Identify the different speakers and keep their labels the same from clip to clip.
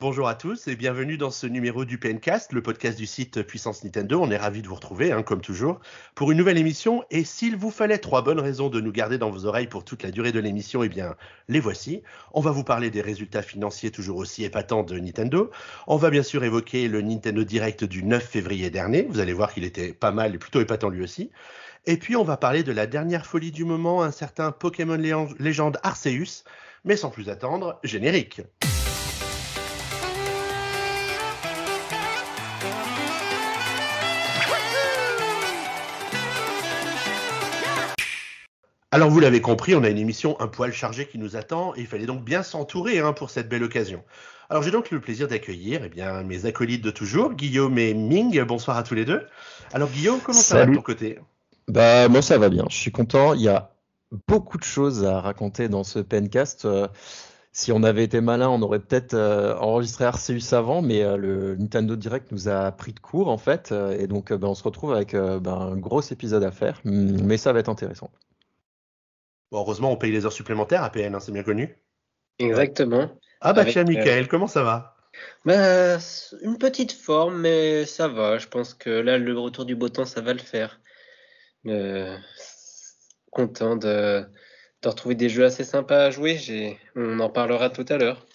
Speaker 1: Bonjour à tous et bienvenue dans ce numéro du PNcast, le podcast du site Puissance Nintendo. On est ravis de vous retrouver, hein, comme toujours, pour une nouvelle émission. Et s'il vous fallait trois bonnes raisons de nous garder dans vos oreilles pour toute la durée de l'émission, eh bien, les voici. On va vous parler des résultats financiers toujours aussi épatants de Nintendo. On va bien sûr évoquer le Nintendo Direct du 9 février dernier. Vous allez voir qu'il était pas mal et plutôt épatant lui aussi. Et puis, on va parler de la dernière folie du moment, un certain Pokémon légende Arceus. Mais sans plus attendre, générique. Alors vous l'avez compris, on a une émission un poil chargée qui nous attend et il fallait donc bien s'entourer hein, pour cette belle occasion. Alors j'ai donc le plaisir d'accueillir eh bien mes acolytes de toujours, Guillaume et Ming. Bonsoir à tous les deux. Alors Guillaume, comment ça va de ton côté?
Speaker 2: Bah moi ça va bien, je suis content. Il y a beaucoup de choses à raconter dans ce pencast. Euh, si on avait été malin, on aurait peut-être euh, enregistré Arceus avant, mais euh, le Nintendo Direct nous a pris de court en fait, et donc ben, on se retrouve avec ben, un gros épisode à faire, mais ça va être intéressant
Speaker 1: heureusement, on paye les heures supplémentaires à PN, hein, c'est bien connu.
Speaker 3: Exactement.
Speaker 1: Ah bah tiens, euh, Michael, comment ça va?
Speaker 3: Bah, Une petite forme, mais ça va. Je pense que là, le retour du beau temps, ça va le faire. Euh, content de, retrouver des jeux assez sympas à jouer. On en parlera tout à l'heure.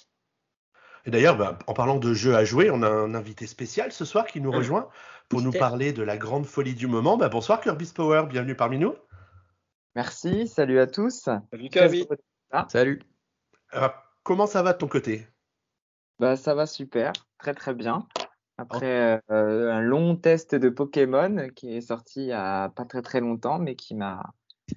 Speaker 1: Et d'ailleurs, bah, en parlant de jeux à jouer, on a un invité spécial ce soir qui nous ah. rejoint pour nous parler de la grande folie du moment. Bah, bonsoir Kirby's Power, bienvenue parmi nous.
Speaker 4: Merci, salut à tous.
Speaker 3: Salut Kavi.
Speaker 2: Salut.
Speaker 1: comment ça va de ton côté?
Speaker 4: Bah, Ça va super, très très bien. Après euh, un long test de Pokémon qui est sorti il n'y a pas très très longtemps, mais qui m'a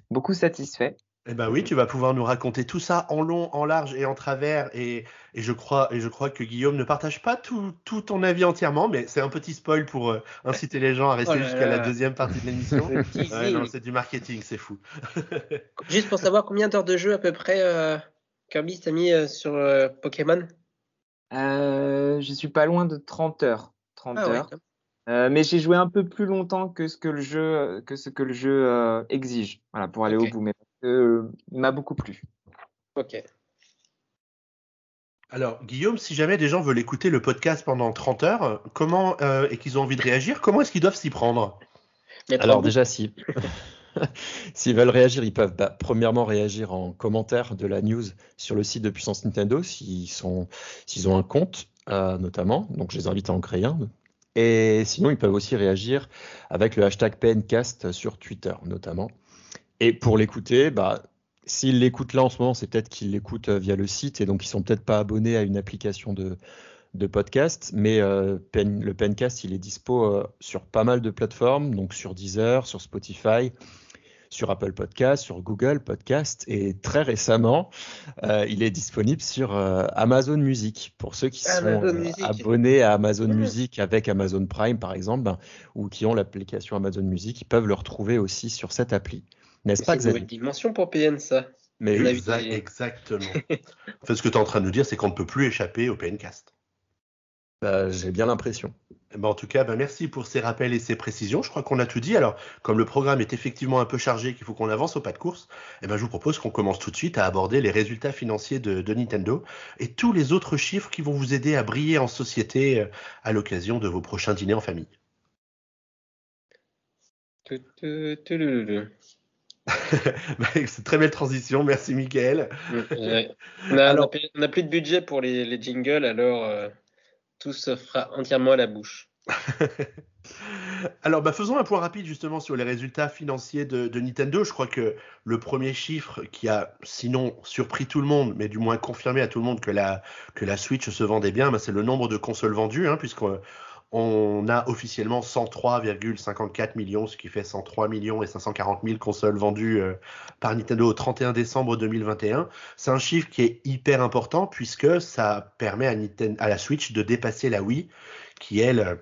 Speaker 4: beaucoup satisfait.
Speaker 1: Eh ben oui, tu vas pouvoir nous raconter tout ça en long, en large et en travers. Et, je, crois, et je crois que Guillaume ne partage pas tout, ton avis entièrement, mais c'est un petit spoil pour euh, inciter les gens à rester oh jusqu'à la deuxième partie de l'émission. c'est du marketing, c'est fou.
Speaker 3: Juste pour savoir combien d'heures de jeu à peu près euh, Kirby t'as mis euh, sur Pokémon?
Speaker 4: Je suis pas loin de 30 heures. 30 ah heures. mais j'ai joué un peu plus longtemps que ce que le jeu, que ce que le jeu exige, voilà, pour aller au bout. Mais il m'a beaucoup plu.
Speaker 3: Ok.
Speaker 1: Alors, Guillaume, si jamais des gens veulent écouter le podcast pendant 30 heures, comment euh, et qu'ils ont envie de réagir, comment est-ce qu'ils doivent s'y prendre?
Speaker 2: Alors déjà, si s'ils veulent réagir, ils peuvent bah, premièrement réagir en commentaire de la news sur le site de Puissance Nintendo s'ils ont un compte euh, notamment. Donc, je les invite à en créer un. Et sinon, ils peuvent aussi réagir avec le hashtag PNCast sur Twitter notamment. Et pour l'écouter, bah, s'ils l'écoutent là en ce moment, c'est peut-être qu'ils l'écoutent euh, via le site et donc ils sont peut-être pas abonnés à une application de, de podcast. Mais euh, le Pencast, il est dispo euh, sur pas mal de plateformes, donc sur Deezer, sur Spotify, sur Apple Podcast, sur Google Podcast et très récemment, il est disponible sur Amazon Music pour ceux qui sont abonnés à Amazon mmh. Music avec Amazon Prime par exemple, ben, ou qui ont l'application Amazon Music, ils peuvent le retrouver aussi sur cette appli. N'est-ce pas,
Speaker 3: C'est une dimension pour PN, ça.
Speaker 1: Mais exactement. en fait, ce que tu es en train de nous dire, c'est qu'on ne peut plus échapper au PNcast.
Speaker 2: Bah, j'ai bien l'impression.
Speaker 1: Ben, en tout cas, bah, merci pour ces rappels et ces précisions. Je crois qu'on a tout dit. Alors, comme le programme est effectivement un peu chargé, qu'il faut qu'on avance au pas de course, eh ben, je vous propose qu'on commence tout de suite à aborder les résultats financiers de, de, Nintendo et tous les autres chiffres qui vont vous aider à briller en société euh, à l'occasion de vos prochains dîners en famille. Bah, c'est très belle transition, merci Michael.
Speaker 3: on n'a plus de budget pour les, jingles, alors euh, tout se fera entièrement à la bouche.
Speaker 1: alors bah, faisons un point rapide justement sur les résultats financiers de, Nintendo. Je crois que le premier chiffre qui a sinon surpris tout le monde, mais du moins confirmé à tout le monde que la, que la Switch se vendait bien, bah, c'est le nombre de consoles vendues, hein, puisqu'on on a officiellement 103,54 millions, ce qui fait 103 millions et 540 000 consoles vendues euh, par Nintendo au 31 décembre 2021. C'est un chiffre qui est hyper important puisque ça permet à, à la Switch de dépasser la Wii, qui elle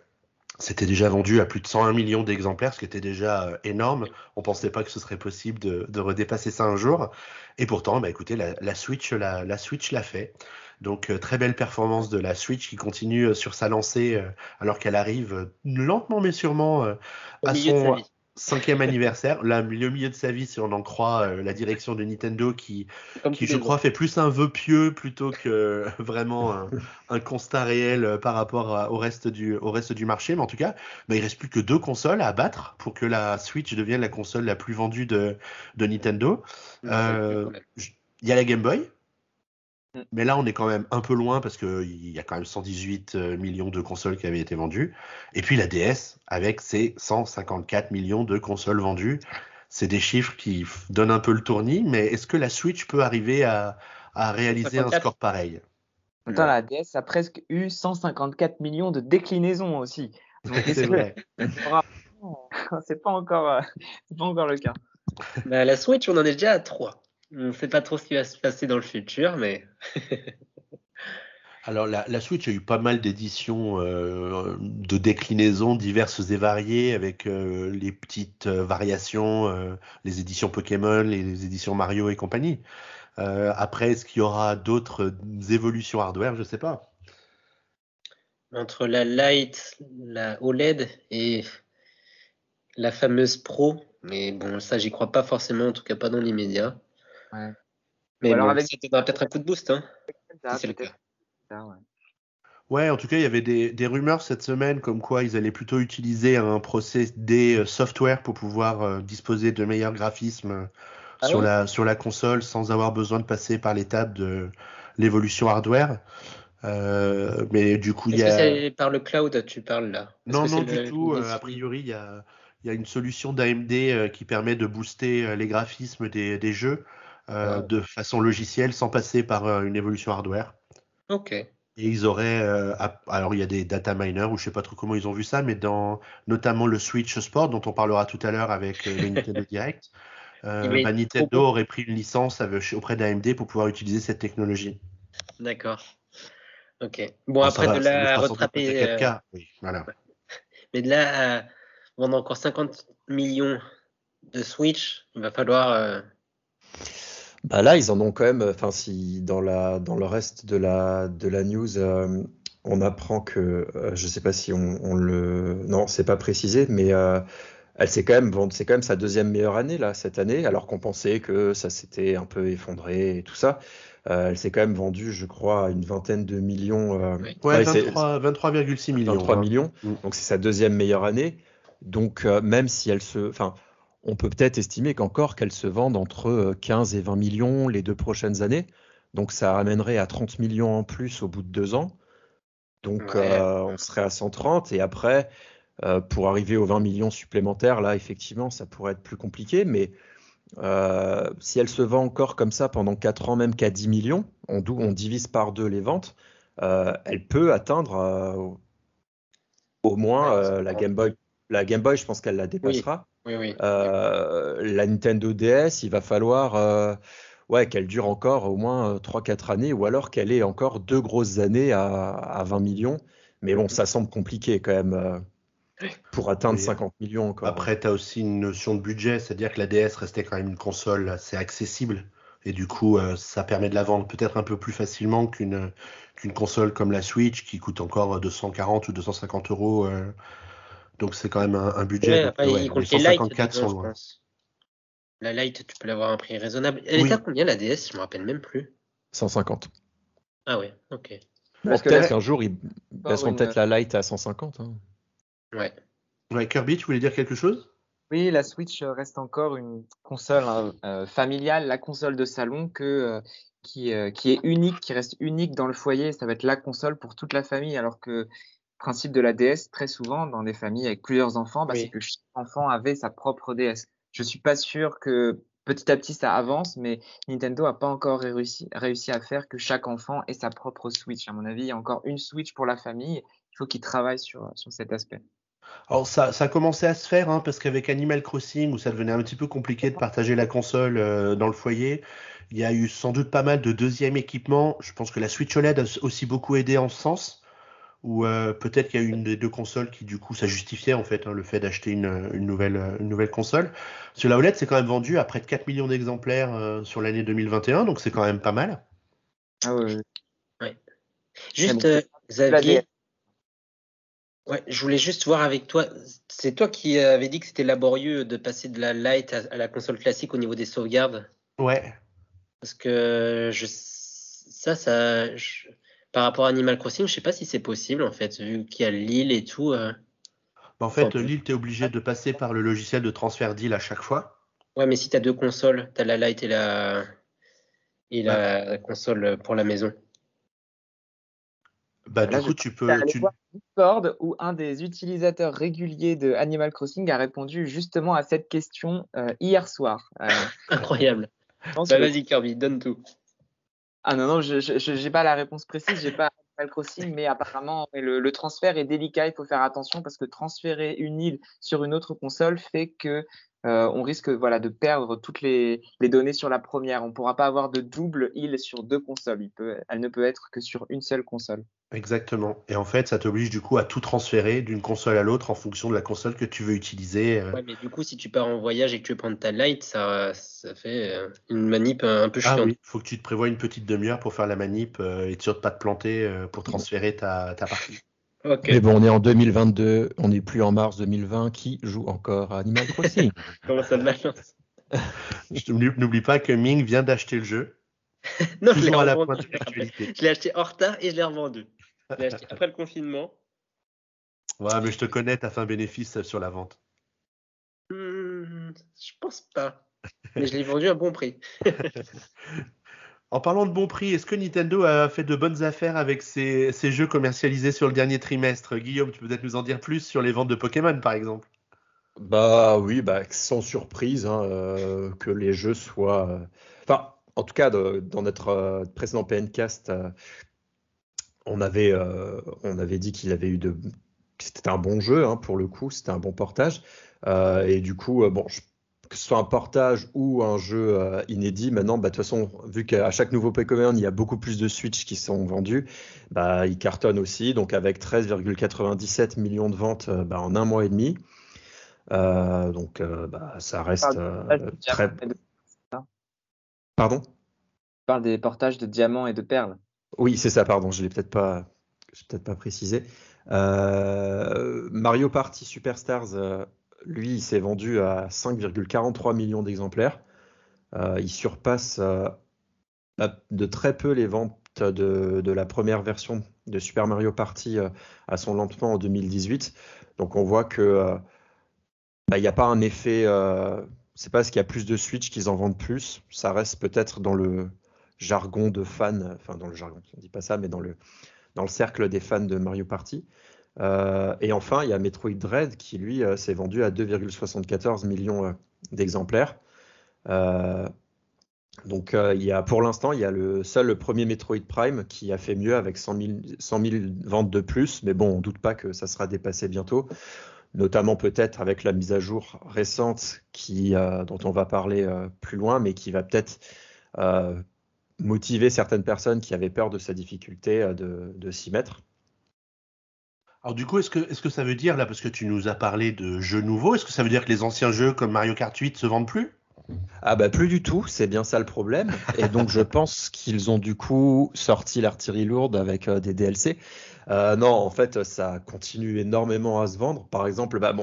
Speaker 1: s'était déjà vendue à plus de 101 millions d'exemplaires, ce qui était déjà euh, énorme. On pensait pas que ce serait possible de, redépasser ça un jour. Et pourtant, bah écoutez, la, Switch, la Switch l'a fait. Donc euh, très belle performance de la Switch qui continue euh, sur sa lancée alors qu'elle arrive lentement mais sûrement à, son, cinquième anniversaire, là, le milieu de sa vie, si on en croit euh, la direction de Nintendo, qui, qui je crois, fait plus un vœu pieux plutôt que vraiment un, constat réel euh, par rapport au, reste du, au reste du marché. Mais en tout cas, bah, il reste plus que deux consoles à abattre pour que la Switch devienne la console la plus vendue de, de Nintendo. Euh, il y a la Game Boy. Mais là, on est quand même un peu loin parce qu'il y a quand même 118 euh, millions de consoles qui avaient été vendues. Et puis la DS avec ses 154 millions de consoles vendues. C'est des chiffres qui donnent un peu le tournis, mais est-ce que la Switch peut arriver à, réaliser un score pareil?
Speaker 4: Attends, la DS a presque eu 154 millions de déclinaisons aussi.
Speaker 1: C'est vrai.
Speaker 4: c'est pas encore, pas encore le cas.
Speaker 3: Bah, la Switch, on en est déjà à 3. On ne sait pas trop ce qui va se passer dans le futur, mais.
Speaker 1: Alors la, Switch a eu pas mal d'éditions euh, de déclinaisons diverses et variées avec euh, les petites euh, variations, les éditions Pokémon, les, éditions Mario et compagnie. après, est-ce qu'il y aura d'autres évolutions hardware? Je ne sais pas.
Speaker 3: Entre la Lite, la OLED et la fameuse Pro, mais bon, ça j'y crois pas forcément, en tout cas pas dans l'immédiat. Ouais. Mais alors avec... ça peut-être un coup de boost, hein, c'est le cas.
Speaker 1: ouais. en tout cas, il y avait des, rumeurs cette semaine comme quoi ils allaient plutôt utiliser un procédé euh, software pour pouvoir euh, disposer de meilleurs graphismes euh, ah sur, la, sur la console sans avoir besoin de passer par l'étape de l'évolution hardware. mais du coup, il y a.
Speaker 3: c'est par le cloud, tu parles là?
Speaker 1: Non, non, du tout. a priori, il y a, y a, une solution d'AMD qui permet de booster les graphismes des, des jeux. Euh, de façon logicielle sans passer par euh, une évolution hardware.
Speaker 3: Ok.
Speaker 1: Et ils auraient, euh, alors il y a des data miners ou je sais pas trop comment ils ont vu ça, mais dans notamment le Switch Sport dont on parlera tout à l'heure avec le Nintendo Direct, bah, Nintendo aurait pris une licence auprès d'AMD pour pouvoir utiliser cette technologie.
Speaker 3: D'accord. Ok. Bon, après de la rattraper. Oui, voilà. Mais de là à vendre encore 50 millions de Switch, il va falloir
Speaker 2: bah là, ils en ont quand même. Enfin, si dans la dans le reste de la de la news, euh, on apprend que je euh, je sais pas si on, on le non, c'est pas précisé, mais euh, elle s'est quand même c'est quand même sa deuxième meilleure année là cette année, alors qu'on pensait que ça s'était un peu effondré et tout ça. elle s'est quand même vendue, je crois, à une vingtaine de millions.
Speaker 1: ouais, 23,6 millions.
Speaker 2: 23 millions. Mm. Donc c'est sa deuxième meilleure année. Donc même si elle se, enfin on peut peut-être estimer qu'encore qu'elles se vendent entre 15 euh, et 20 millions les deux prochaines années. Donc ça amènerait à 30 millions en plus au bout de deux ans. Donc euh, on serait à 130 et après, euh, pour arriver aux 20 millions supplémentaires, là effectivement, ça pourrait être plus compliqué. Mais si elle se vend encore comme ça pendant 4 ans, même qu'à 10 millions, on, on, divise par deux les ventes, elle peut atteindre au moins la Game Boy. La Game Boy, je pense qu'elle la dépassera. Euh, la Nintendo DS, il va falloir euh, ouais, qu'elle dure encore au moins 3-4 euh, années ou alors qu'elle ait encore deux grosses années à, 20 millions. Mais bon, ça semble compliqué quand même pour atteindre 50 millions encore.
Speaker 1: Après, tu as aussi une notion de budget, c'est-à-dire que la DS restait quand même une console assez accessible. Et du coup, ça permet de la vendre peut-être un peu plus facilement qu'une qu'une console comme la Switch qui coûte encore 240 ou 250 euros donc c'est quand même un, budget.
Speaker 3: Ouais, donc, 154 sont loin. La Lite, tu peux l'avoir à un prix raisonnable. Elle est à combien la DS? Je me rappelle même plus.
Speaker 2: 150.
Speaker 3: Ah ouais, ok.
Speaker 2: peut-être qu'un jour, ils baisseront peut-être la Lite à 150. Hein.
Speaker 3: Ouais.
Speaker 1: Ouais, Kirby, tu voulais dire quelque chose?
Speaker 4: Oui, la Switch reste encore une console hein, euh, familiale, la console de salon que, euh, qui, euh, qui est unique, qui reste unique dans le foyer. Ça va être la console pour toute la famille, alors que principe de la DS, très souvent, dans des familles avec plusieurs enfants, bah, c'est que chaque enfant avait sa propre DS. Je suis pas sûr que petit à petit ça avance, mais Nintendo a pas encore réussi, réussi à faire que chaque enfant ait sa propre Switch. À mon avis, il y a encore une Switch pour la famille. Il faut qu'ils travaillent sur, sur cet aspect.
Speaker 1: Alors ça, ça a commencé à se faire, hein, parce qu'avec Animal Crossing, où ça devenait un petit peu compliqué de partager la console euh, dans le foyer, il y a eu sans doute pas mal de deuxième équipement. Je pense que la Switch OLED a aussi beaucoup aidé en ce sens ou euh, peut-être qu'il y a une des deux consoles qui du coup ça justifiait en fait hein, le fait d'acheter une, nouvelle, une nouvelle console. Sur la OLED c'est quand même vendu à près de 4 millions d'exemplaires euh, sur l'année 2021 donc c'est quand même pas mal.
Speaker 4: Ah ouais.
Speaker 3: Juste euh, Xavier, Ouais, je voulais juste voir avec toi. C'est toi qui avais dit que c'était laborieux de passer de la light à, la console classique au niveau des sauvegardes?
Speaker 1: Ouais.
Speaker 3: Parce que je, ça, ça, par rapport à Animal Crossing, je sais pas si c'est possible en fait, vu qu'il y a l'île et tout. Euh.
Speaker 1: En fait, l'île, tu es obligé de passer par le logiciel de transfert d'île à chaque fois.
Speaker 3: Ouais, mais si tu as deux consoles, tu as la light et la, et la console pour la maison.
Speaker 1: Bah, du coup, tu peux. Tu...
Speaker 4: Voir Discord où un des utilisateurs réguliers de Animal Crossing a répondu justement à cette question euh, hier soir.
Speaker 3: Euh, Incroyable. Bah, vas-y, Kirby, donne tout.
Speaker 4: Ah non, non, je n'ai pas la réponse précise, j'ai pas Animal Crossing, mais apparemment, le, le, transfert est délicat, il faut faire attention parce que transférer une île sur une autre console fait que euh, on risque voilà, de perdre toutes les, données sur la première. On ne pourra pas avoir de double île sur deux consoles. elle ne peut être que sur une seule console.
Speaker 1: Exactement. Et en fait, ça t'oblige du coup à tout transférer d'une console à l'autre en fonction de la console que tu veux utiliser.
Speaker 3: Euh. Ouais, mais du coup, si tu pars en voyage et que tu veux prendre ta light, ça, ça fait euh, une manip un peu ah chiante. Ah oui,
Speaker 1: faut que tu te prévois une petite demi-heure pour faire la manip et être sûr de pas te planter pour transférer ta, ta partie.
Speaker 2: Mais bon, on est en 2022, on n'est plus en mars 2020. Qui joue encore à Animal Crossing?
Speaker 3: Comment ça marche?
Speaker 1: N'oublie pas que Ming vient d'acheter le jeu.
Speaker 3: non, je l'ai Je l'ai acheté en retard et je l'ai revendu. Je l'ai acheté après le confinement.
Speaker 1: Ouais, mais je te connais, t'as fait un bénéfice sur la vente.
Speaker 3: Hmm, je pense pas. Mais je l'ai vendu à bon prix.
Speaker 1: En parlant de bon prix, est-ce que Nintendo a fait de bonnes affaires avec ses, jeux commercialisés sur le dernier trimestre? Guillaume, tu peux peut-être nous en dire plus sur les ventes de Pokémon, par exemple
Speaker 2: Bah oui, bah, sans surprise hein, euh, que les jeux soient. Euh, enfin, en tout cas, dans notre euh, précédent PNcast, on, avait, dit qu'il avait eu de. C'était un bon jeu hein, pour le coup, c'était un bon portage. et du coup, bon, je que ce soit un portage ou un jeu euh, inédit, maintenant, bah, de toute façon, vu qu'à chaque nouveau Pokémon, il y a beaucoup plus de Switch qui sont vendus, bah, il cartonne aussi. Donc, avec 13,97 millions de ventes euh, bah, en un mois et demi. Euh, donc, ça reste très. Pardon?
Speaker 4: Tu parles des portages de diamants et de perles.
Speaker 2: Oui, c'est ça, pardon, je ne l'ai peut-être pas, peut pas précisé. Mario Party Superstars lui, il s'est vendu à 5,43 millions d'exemplaires. Euh, il surpasse euh, de très peu les ventes de, la première version de Super Mario Party euh, à son lancement en 2018. Donc on voit que bah, il n'y a pas un effet. c'est pas parce qu'il y a plus de Switch qu'ils en vendent plus. Ça reste peut-être dans le jargon de fans, enfin dans le jargon, on dit pas ça, mais dans le dans le cercle des fans de Mario Party. Euh, et enfin, il y a Metroid Dread qui, lui, euh, s'est vendu à 2,74 millions euh, d'exemplaires. donc, il y a, pour l'instant, il y a le seul le premier Metroid Prime qui a fait mieux avec 100 000, ventes de plus. Mais bon, on ne doute pas que ça sera dépassé bientôt notamment peut-être avec la mise à jour récente dont on va parler plus loin, mais qui va peut-être motiver certaines personnes qui avaient peur de sa difficulté de s'y mettre.
Speaker 1: Alors du coup, est-ce que, ça veut dire, là, parce que tu nous as parlé de jeux nouveaux, est-ce que ça veut dire que les anciens jeux comme Mario Kart 8 se vendent plus?
Speaker 2: Ah bah plus du tout, c'est bien ça le problème. Et donc je pense qu'ils ont du coup sorti l'artillerie lourde avec euh, des DLC. Euh, non, en fait, ça continue énormément à se vendre. Par exemple, bah,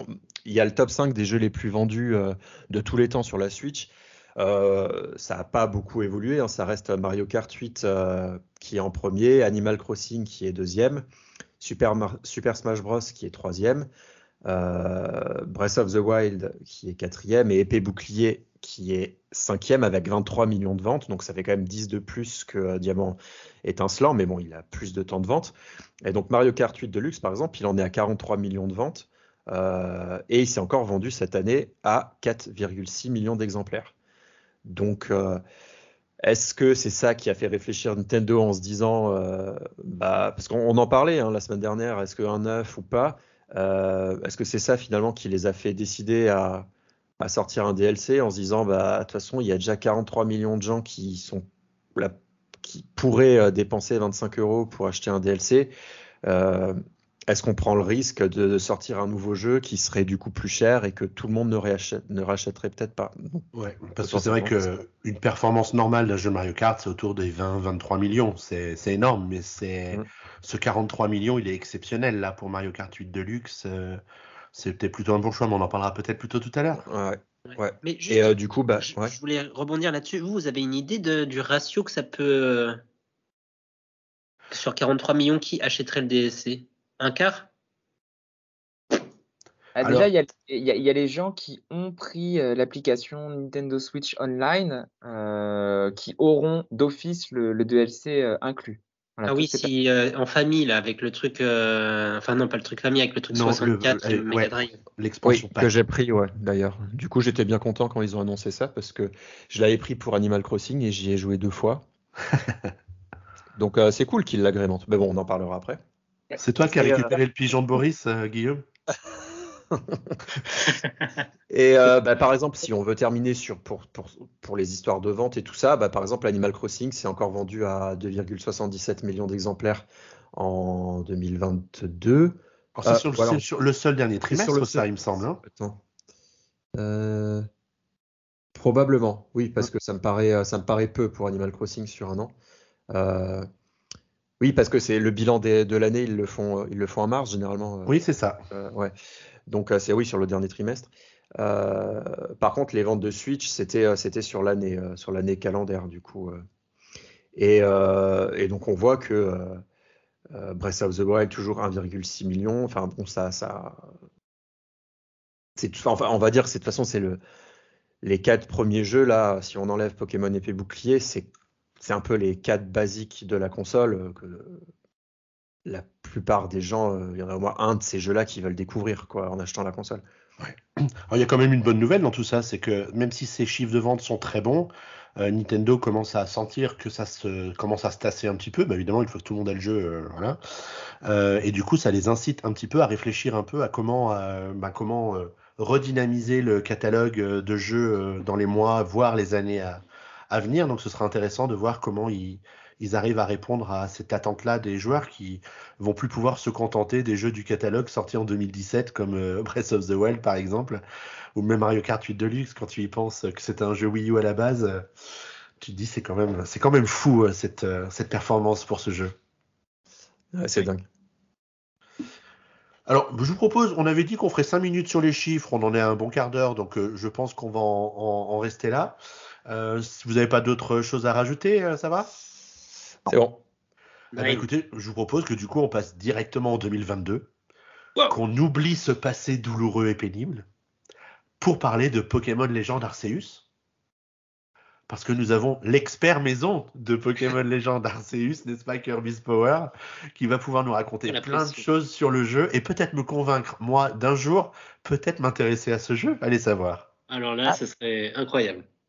Speaker 2: il y a le top 5 des jeux les plus vendus euh, de tous les temps sur la Switch. ça n'a pas beaucoup évolué. Hein. Ça reste Mario Kart 8 qui est en premier, Animal Crossing qui est deuxième, Super, Smash Bros. qui est troisième, euh, Breath of the Wild qui est quatrième et Épée Bouclier qui est cinquième avec 23 millions de ventes. Donc ça fait quand même 10 de plus que euh, Diamant étincelant, mais bon, il a plus de temps de vente. Et donc Mario Kart 8 Deluxe, par exemple, il en est à 43 millions de ventes. Euh, et il s'est encore vendu cette année à 4,6 millions d'exemplaires. Donc, est-ce que c'est ça qui a fait réfléchir Nintendo en se disant, euh, bah, parce qu'on en parlait hein, la semaine dernière, est-ce qu'un 9 ou pas euh, Est-ce que c'est ça finalement qui les a fait décider à, sortir un DLC en se disant, bah, de toute façon, il y a déjà 43 millions de gens qui sont qui pourraient euh, dépenser 25 euros pour acheter un DLC. Est-ce qu'on prend le risque de sortir un nouveau jeu qui serait du coup plus cher et que tout le monde ne, ne rachèterait peut-être pas?
Speaker 1: Ouais, parce que c'est vrai qu'une performance normale d'un jeu Mario Kart, c'est autour des 20-23 millions. C'est énorme, mais c'est mm. ce 43 millions, il est exceptionnel là pour Mario Kart 8 Deluxe. Euh, C'était plutôt un bon choix, mais on en parlera peut-être plutôt tout à l'heure.
Speaker 2: Ouais. Ouais. Mais et euh, du coup, bah,
Speaker 3: je, voulais rebondir là-dessus. Vous, vous avez une idée de, du ratio que ça peut. Euh, sur 43 millions, qui achèterait le DSC un quart?
Speaker 4: Ah, déjà, il y, a, les gens qui ont pris euh, l'application Nintendo Switch Online euh, qui auront d'office le, DLC euh, inclus.
Speaker 3: ah oui, si en famille, là, avec le truc. Enfin, non, pas le truc famille, avec le truc 64 le, Mega Drive.
Speaker 2: L'expansion que j'ai pris, ouais, d'ailleurs. Du coup, j'étais bien content quand ils ont annoncé ça parce que je l'avais pris pour Animal Crossing et j'y ai joué deux fois. Donc, c'est cool qu'ils l'agrémentent. Mais bon, on en parlera après.
Speaker 1: C'est toi qui as récupéré le pigeon de Boris, euh, Guillaume?
Speaker 2: Et euh, bah, par exemple, si on veut terminer sur, pour, pour, pour, les histoires de vente et tout ça, bah, par exemple, Animal Crossing, c'est encore vendu à 2,77 millions d'exemplaires en 2022.
Speaker 1: c'est euh, sur, le seul dernier trimestre, sur le ça, il me semble. Hein?
Speaker 2: probablement, oui, parce que ça me, paraît, ça me paraît peu pour Animal Crossing sur un an. Oui, parce que c'est le bilan de l'année, ils le font, ils le font en mars généralement.
Speaker 1: Oui, c'est ça.
Speaker 2: Euh, ouais. Donc c'est oui sur le dernier trimestre. Euh, par contre, les ventes de Switch, c'était c'était sur l'année sur l'année calendaire du coup. Et, et, donc on voit que Breath of the Wild toujours 1,6 million. Enfin bon, ça ça. Enfin, on va dire que de toute façon c'est le les quatre premiers jeux là. Si on enlève Pokémon épée bouclier, c'est c'est un peu les quatre basiques de la console euh, que la plupart des gens, euh, il y en a au moins un de ces jeux-là qui veulent découvrir en achetant la console.
Speaker 1: Alors, il y a quand même une bonne nouvelle dans tout ça, c'est que même si ces chiffres de vente sont très bons, euh, Nintendo commence à sentir que ça commence à se tasser un petit peu. Bah, évidemment, il faut que tout le monde ait le jeu, voilà. et du coup, ça les incite un petit peu à réfléchir un peu à comment, bah, comment redynamiser le catalogue de jeux dans les mois, voire les années à, à venir. Donc ce sera intéressant de voir comment ils, arrivent à répondre à cette attente-là des joueurs qui vont plus pouvoir se contenter des jeux du catalogue sortis en 2017 comme euh, Breath of the Wild par exemple, ou même Mario Kart 8 Deluxe quand tu y penses que c'était un jeu Wii U à la base. Euh, tu te dis c'est quand même c'est quand même fou euh, cette, cette performance pour ce jeu.
Speaker 2: c'est dingue.
Speaker 1: Alors, je vous propose, on avait dit qu'on ferait 5 minutes sur les chiffres, on en est à un bon quart d'heure, donc je pense qu'on va en, rester là. Euh, si vous n'avez pas d'autres choses à rajouter, euh, ça va
Speaker 2: C'est bon.
Speaker 1: Eh ben, écoutez, je vous propose que du coup on passe directement en 2022, qu'on oublie ce passé douloureux et pénible, pour parler de Pokémon Légende Arceus. Parce que nous avons l'expert maison de Pokémon Légende Arceus, n'est-ce pas, Kirby's Power, qui va pouvoir nous raconter plein de choses sur le jeu et peut-être me convaincre, moi, d'un jour, peut-être m'intéresser à ce jeu. Allez savoir.
Speaker 3: Alors là, ce serait incroyable.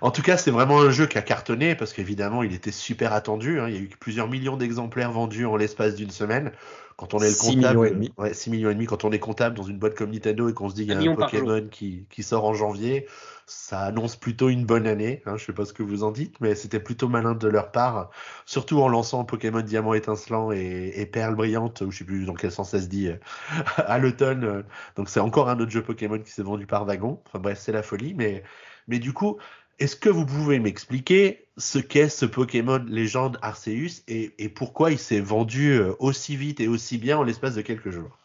Speaker 1: en tout cas, c'est vraiment un jeu qui a cartonné parce qu'évidemment, il était super attendu. Hein. Il y a eu plusieurs millions d'exemplaires vendus en l'espace d'une semaine. Quand on est le comptable, millions et 6 millions et demi. Quand on est comptable dans une boîte comme Nintendo et qu'on se dit qu'il y a un, Pokémon qui, qui, sort en janvier, ça annonce plutôt une bonne année. Hein, je sais pas ce que vous en dites, mais c'était plutôt malin de leur part, surtout en lançant Pokémon Diamant étincelant et, et Perle brillante, ou je sais plus dans quel sens ça se dit, euh, à l'automne. Donc c'est encore un autre jeu Pokémon qui s'est vendu par wagon. Enfin bref, c'est la folie, mais mais du coup, est-ce que vous pouvez m'expliquer ce qu'est ce Pokémon légende Arceus et, et pourquoi il s'est vendu euh, aussi vite et aussi bien en l'espace de quelques jours?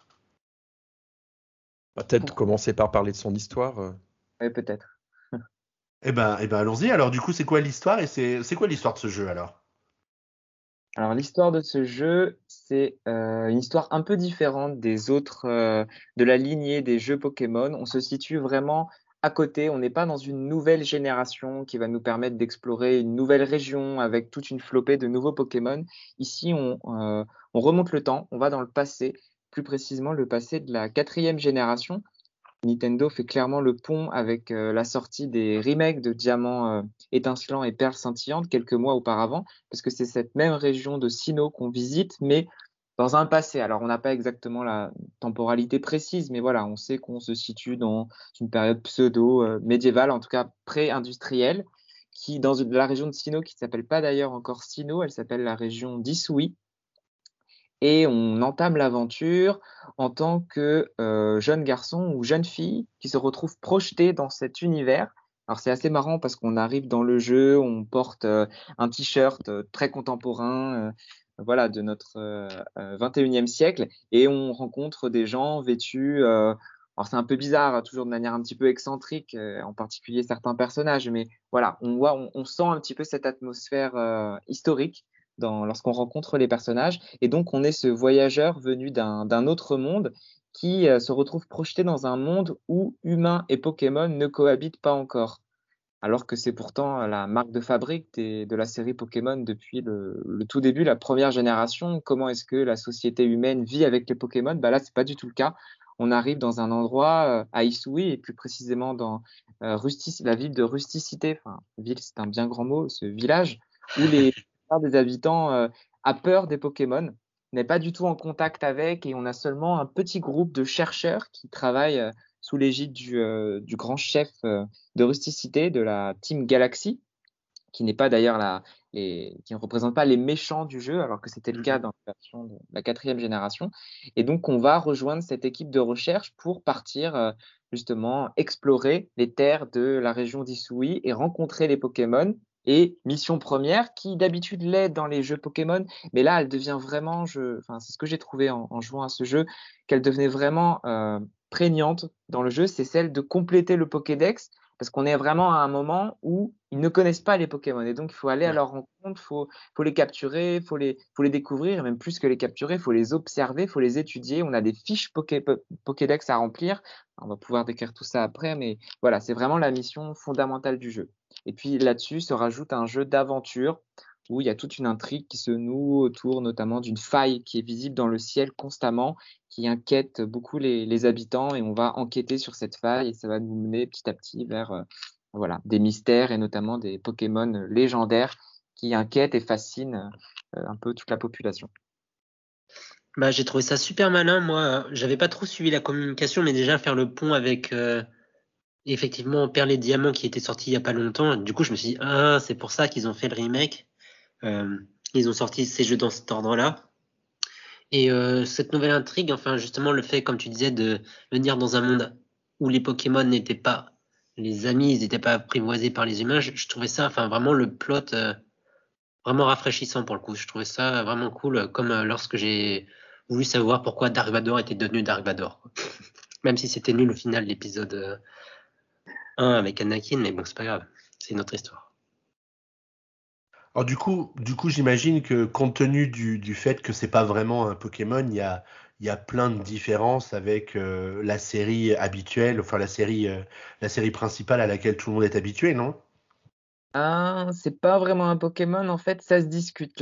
Speaker 2: Peut-être commencer par parler de son histoire. Euh.
Speaker 4: Oui, peut-être.
Speaker 1: Eh ben, eh ben allons-y. Alors, du coup, c'est quoi l'histoire et c'est quoi l'histoire de ce jeu alors?
Speaker 4: Alors l'histoire de ce jeu, c'est euh, une histoire un peu différente des autres euh, de la lignée des jeux Pokémon. On se situe vraiment à côté. On n'est pas dans une nouvelle génération qui va nous permettre d'explorer une nouvelle région avec toute une flopée de nouveaux Pokémon. Ici, on, euh, on remonte le temps, on va dans le passé, plus précisément le passé de la quatrième génération. Nintendo fait clairement le pont avec euh, la sortie des remakes de Diamant euh, étincelant et Perle scintillante quelques mois auparavant, parce que c'est cette même région de Sinnoh qu'on visite, mais dans un passé. Alors, on n'a pas exactement la temporalité précise, mais voilà, on sait qu'on se situe dans une période pseudo-médiévale, en tout cas pré-industrielle, qui dans la région de Sinnoh, qui ne s'appelle pas d'ailleurs encore Sinnoh, elle s'appelle la région d'Isui. et on entame l'aventure en tant que euh, jeune garçon ou jeune fille qui se retrouve projeté dans cet univers. Alors c'est assez marrant parce qu'on arrive dans le jeu, on porte euh, un t-shirt euh, très contemporain, voilà, de notre 21e siècle, et on rencontre des gens vêtus. alors c'est un peu bizarre, toujours de manière un petit peu excentrique, en particulier certains personnages, mais voilà, on voit, on sent un petit peu cette atmosphère historique lorsqu'on rencontre les personnages. Et donc, on est ce voyageur venu d'un autre monde qui euh, se retrouve projeté dans un monde où humains et Pokémon ne cohabitent pas encore. Alors que c'est pourtant la marque de fabrique de la série Pokémon depuis le, tout début, la première génération. Comment est-ce que la société humaine vit avec les Pokémon? Bah Là, c'est pas du tout le cas. On arrive dans un endroit, euh, à Isui, et plus précisément dans euh, la ville de Rusticité. Enfin, ville, c'est un bien grand mot, ce village, où les, des habitants euh, a peur des Pokémon, n'est pas du tout en contact avec et on a seulement un petit groupe de chercheurs qui travaillent euh, sous l'égide du, euh, grand chef de rusticité de la Team Galaxy, qui n'est pas d'ailleurs la, qui ne représente pas les méchants du jeu, alors que c'était le cas dans la version de la quatrième génération. Et donc, on va rejoindre cette équipe de recherche pour partir justement explorer les terres de la région d'Isui et rencontrer les Pokémon et mission première, qui d'habitude l'est dans les jeux Pokémon, mais là, elle devient vraiment, je, enfin, c'est ce que j'ai trouvé en, jouant à ce jeu, qu'elle devenait vraiment euh, prégnante dans le jeu, c'est celle de compléter le Pokédex, parce qu'on est vraiment à un moment où ils ne connaissent pas les Pokémon, et donc il faut aller à leur rencontre, il faut, faut les capturer, il faut les, faut les découvrir, et même plus que les capturer, il faut les observer, il faut les étudier, on a des fiches Poké, Pokédex à remplir, on va pouvoir décrire tout ça après, mais voilà, c'est vraiment la mission fondamentale du jeu. Et puis là-dessus se rajoute un jeu d'aventure où il y a toute une intrigue qui se noue autour notamment d'une faille qui est visible dans le ciel constamment, qui inquiète beaucoup les, habitants et on va enquêter sur cette faille et ça va nous mener petit à petit vers euh, voilà, des mystères et notamment des Pokémon légendaires qui inquiètent et fascinent euh, un peu toute la population.
Speaker 3: Bah, j'ai trouvé ça super malin. Moi, j'avais pas trop suivi la communication, mais déjà faire le pont avec euh, effectivement Père les Diamants qui était sorti il y a pas longtemps. Du coup, je me suis dit, ah, c'est pour ça qu'ils ont fait le remake. Euh, ils ont sorti ces jeux dans cet ordre-là. Et euh, cette nouvelle intrigue, enfin justement le fait, comme tu disais, de venir dans un monde où les Pokémon n'étaient pas les amis, ils n'étaient pas apprivoisés par les humains, je, trouvais ça, enfin vraiment le plot euh, vraiment rafraîchissant pour le coup. Je trouvais ça vraiment cool, comme lorsque j'ai voulu savoir pourquoi Dark Vador était devenu Dark Vador. Même si c'était nul au final l'épisode un avec Anakin, mais bon, c'est pas grave, c'est une autre histoire.
Speaker 1: Alors du coup, du coup, j'imagine que compte tenu du, du fait que c'est pas vraiment un Pokémon, il y a, y a plein de différences avec euh, la série habituelle, enfin la série, euh, la série principale à laquelle tout le monde est habitué, non?
Speaker 4: Ah, c'est pas vraiment un Pokémon, en fait, ça se discute.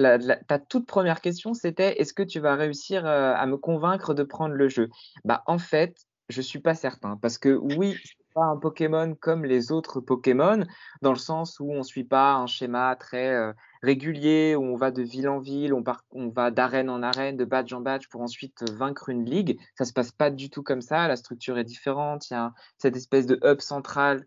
Speaker 4: Ta toute première question, c'était est-ce que tu vas réussir euh, à me convaincre de prendre le jeu? Bah, en fait, je suis pas certain parce que oui, pas un Pokémon comme les autres Pokémon, dans le sens où on ne suit pas un schéma très euh, régulier, où on va de ville en ville, on, va d'arène en arène, de badge en badge pour ensuite vaincre une ligue. Ça se passe pas du tout comme ça, la structure est différente, il y a cette espèce de hub central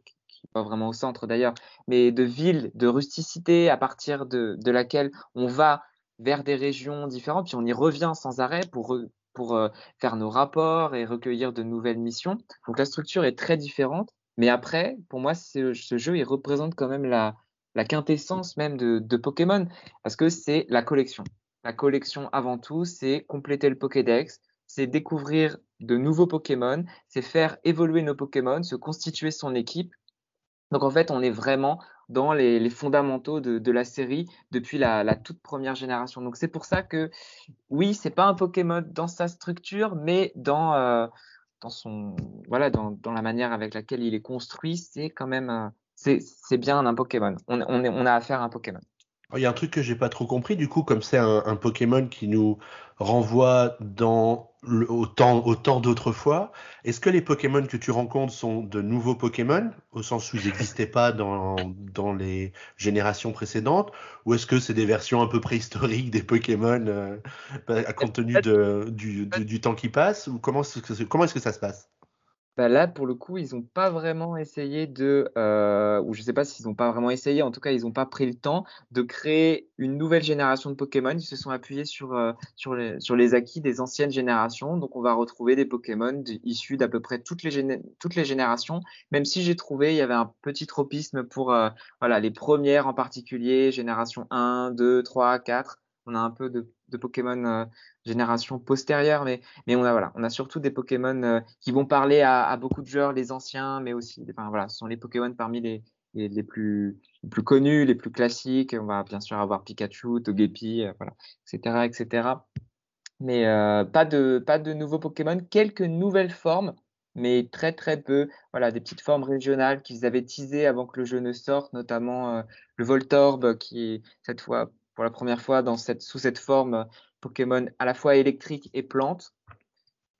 Speaker 4: pas vraiment au centre d'ailleurs, mais de ville, de rusticité à partir de, de laquelle on va vers des régions différentes, puis on y revient sans arrêt pour pour euh, faire nos rapports et recueillir de nouvelles missions. Donc la structure est très différente. Mais après, pour moi, ce jeu, il représente quand même la, quintessence même de Pokémon, parce que c'est la collection. La collection, avant tout, c'est compléter le Pokédex, c'est découvrir de nouveaux Pokémon, c'est faire évoluer nos Pokémon, se constituer son équipe. Donc en fait, on est vraiment dans les, fondamentaux de, la série depuis la, toute première génération. Donc c'est pour ça que oui, c'est pas un Pokémon dans sa structure, mais dans euh, dans son voilà dans, la manière avec laquelle il est construit, c'est quand même c'est bien un Pokémon. On, on, on a affaire à un Pokémon.
Speaker 1: Il y a un truc que j'ai pas trop compris, du coup, comme c'est un, Pokémon qui nous renvoie dans le, au temps, d'autrefois, est-ce que les Pokémon que tu rencontres sont de nouveaux Pokémon, au sens où ils n'existaient pas dans, dans les générations précédentes, ou est-ce que c'est des versions un peu préhistoriques des Pokémon euh, compte tenu du, temps qui passe, ou comment, comment est-ce que ça se passe?
Speaker 4: Bah là, pour le coup, ils n'ont pas vraiment essayé de, euh, ou je ne sais pas s'ils n'ont pas vraiment essayé, en tout cas, ils n'ont pas pris le temps de créer une nouvelle génération de Pokémon. Ils se sont appuyés sur, euh, sur, les, sur les acquis des anciennes générations. Donc, on va retrouver des Pokémon issus d'à peu près toutes les, toutes les générations, même si j'ai trouvé, il y avait un petit tropisme pour euh, voilà, les premières en particulier, génération 1, 2, 3, 4. On a un peu de, Pokémon génération postérieure, mais, mais on, a, voilà, on a surtout des Pokémon euh, qui vont parler à, beaucoup de joueurs, les anciens, mais aussi, enfin, voilà, ce sont les Pokémon parmi les, les, plus, plus connus, les plus classiques. On va bien sûr avoir Pikachu, Togepi, euh, voilà, etc., etc. Mais euh, pas, de, pas de nouveaux Pokémon, quelques nouvelles formes, mais très très peu. Voilà, des petites formes régionales qu'ils avaient teasées avant que le jeu ne sorte, notamment le Voltorb qui cette fois pour la première fois dans cette, sous cette forme Pokémon à la fois électrique et plante,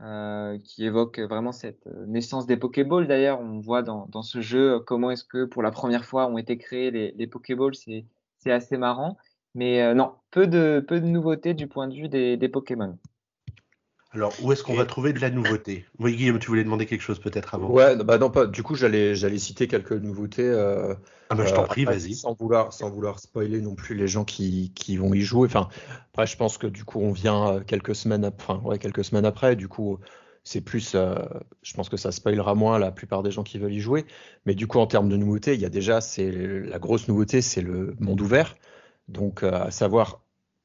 Speaker 4: euh, qui évoque vraiment cette euh, naissance des Pokéballs. D'ailleurs, on voit dans, dans, ce jeu comment est-ce que pour la première fois ont été créés les, les Pokéballs. C'est assez marrant. Mais euh, non, peu de, peu de nouveautés du point de vue des, des Pokémon.
Speaker 1: Alors, où est-ce qu'on va trouver de la nouveauté? Oui, Guillaume, tu voulais demander quelque chose peut-être avant.
Speaker 2: Ouais, bah non, pas. Du coup, j'allais, j'allais citer quelques nouveautés. Euh,
Speaker 1: ah bah, je t'en euh, prie, vas-y.
Speaker 2: Sans vouloir, sans vouloir spoiler non plus les gens qui, qui vont y jouer. Enfin, après, je pense que du coup, on vient euh, quelques semaines, enfin, ouais, quelques semaines après. Du coup, c'est plus, je pense que ça spoilera moins la plupart des gens qui veulent y jouer. Mais du coup, en termes de nouveautés, il y a déjà, c'est la grosse nouveauté, c'est le monde ouvert. Donc, à savoir,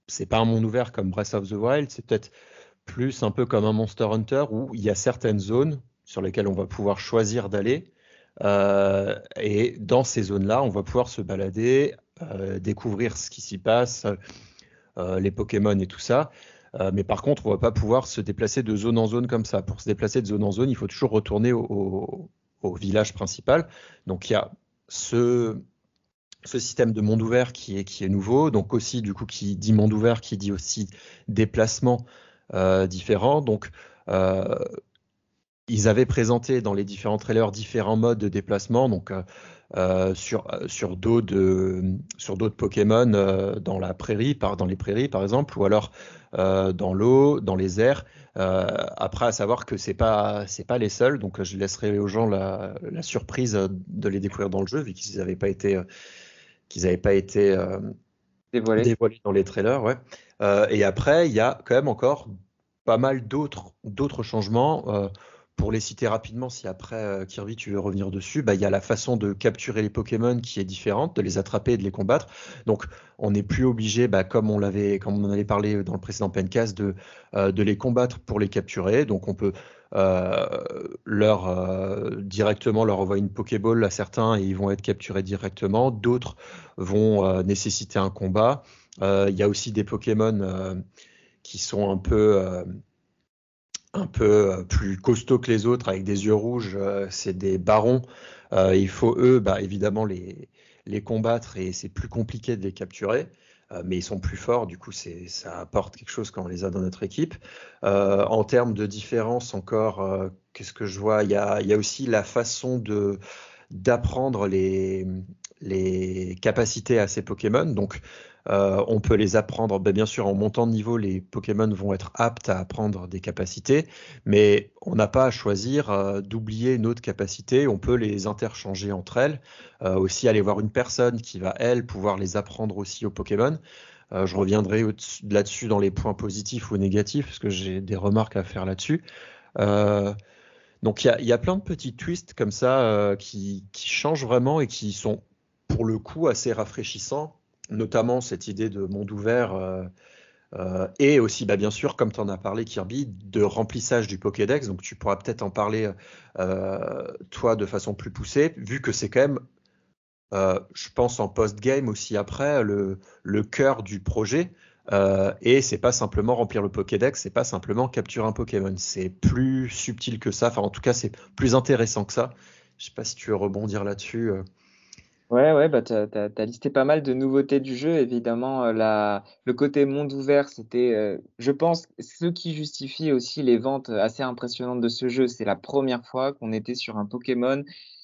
Speaker 2: c'est pas un monde ouvert comme Breath of the Wild, c'est peut-être plus un peu comme un Monster Hunter où il y a certaines zones sur lesquelles on va pouvoir choisir d'aller. Euh, et dans ces zones-là, on va pouvoir se balader, euh, découvrir ce qui s'y passe, euh, les Pokémon et tout ça. mais par contre, on va pas pouvoir se déplacer de zone en zone comme ça. Pour se déplacer de zone en zone, il faut toujours retourner au, village principal. Donc il y a ce, ce système de monde ouvert qui est, qui est nouveau. Donc aussi, du coup, qui dit monde ouvert, qui dit aussi déplacement. Euh, différents. Donc, euh, ils avaient présenté dans les différents trailers différents modes de déplacement. Donc, euh, sur, sur d'autres sur d'autres Pokémon dans la prairie, par, dans les prairies par exemple, ou alors dans l'eau, dans les airs. après, à savoir que c'est pas c'est pas les seuls, donc je laisserai aux gens la, la surprise de les découvrir dans le jeu vu qu'ils n'avaient pas été qu'ils n'avaient pas été dévoilés. dans les trailers, ouais. Euh, et après, il y a quand même encore pas mal d'autres changements. Euh, pour les citer rapidement, si après euh, Kirby tu veux revenir dessus, bah, il y a la façon de capturer les Pokémon qui est différente, de les attraper et de les combattre. Donc on n'est plus obligé, bah, comme on l'avait, comme on en avait parlé dans le précédent Pencast, de, de les combattre pour les capturer. Donc on peut leur directement leur envoyer une Pokéball à certains et ils vont être capturés directement. D'autres vont nécessiter un combat. Euh, il y a aussi des Pokémon euh, qui sont un peu euh, un peu plus costauds que les autres avec des yeux rouges, c'est des barons. il faut eux, bah, évidemment, les, les combattre et c'est plus compliqué de les capturer. mais ils sont plus forts, du coup, ça apporte quelque chose quand on les a dans notre équipe. en termes de différence, encore, qu'est-ce que je vois? Il y, a, il y a, aussi la façon d'apprendre les, les capacités à ces Pokémon. Donc, euh, on peut les apprendre, ben, bien sûr, en montant de niveau, les Pokémon vont être aptes à apprendre des capacités, mais on n'a pas à choisir euh, d'oublier une autre capacité, on peut les interchanger entre elles, euh, aussi aller voir une personne qui va, elle, pouvoir les apprendre aussi aux Pokémon. je reviendrai là-dessus dans les points positifs ou négatifs, parce que j'ai des remarques à faire là-dessus. donc il y a, plein de petits twists comme ça qui, qui changent vraiment et qui sont pour le coup assez rafraîchissants notamment cette idée de monde ouvert euh, euh, et aussi, bah, bien sûr, comme tu en as parlé, Kirby, de remplissage du Pokédex. Donc, tu pourras peut-être en parler, euh, toi, de façon plus poussée, vu que c'est quand même, je pense, en post-game aussi après, le, le cœur du projet. et c'est pas simplement remplir le Pokédex, c'est pas simplement capturer un Pokémon. C'est plus subtil que ça. Enfin, en tout cas, c'est plus intéressant que ça. Je sais pas si tu veux rebondir là-dessus.
Speaker 4: Ouais, ouais, bah, tu as, listé pas mal de nouveautés du jeu. Évidemment, euh, la, le côté monde ouvert, c'était, euh, je pense, ce qui justifie aussi les ventes assez impressionnantes de ce jeu. C'est la première fois qu'on était sur un Pokémon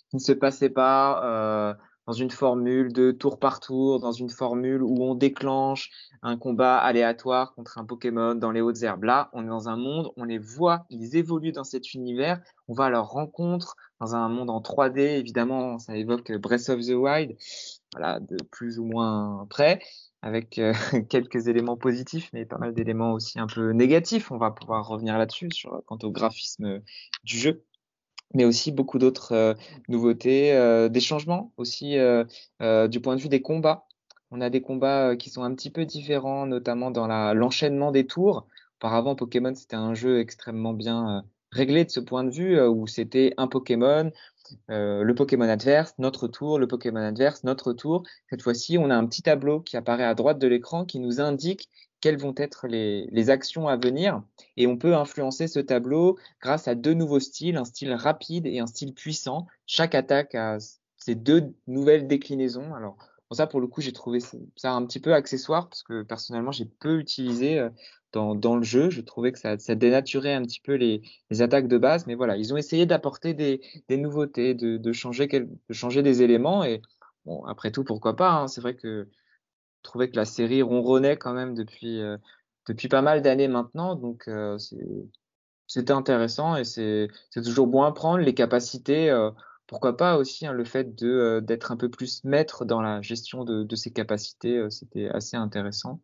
Speaker 4: qui ne se passait pas euh, dans une formule de tour par tour, dans une formule où on déclenche un combat aléatoire contre un Pokémon dans les hautes herbes. Là, on est dans un monde, on les voit, ils évoluent dans cet univers, on va à leur rencontre dans un monde en 3D, évidemment, ça évoque Breath of the Wild, voilà, de plus ou moins près, avec euh, quelques éléments positifs, mais pas mal d'éléments aussi un peu négatifs. On va pouvoir revenir là-dessus sur quant au graphisme du jeu mais aussi beaucoup d'autres euh, nouveautés, euh, des changements aussi du point de vue des combats. On a des combats qui sont un petit peu différents, notamment dans l'enchaînement des tours. Auparavant, Pokémon, c'était un jeu extrêmement bien réglé de ce point de vue, où c'était un Pokémon, euh, le Pokémon adverse, notre tour, le Pokémon adverse, notre tour. Cette fois-ci, on a un petit tableau qui apparaît à droite de l'écran qui nous indique quelles vont être les, actions à venir. Et on peut influencer ce tableau grâce à deux nouveaux styles, un style rapide et un style puissant. Chaque attaque a ces deux nouvelles déclinaisons. Alors, ça, pour le coup, j'ai trouvé ça un petit peu accessoire parce que personnellement, j'ai peu utilisé euh, dans, le jeu. Je trouvais que ça, dénaturait un petit peu les, attaques de base. Mais voilà, ils ont essayé d'apporter des, nouveautés, de, changer de changer des éléments. Et après tout, pourquoi pas hein. C'est vrai que trouvais que la série ronronnait quand même depuis, euh, depuis pas mal d'années maintenant. Donc, euh, c'était intéressant et c'est toujours bon à prendre. Les capacités, euh, pourquoi pas aussi hein, le fait d'être un peu plus maître dans la gestion de, de ces capacités, c'était assez intéressant.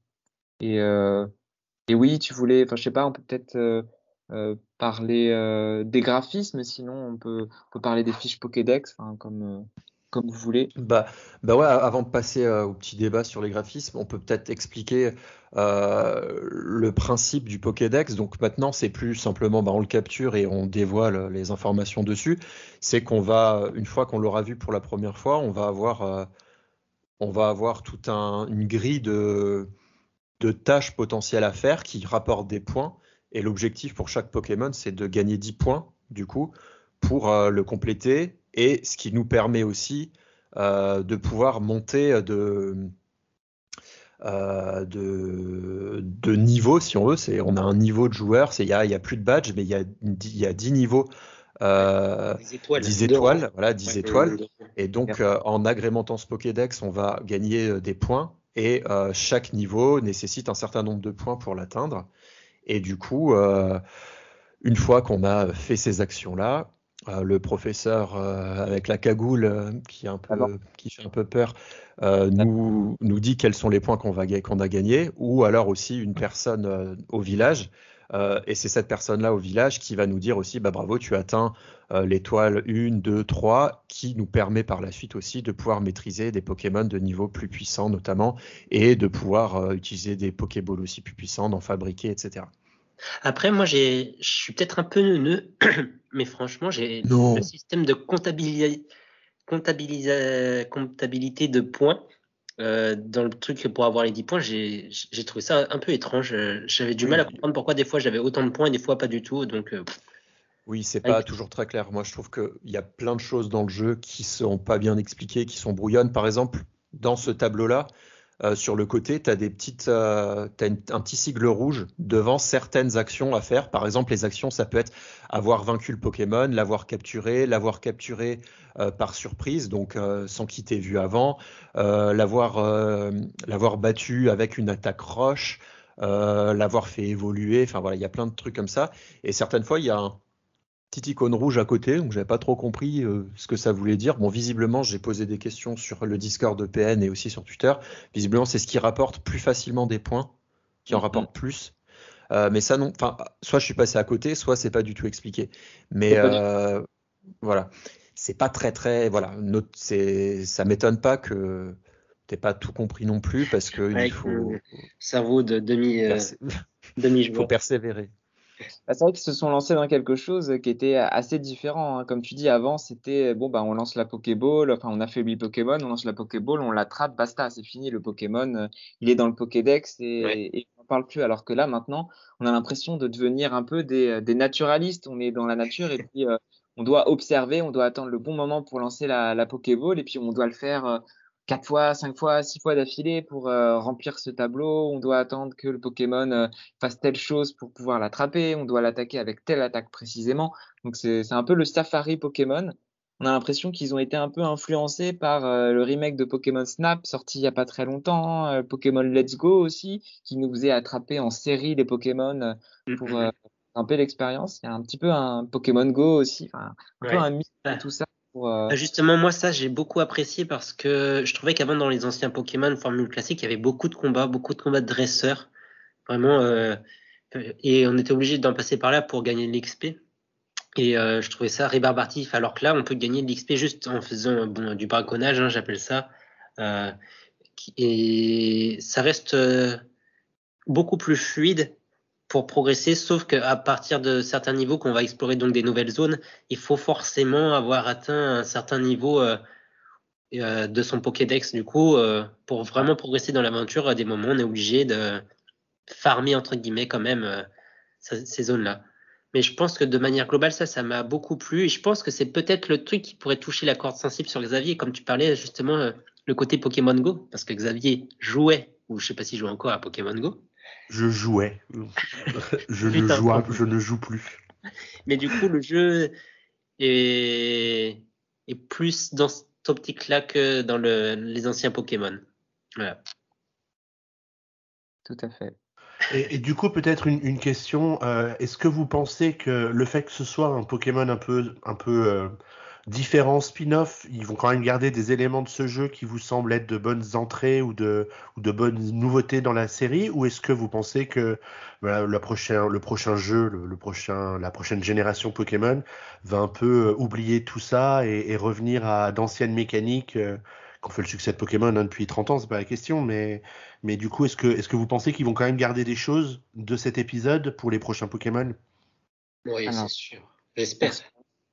Speaker 4: Et, et oui, tu voulais, enfin, je sais pas, on peut peut-être parler des graphismes, sinon on peut, parler des fiches Pokédex, comme, comme vous voulez.
Speaker 2: Bah, bah ouais, avant de passer au petit débat sur les graphismes, on peut peut-être expliquer le principe du Pokédex. Donc maintenant, c'est plus simplement, bah, on le capture et on dévoile les informations dessus. C'est qu'on va, une fois qu'on l'aura vu pour la première fois, on va avoir, on va avoir toute un, une grille de de tâches potentielles à faire qui rapportent des points. Et l'objectif pour chaque Pokémon, c'est de gagner 10 points, du coup, pour euh, le compléter. Et ce qui nous permet aussi euh, de pouvoir monter de, euh, de, niveau, si on veut. C'est, on a un niveau de joueur, il n'y a, y a, plus de badge, mais il y a, y a 10 niveaux. 10 étoiles, 10 étoiles, voilà, 10 étoiles. Et donc, en agrémentant ce Pokédex, on va gagner des points et euh, chaque niveau nécessite un certain nombre de points pour l'atteindre. Et du coup, euh, une fois qu'on a fait ces actions-là, euh, le professeur avec la cagoule qui, un peu, qui fait un peu peur nous, nous dit quels sont les points qu'on qu'on a gagnés, ou alors aussi une personne au village euh, et c'est cette personne-là au village qui va nous dire aussi, bah, bravo, tu atteins euh, l'étoile 1, 2, 3, qui nous permet par la suite aussi de pouvoir maîtriser des Pokémon de niveau plus puissant notamment, et de pouvoir euh, utiliser des Pokéballs aussi plus puissants, d'en fabriquer, etc.
Speaker 3: Après, moi, je suis peut-être un peu neuneux, mais franchement, j'ai le système de comptabilité, comptabilité de points euh, dans le truc pour avoir les 10 points, j'ai trouvé ça un peu étrange. J'avais du mal à comprendre pourquoi des fois j'avais autant de points et des fois pas du tout. Donc, euh,
Speaker 2: oui, c'est pas toujours très clair. Moi, je trouve qu'il y a plein de choses dans le jeu qui sont pas bien expliquées, qui sont brouillonnes. Par exemple, dans ce tableau-là, euh, sur le côté, tu as, des petites, euh, un petit sigle rouge devant certaines actions à faire. Par exemple, les actions, ça peut être avoir vaincu le Pokémon, l'avoir capturé, l'avoir capturé euh, par surprise, donc sans qu'il t'ait vu avant, l'avoir l'avoir battu avec une attaque roche, l'avoir fait évoluer. Enfin voilà, il y a plein de trucs comme ça. Et certaines fois, il y a un petite icône rouge à côté, donc j'avais pas trop compris euh, ce que ça voulait dire. Bon, visiblement, j'ai posé des questions sur le Discord de PN et aussi sur Twitter. Visiblement, c'est ce qui rapporte plus facilement des points, qui en mhm. rapporte plus. Euh, mais ça, non. Enfin, soit je suis passé à côté, soit c'est pas du tout expliqué. Mais euh, voilà, c'est pas très très. Voilà, c'est ça m'étonne pas que t'aies pas tout compris non plus parce que il faut.
Speaker 3: Cerveau de demi. demi
Speaker 2: Il faut persévérer.
Speaker 4: Bah, c'est vrai qu'ils se sont lancés dans quelque chose qui était assez différent. Hein. Comme tu dis, avant, c'était bon, bah, on lance la Pokéball, enfin, on affaiblit Pokémon, on lance la Pokéball, on l'attrape, basta, c'est fini. Le Pokémon, euh, il est dans le Pokédex et, on n'en parle plus. Alors que là, maintenant, on a l'impression de devenir un peu des, des, naturalistes. On est dans la nature et puis euh, on doit observer, on doit attendre le bon moment pour lancer la, la Pokéball et puis on doit le faire. Euh, quatre fois, cinq fois, six fois d'affilée pour euh, remplir ce tableau. On doit attendre que le Pokémon euh, fasse telle chose pour pouvoir l'attraper. On doit l'attaquer avec telle attaque précisément. Donc c'est un peu le safari Pokémon. on a l'impression qu'ils ont été un peu influencés par euh, le remake de Pokémon Snap sorti il y a pas très longtemps, Pokémon Let's Go aussi, qui nous faisait attraper en série les Pokémon euh, mm, pour un peu l'expérience. Il y a un petit peu un Pokémon Go aussi, un peu un mix de tout ça.
Speaker 3: Bah, justement, moi, ça, j'ai beaucoup apprécié parce que je trouvais qu'avant, dans les anciens Pokémon Formule classique, il y avait beaucoup de combats, beaucoup de combats de dresseurs. Vraiment, et on était obligé d'en passer par là pour gagner de l'XP. Et euh, je trouvais ça rébarbatif, alors que là, on peut gagner de l'XP juste en faisant bon, du braconnage, hein, j'appelle ça. Euh, et ça reste euh, beaucoup plus fluide pour progresser, sauf qu'à partir de certains niveaux qu'on va explorer donc des nouvelles zones, il faut forcément avoir atteint un certain niveau euh, euh de son Pokédex. Du coup, euh, pour vraiment progresser dans l'aventure, à des moments, on est obligé de farmer entre guillemets quand même ces zones-là. Mais je pense que de manière globale, ça, ça m'a beaucoup plu. Et je pense que c'est peut-être le truc qui pourrait toucher la corde sensible sur Xavier, comme tu parlais justement, le côté Pokémon Go. Parce que Xavier jouait, ou je sais pas s'il joue encore à Pokémon Go.
Speaker 1: Je jouais. je, ne joue, je ne joue plus.
Speaker 3: Mais du coup, le jeu est, est plus dans cette optique-là que dans le, les anciens Pokémon. Voilà.
Speaker 4: Tout à fait.
Speaker 1: Et, du coup, peut-être une, question. Euh, est-ce que vous pensez que le fait que ce soit un Pokémon un peu, un peu euh, différent, spin-off, ils vont quand même garder des éléments de ce jeu qui vous semblent être de bonnes entrées ou de, ou de bonnes nouveautés dans la série Ou est-ce que vous pensez que le, prochain, le prochain jeu, le, prochain, la prochaine génération Pokémon va un peu euh, oublier tout ça et, revenir à d'anciennes mécaniques qu'on fait le succès de Pokémon hein, depuis 30 ans, c'est pas la question, mais, mais du coup, est-ce que, est que vous pensez qu'ils vont quand même garder des choses de cet épisode pour les prochains Pokémon?
Speaker 3: Oui, c'est sûr. J'espère.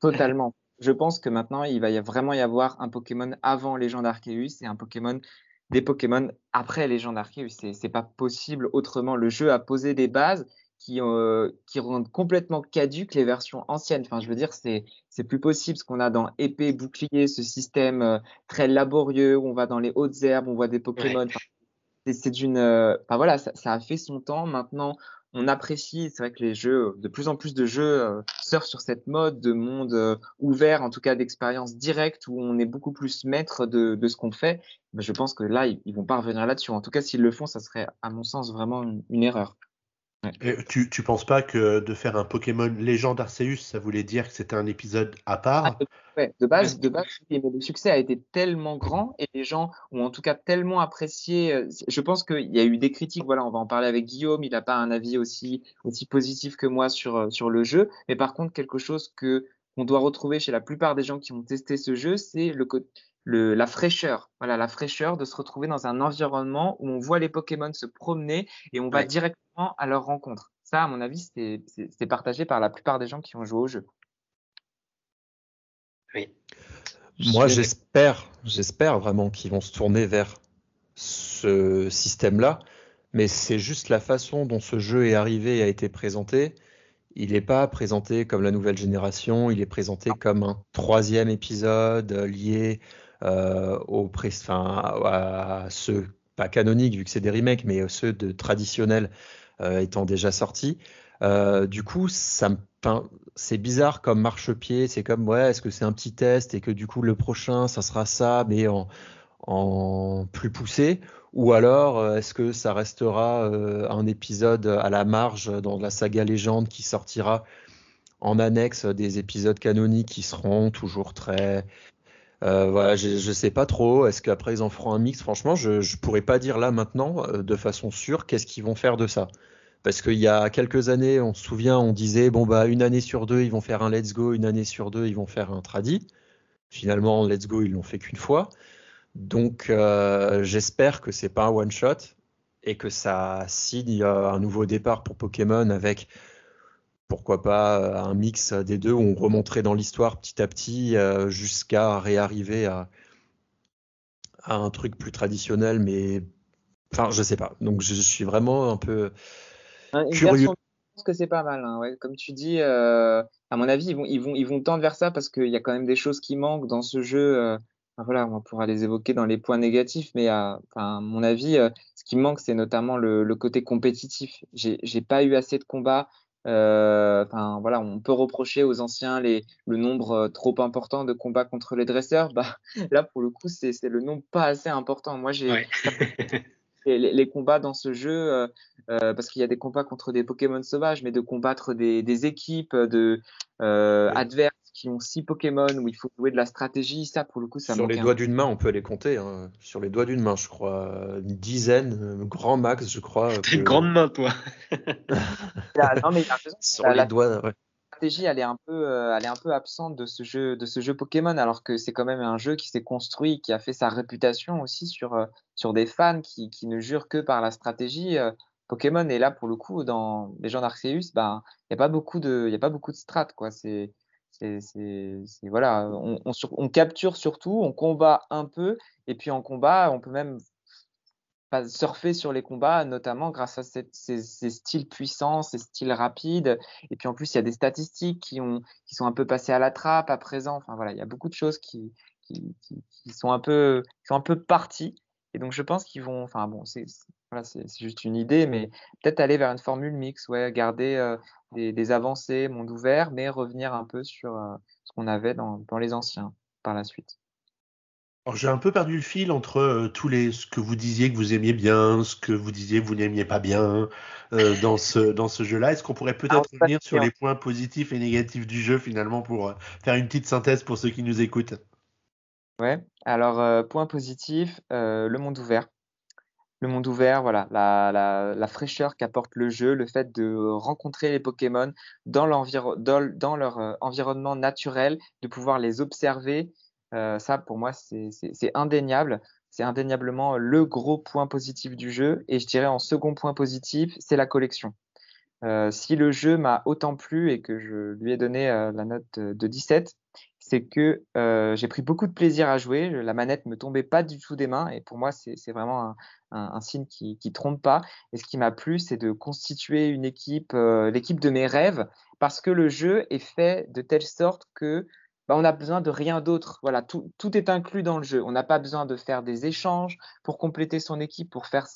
Speaker 4: Totalement. Je pense que maintenant, il va y vraiment y avoir un Pokémon avant Légende Arceus et un Pokémon des Pokémon après Légende Arceus. C'est pas possible autrement. Le jeu a posé des bases qui, euh, qui rendent complètement caduques les versions anciennes. Enfin, je veux dire, c'est c'est plus possible ce qu'on a dans épée, bouclier, ce système euh, très laborieux où on va dans les hautes herbes, on voit des Pokémon. c'est d'une, euh, enfin voilà, ça, ça, a fait son temps. Maintenant, on apprécie. C'est vrai que les jeux, de plus en plus de jeux euh, surfent sur cette mode de monde ouvert, en tout cas d'expérience directe où on est beaucoup plus maître de, ce qu'on fait. Mais je pense que là, ils, ils vont pas revenir là-dessus. En tout cas, s'ils le font, ça serait, à mon sens, vraiment une erreur.
Speaker 1: Tu, tu penses pas que de faire un Pokémon Légende Arceus, ça voulait dire que c'était un épisode à part
Speaker 4: ah, De base, de base, mais le succès a été tellement grand et les gens ont en tout cas tellement apprécié. Euh, je pense qu'il y a eu des critiques. Voilà, on va en parler avec Guillaume. Il n'a pas un avis aussi aussi positif que moi sur euh, sur le jeu, mais par contre quelque chose que qu'on doit retrouver chez la plupart des gens qui ont testé ce jeu, c'est le côté le, la fraîcheur, voilà, la fraîcheur de se retrouver dans un environnement où on voit les Pokémon se promener et on va directement à leur rencontre. Ça, à mon avis, c'est partagé par la plupart des gens qui ont joué au jeu.
Speaker 3: Oui.
Speaker 2: Moi, j'espère, j'espère vraiment qu'ils vont se tourner vers ce système-là, mais c'est juste la façon dont ce jeu est arrivé et a été présenté. Il n'est pas présenté comme la nouvelle génération, il est présenté comme un troisième épisode lié euh, au à ceux pas canoniques vu que c'est des remakes, mais ceux de traditionnels euh, étant déjà sortis. Euh, du coup, c'est bizarre comme marchepied. C'est comme ouais, est-ce que c'est un petit test et que du coup le prochain ça sera ça, mais en, en plus poussé, ou alors est-ce que ça restera un épisode à la marge dans la saga légende qui sortira en annexe des épisodes canoniques qui seront toujours très euh, voilà, je, je sais pas trop. Est-ce qu'après ils en feront un mix? Franchement, je, je pourrais pas dire là maintenant euh, de façon sûre qu'est-ce qu'ils vont faire de ça. Parce qu'il y a quelques années, on se souvient, on disait bon bah une année sur deux ils vont faire un Let's Go, une année sur deux ils vont faire un Tradi. Finalement, Let's Go ils l'ont fait qu'une fois. Donc euh, j'espère que c'est pas un one shot et que ça signe un nouveau départ pour Pokémon avec pourquoi pas euh, un mix des deux où on remonterait dans l'histoire petit à petit euh, jusqu'à réarriver à, à, un truc plus traditionnel, mais enfin, je sais pas. Donc, je, suis vraiment un peu curieux. je
Speaker 4: pense que c'est pas mal. Hein, ouais. Comme tu dis, euh, à mon avis, ils vont, ils vont, ils vont tendre vers ça parce qu'il y a quand même des choses qui manquent dans ce jeu. Euh, voilà, on pourra les évoquer dans les points négatifs, mais à, à mon avis, ce qui manque, c'est notamment le, le côté compétitif. J'ai pas eu assez de combats Enfin voilà, on peut reprocher aux anciens les, le nombre trop important de combats contre les dresseurs. Bah là pour le coup c'est le nombre pas assez important. Moi j'ai les, combats dans ce jeu, euh, euh, parce qu'il y a des combats contre des Pokémon sauvages, mais de combattre des, équipes de euh, adverses qui ont six Pokémon où il faut jouer de la stratégie, ça pour le coup ça
Speaker 2: Sur les doigts d'une main, on peut les compter. Hein. Sur les doigts d'une main, je crois, une dizaine, grand max, je crois.
Speaker 3: T'as une grande main, toi.
Speaker 4: non mais il a raison. Sur les doigts, ouais stratégie, elle est un peu, euh, elle est un peu absente de ce jeu, de ce jeu Pokémon, alors que c'est quand même un jeu qui s'est construit, qui a fait sa réputation aussi sur, euh, sur des fans qui, qui ne jurent que par la stratégie. Euh, Pokémon et là pour le coup dans les gens d'Arceus, ben il y a pas beaucoup de, il y a pas beaucoup de strat quoi. C'est, c'est, voilà, on, capture surtout, on combat un peu et puis en combat on peut même surfer sur les combats, notamment grâce à ces, styles puissants, ces styles rapides. Et puis en plus, il y a des statistiques qui, ont, qui sont un peu passées à la trappe à présent. Enfin voilà, il y a beaucoup de choses qui, qui, sont, un peu, qui sont un peu parties. Et donc je pense qu'ils vont, enfin bon, c'est voilà, juste une idée, mais peut-être aller vers une formule mix, ouais, garder euh, des, des, avancées, monde ouvert, mais revenir un peu sur euh, ce qu'on avait dans, dans les anciens par la suite
Speaker 1: j'ai un peu perdu le fil entre euh, tous les ce que vous disiez que vous aimiez bien, ce que vous disiez que vous n'aimiez pas bien euh, dans ce dans ce jeu-là. Est-ce qu'on pourrait peut-être revenir sur les points positifs et négatifs du jeu finalement pour faire une petite synthèse pour ceux qui nous écoutent?
Speaker 4: Ouais. Alors point positif, le monde ouvert. Le monde ouvert, voilà, la, la, fraîcheur qu'apporte le jeu, le fait de rencontrer les Pokémon dans, leur environnement naturel, de pouvoir les observer euh, ça, pour moi, c'est indéniable. C'est indéniablement le gros point positif du jeu. Et je dirais en second point positif, c'est la collection. Euh, si le jeu m'a autant plu et que je lui ai donné euh, la note de 17, c'est que j'ai pris beaucoup de plaisir à jouer. La manette me tombait pas du tout des mains et pour moi c'est vraiment un, signe qui, qui trompe pas. Et ce qui m'a plu, c'est de constituer une équipe, l'équipe de mes rêves, parce que le jeu est fait de telle sorte que bah, on a besoin de rien d'autre. Voilà, tout, est inclus dans le jeu. On n'a pas besoin de faire des échanges pour compléter son équipe, pour faire,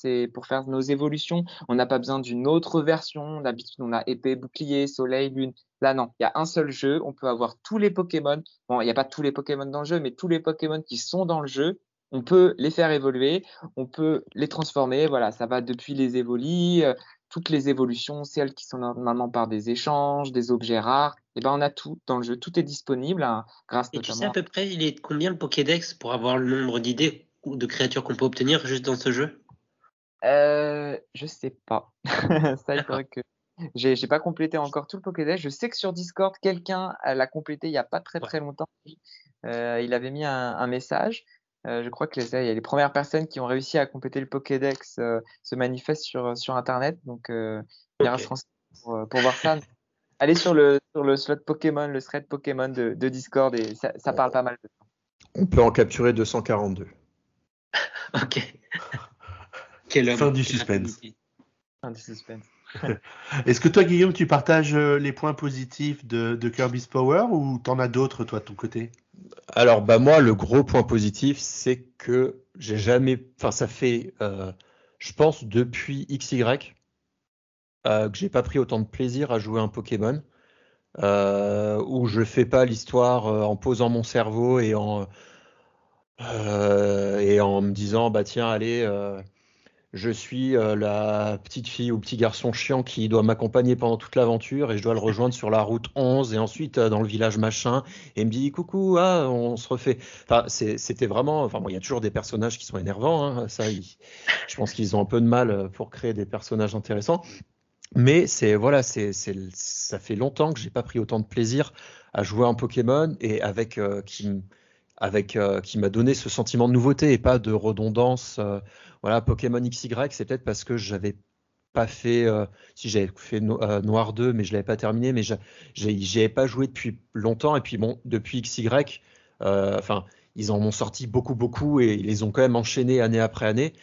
Speaker 4: nos évolutions. On n'a pas besoin d'une autre version. D'habitude, on a épée, bouclier, soleil, lune. Là, non, il y a un seul jeu. On peut avoir tous les Pokémon. Bon, il n'y a pas tous les Pokémon dans le jeu, mais tous les Pokémon qui sont dans le jeu, on peut les faire évoluer, on peut les transformer. Voilà, ça va depuis les évolis, euh, toutes les évolutions, celles qui sont normalement par des échanges, des objets rares, et eh ben on a tout dans le jeu, tout est disponible hein, grâce
Speaker 3: et Tu sais à peu près il est combien le Pokédex pour avoir le nombre d'idées ou de créatures qu'on peut obtenir juste dans ce jeu?
Speaker 4: Euh, Je sais pas. Ça il faudrait que j'ai pas complété encore tout le Pokédex. Je sais que sur Discord quelqu'un l'a complété il y a pas très très longtemps. Euh, il avait mis un message. Euh, je crois que les, les premières personnes qui ont réussi à compléter le Pokédex euh, se manifestent sur, sur Internet. Donc, euh, il okay. pour, pour, voir ça. Allez sur le, sur le slot Pokémon, le thread Pokémon de, de Discord et ça, ça, parle pas mal de ça.
Speaker 2: On peut en capturer 242.
Speaker 3: ok.
Speaker 1: fin du suspense.
Speaker 4: Fin du suspense.
Speaker 1: Est-ce que toi, Guillaume, tu partages les points positifs de, de Kirby's Power ou t'en as d'autres, toi, de ton côté?
Speaker 2: Alors, bah moi, le gros point positif, c'est que j'ai jamais, enfin, ça fait, euh, je pense, depuis XY, euh, que j'ai pas pris autant de plaisir à jouer un Pokémon, euh, où je fais pas l'histoire en posant mon cerveau et en et en me disant, bah tiens, allez je suis euh, la petite fille ou petit garçon chiant qui doit m'accompagner pendant toute l'aventure et je dois le rejoindre sur la route 11 et ensuite euh, dans le village machin et me dit coucou ah on se refait. Enfin c'était vraiment enfin il y a toujours des personnages qui sont énervants hein, ça je pense qu'ils ont un peu de mal euh, pour créer des personnages intéressants. Mais c'est voilà c'est ça fait longtemps que j'ai pas pris autant de plaisir à jouer un Pokémon et avec qui avec qui m'a donné ce sentiment de nouveauté et pas de redondance voilà, Pokémon XY, c'est peut-être parce que j'avais pas fait, euh, si j'avais fait euh, Noir 2, mais je l'avais pas terminé, mais j'y avais pas joué depuis longtemps. Et puis bon, depuis XY, euh, enfin, ils en ont sorti beaucoup, beaucoup et ils les ont quand même enchaînés année après année.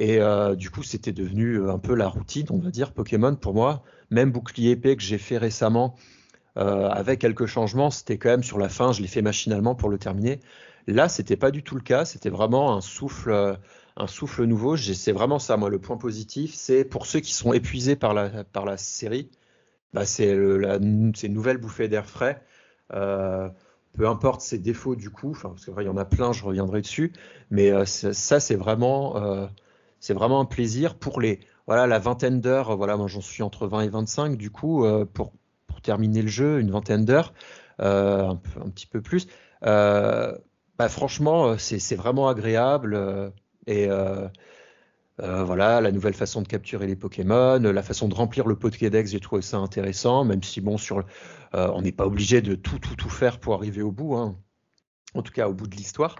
Speaker 2: Et du coup, c'était devenu un peu la routine, on va dire, Pokémon pour moi. Même bouclier épée que j'ai fait récemment, avec quelques changements, c'était quand même sur la fin, je l'ai fait machinalement pour le terminer. Là, c'était pas du tout le cas. C'était vraiment un souffle un souffle nouveau. C'est vraiment ça, moi, le point positif. C'est pour ceux qui sont épuisés par la, par la série, bah, c'est une nouvelle bouffée d'air frais. peu importe ses défauts du coup, parce qu'il y en a plein, je reviendrai dessus, mais ça c'est vraiment, vraiment un plaisir pour les, voilà, la vingtaine d'heures. Voilà, moi j'en suis entre 20 et 25 du coup pour, pour terminer le jeu, une vingtaine d'heures, un, un, petit peu plus. Bah, franchement, c'est vraiment agréable et euh, voilà, la nouvelle façon de capturer les Pokémon, la façon de remplir le Pokédex, j'ai trouvé ça intéressant, même si bon, sur, euh, on n'est pas obligé de tout, tout, tout faire pour arriver au bout, hein. en tout cas au bout de l'histoire.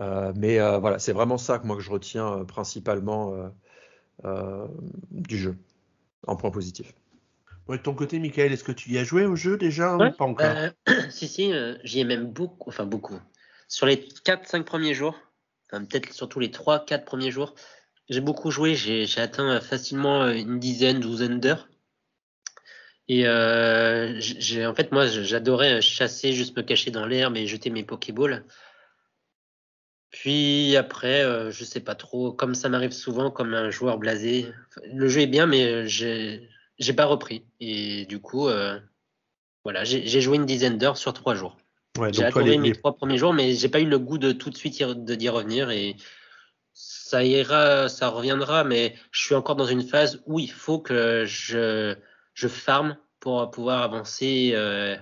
Speaker 2: Euh, mais voilà, c'est vraiment ça que moi que je retiens principalement du jeu, en point positif.
Speaker 1: De ton côté, Michael, est-ce que tu y as joué au jeu déjà ou pas encore?
Speaker 3: Si, si, j'y ai même beaucoup, enfin beaucoup. Sur les 4-5 premiers jours, peut-être surtout les 3-4 premiers jours, j'ai beaucoup joué, j'ai atteint facilement une dizaine, douzaine d'heures. Et euh, j'ai en fait moi j'adorais chasser, juste me cacher dans l'herbe et jeter mes Pokéballs. Puis après, euh, je sais pas trop, comme ça m'arrive souvent comme un joueur blasé. Le jeu est bien, mais j'ai j'ai pas repris. Et du coup, euh, voilà, j'ai joué une dizaine d'heures sur trois jours. Ouais, j'ai adoré mes trois premiers jours, mais j'ai pas eu le goût de tout de suite d'y revenir. Et ça ira, ça reviendra, mais je suis encore dans une phase où il faut que je, je farme pour pouvoir avancer euh,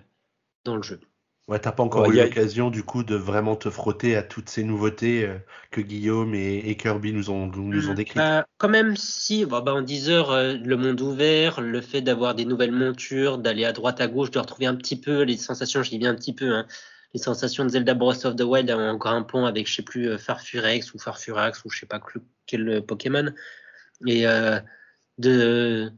Speaker 3: dans le jeu.
Speaker 1: Ouais, t'as pas encore eu l'occasion du coup de vraiment te frotter à toutes ces nouveautés euh, que Guillaume et, Kirby nous ont, nous ont décrites.
Speaker 3: Bah, quand même, si, bah, en 10 heures, euh, le monde ouvert, le fait d'avoir des nouvelles montures, d'aller à droite à gauche, de retrouver un petit peu les sensations, je dis bien un petit peu, hein, les sensations de Zelda Breath of the Wild en grimpant avec, je sais plus, euh, Farfurex ou Farfurax ou je sais pas quel euh, Pokémon. Et de,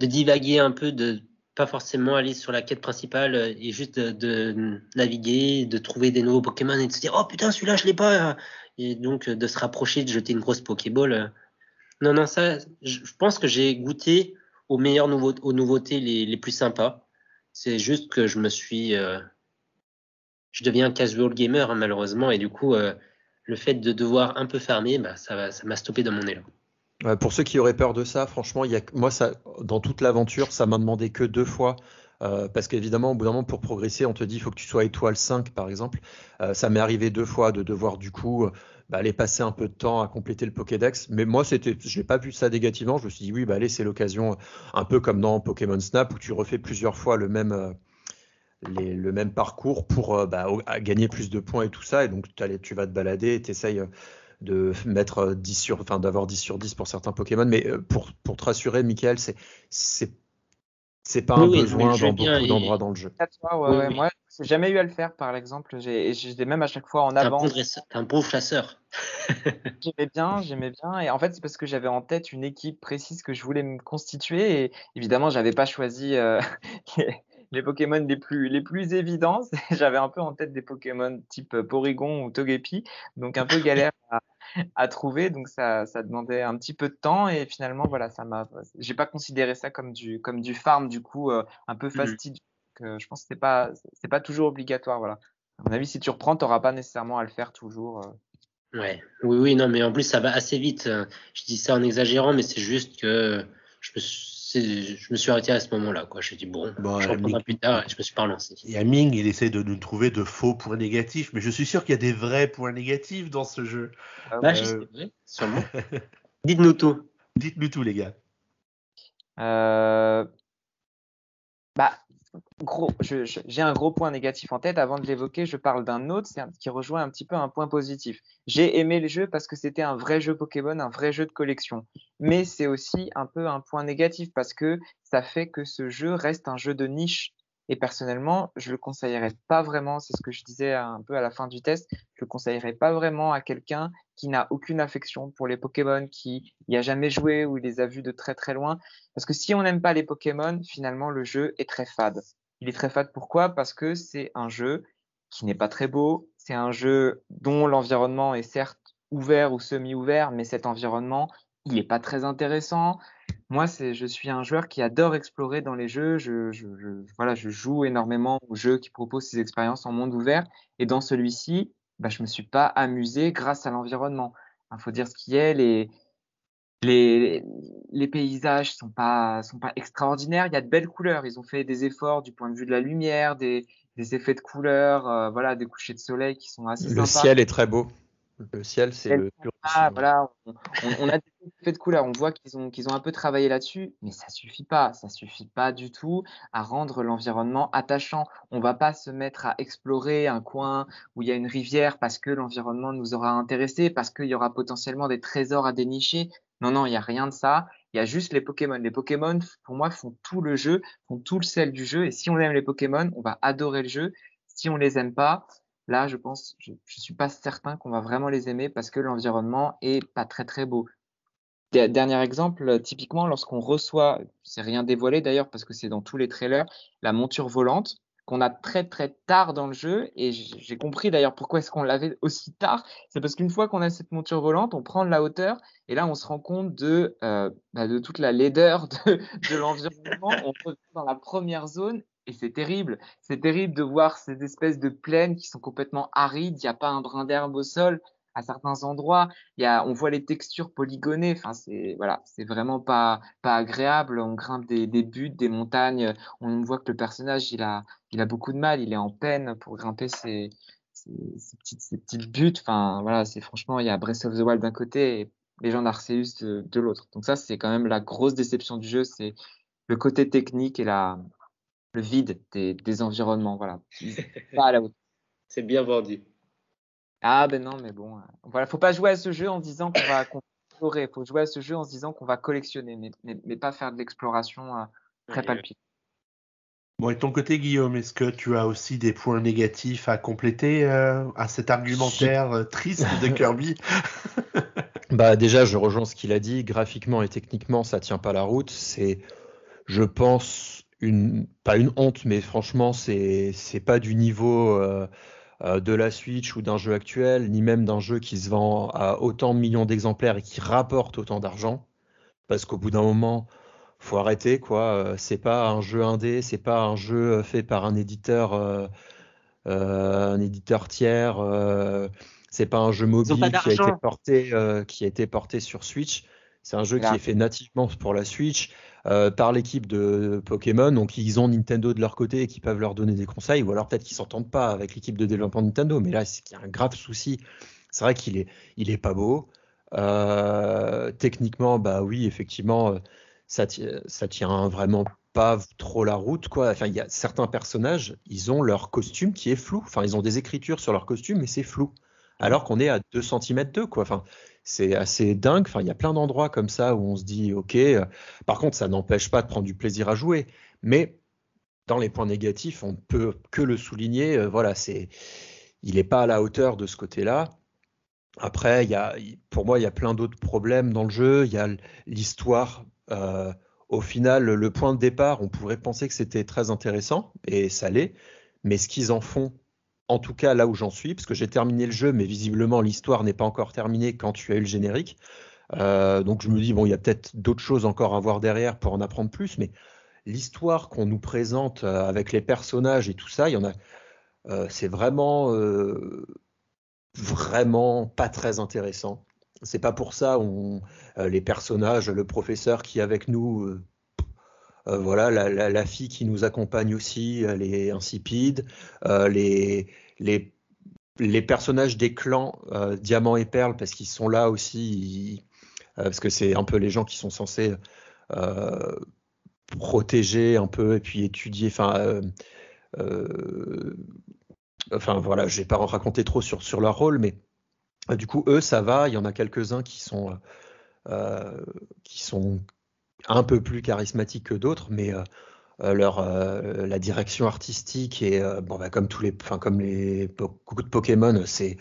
Speaker 3: de divaguer un peu, de pas forcément aller sur la quête principale et juste de, naviguer, de trouver des nouveaux Pokémon et de se dire oh putain celui-là je l'ai pas et donc de se rapprocher, de jeter une grosse Pokéball. Non non ça, je pense que j'ai goûté aux meilleures nouveautés, aux nouveautés les, plus sympas. C'est juste que je me suis je deviens casual gamer hein, malheureusement et du coup euh, le fait de devoir un peu fermer, bah, ça ça m'a stoppé dans mon élan.
Speaker 2: Pour ceux qui auraient peur de ça, franchement, moi, dans toute l'aventure, ça m'a demandé que deux fois. Euh, parce qu'évidemment, au bout d'un moment, pour progresser, on te dit il faut que tu sois étoile 5, par exemple. Euh, ça m'est arrivé deux fois de devoir, du coup, bah, aller passer un peu de temps à compléter le Pokédex. Mais moi, je n'ai pas vu ça négativement. Je me suis dit, oui, bah, allez, c'est l'occasion, un peu comme dans Pokémon Snap, où tu refais plusieurs fois le même, le même parcours pour euh, bah, gagner plus de points et tout ça. Et donc, tu vas te balader et tu essayes euh, de mettre 10 sur, enfin, d'avoir 10 sur 10 pour certains Pokémon. Mais euh, pour, pour te rassurer, Michael, c'est, c'est, c'est pas un besoin dans beaucoup d'endroits dans le jeu.
Speaker 4: Ouais, Moi, j'ai jamais eu à le faire, par exemple. J'étais même à chaque fois en avant.
Speaker 3: Un bon chasseur.
Speaker 4: j'aimais bien, j'aimais bien. Et en fait, c'est parce que j'avais en tête une équipe précise que je voulais me constituer. Et évidemment, j'avais pas choisi les Pokémon les plus, les plus évidents. J'avais un peu en tête des Pokémon type Porygon ou Togepi, donc un peu galère à, trouver. Donc ça, ça, demandait un petit peu de temps et finalement, voilà, ça m'a. J'ai pas considéré ça comme du, comme du farm, du coup, euh, un peu mmh fastidieux. je pense que c'est pas, c'est pas toujours obligatoire. Voilà. À mon avis, si tu reprends, tu n'auras pas nécessairement à le faire toujours.
Speaker 3: Euh. Ouais, oui, oui, non, mais en plus, ça va assez vite. Je dis ça en exagérant, mais c'est juste que je me suis je me suis arrêté à ce moment-là. Quoi. Je dit bon, bon je reprendrai plus tard et je me suis pas relancé.
Speaker 1: Et Ming, il essaie de nous trouver de faux points négatifs, mais je suis sûr qu'il y a des vrais points négatifs dans ce jeu.
Speaker 3: Ah, bah, euh... sûrement. Dites-nous tout.
Speaker 1: Dites-nous tout, les gars.
Speaker 4: Euh... Bah, j'ai un gros point négatif en tête. Avant de l'évoquer, je parle d'un autre qui rejoint un petit peu un point positif. J'ai aimé le jeu parce que c'était un vrai jeu Pokémon, un vrai jeu de collection. Mais c'est aussi un peu un point négatif parce que ça fait que ce jeu reste un jeu de niche. Et personnellement, je le conseillerais pas vraiment, c'est ce que je disais un peu à la fin du test, je le conseillerais pas vraiment à quelqu'un qui n'a aucune affection pour les Pokémon, qui n'y a jamais joué ou les a vus de très très loin. Parce que si on n'aime pas les Pokémon, finalement, le jeu est très fade. Il est très fade pourquoi? Parce que c'est un jeu qui n'est pas très beau, c'est un jeu dont l'environnement est certes ouvert ou semi-ouvert, mais cet environnement, il n'est pas très intéressant. Moi, c'est, je suis un joueur qui adore explorer dans les jeux. Je, je, voilà, je joue énormément aux jeux qui proposent ces expériences en monde ouvert. Et dans celui-ci, bah, je me suis pas amusé grâce à l'environnement. Il faut dire ce qui est. Les, les, les paysages sont pas sont pas extraordinaires. Il y a de belles couleurs. Ils ont fait des efforts du point de vue de la lumière, des, des effets de couleurs, euh, voilà, des couchers de soleil qui sont assez
Speaker 2: Le ciel est très beau. Le ciel, c'est le pur.
Speaker 4: Ah, voilà, on, a des effets de couleurs. On voit qu'ils ont, qu'ils ont un peu travaillé là-dessus, mais ça suffit pas. Ça suffit pas du tout à rendre l'environnement attachant. On va pas se mettre à explorer un coin où il y a une rivière parce que l'environnement nous aura intéressé, parce qu'il y aura potentiellement des trésors à dénicher. Non, non, il n'y a rien de ça. Il y a juste les Pokémon. Les Pokémon, pour moi, font tout le jeu, font tout le sel du jeu. Et si on aime les Pokémon, on va adorer le jeu. Si on les aime pas, là, je pense, je, je suis pas certain qu'on va vraiment les aimer parce que l'environnement est pas très très beau. Dernier exemple, typiquement, lorsqu'on reçoit, c'est rien dévoilé d'ailleurs parce que c'est dans tous les trailers, la monture volante qu'on a très très tard dans le jeu et j'ai compris d'ailleurs pourquoi est-ce qu'on l'avait aussi tard. C'est parce qu'une fois qu'on a cette monture volante, on prend de la hauteur et là on se rend compte de, euh, bah, de toute la laideur de, de l'environnement. on revient dans la première zone et c'est terrible. C'est terrible de voir ces espèces de plaines qui sont complètement arides. Il n'y a pas un brin d'herbe au sol à certains endroits. Y a, on voit les textures polygonées. Enfin, c'est voilà, c'est vraiment pas pas agréable. On grimpe des, des buttes, des montagnes. On voit que le personnage, il a il a beaucoup de mal. Il est en peine pour grimper ces, ces, petites petites buttes. Enfin, voilà, c'est franchement, il y a Breath of the Wild d'un côté et les gens d'Arceus de l'autre. Donc ça, c'est quand même la grosse déception du jeu, c'est le côté technique et la le vide des, des environnements. Voilà, pas à la hauteur.
Speaker 3: C'est bien vendu.
Speaker 4: Ah ben non, mais bon, euh, voilà, faut pas jouer à ce jeu en disant qu'on va explorer. Faut jouer à ce jeu en se disant qu'on va collectionner, mais, mais, mais, pas faire de l'exploration euh, très
Speaker 3: Ouais.
Speaker 4: palpitante.
Speaker 1: Bon, et de ton côté, Guillaume, est-ce que tu as aussi des points négatifs à compléter euh, à cet argumentaire euh, triste de Kirby?
Speaker 2: Bah déjà, je rejoins ce qu'il a dit. Graphiquement et techniquement, ça tient pas la route. C'est, je pense, une pas une honte, mais franchement, c'est c'est pas du niveau euh, euh, de la Switch ou d'un jeu actuel, ni même d'un jeu qui se vend à autant de millions d'exemplaires et qui rapporte autant d'argent. Parce qu'au bout d'un moment, faut arrêter quoi. Euh, C'est pas un jeu indé, c'est pas un jeu fait par un éditeur, euh, un éditeur tiers. c'est pas un jeu mobile qui a été porté, qui a été porté sur Switch. C'est un jeu qui est fait nativement pour la Switch euh, par l'équipe de Pokémon. Donc ils ont Nintendo de leur côté et qui peuvent leur donner des conseils, ou alors peut-être qu'ils s'entendent pas avec l'équipe de développement de Nintendo. Mais là, c'est qu'il y a un grave souci. C'est vrai qu'il est, il est pas beau. Euh, techniquement, bah oui, effectivement, euh, ça, ça tient vraiment pas trop la route, quoi. Enfin, il y a certains personnages, ils ont leur costume qui est flou. Enfin, ils ont des écritures sur leur costume, mais c'est flou. Alors qu'on est à 2 cm d'eux, quoi. Enfin, c'est assez dingue. Enfin, il y a plein d'endroits comme ça où on se dit, OK. euh, Par contre, ça n'empêche pas de prendre du plaisir à jouer. Mais dans les points négatifs, on ne peut que le souligner. euh, voilà, c'est, il n'est pas à la hauteur de ce côté-là. Après, il y a, pour moi, il y a plein d'autres problèmes dans le jeu. Il y a l'histoire. euh, au final, le point de départ, on pourrait penser que c'était très intéressant, et ça l'est. Mais ce qu'ils en font, en tout cas là où j'en suis, parce que j'ai terminé le jeu, mais visiblement l'histoire n'est pas encore terminée quand tu as eu le générique. Euh, donc je me dis, bon, il y a peut-être d'autres choses encore à voir derrière pour en apprendre plus, mais l'histoire qu'on nous présente euh, avec les personnages et tout ça, il y en a, euh, c'est vraiment, vraiment pas très intéressant. C'est pas pour ça on, les personnages, le professeur qui est avec nous, euh, voilà, la, fille qui nous accompagne aussi, elle est insipide. Euh, les, les, les personnages des clans euh, Diamant et Perle, parce qu'ils sont là aussi, euh, parce que c'est un peu les gens qui sont censés protéger un peu et puis étudier. Enfin, enfin voilà, je vais pas en raconter trop sur, sur leur rôle, mais du coup, eux, ça va. Il y en a quelques-uns qui sont, qui sont un peu plus charismatiques que d'autres, mais euh, euh, leur, euh, la direction artistique et bon, bah, comme tous les, enfin comme les beaucoup de Pokémon, c'est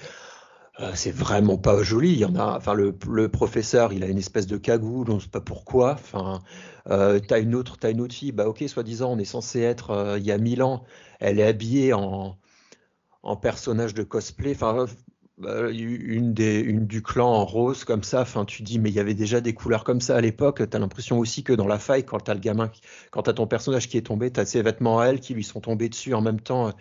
Speaker 2: c'est vraiment pas joli. Il y en a, enfin le, le professeur, il a une espèce de cagoule, on sait pas pourquoi. Enfin, euh, t'as une autre, t'as une autre fille, bah ok, soi-disant, on est censé être il y a mille ans, elle est habillée en en personnage de cosplay. Enfin, une des, une du clan en rose comme ça. Enfin, tu dis, mais il y avait déjà des couleurs comme ça à l'époque. T'as l'impression aussi que dans la faille, quand t'as le gamin, quand ton personnage qui est tombé, t'as ses vêtements à elle qui lui sont tombés dessus en même temps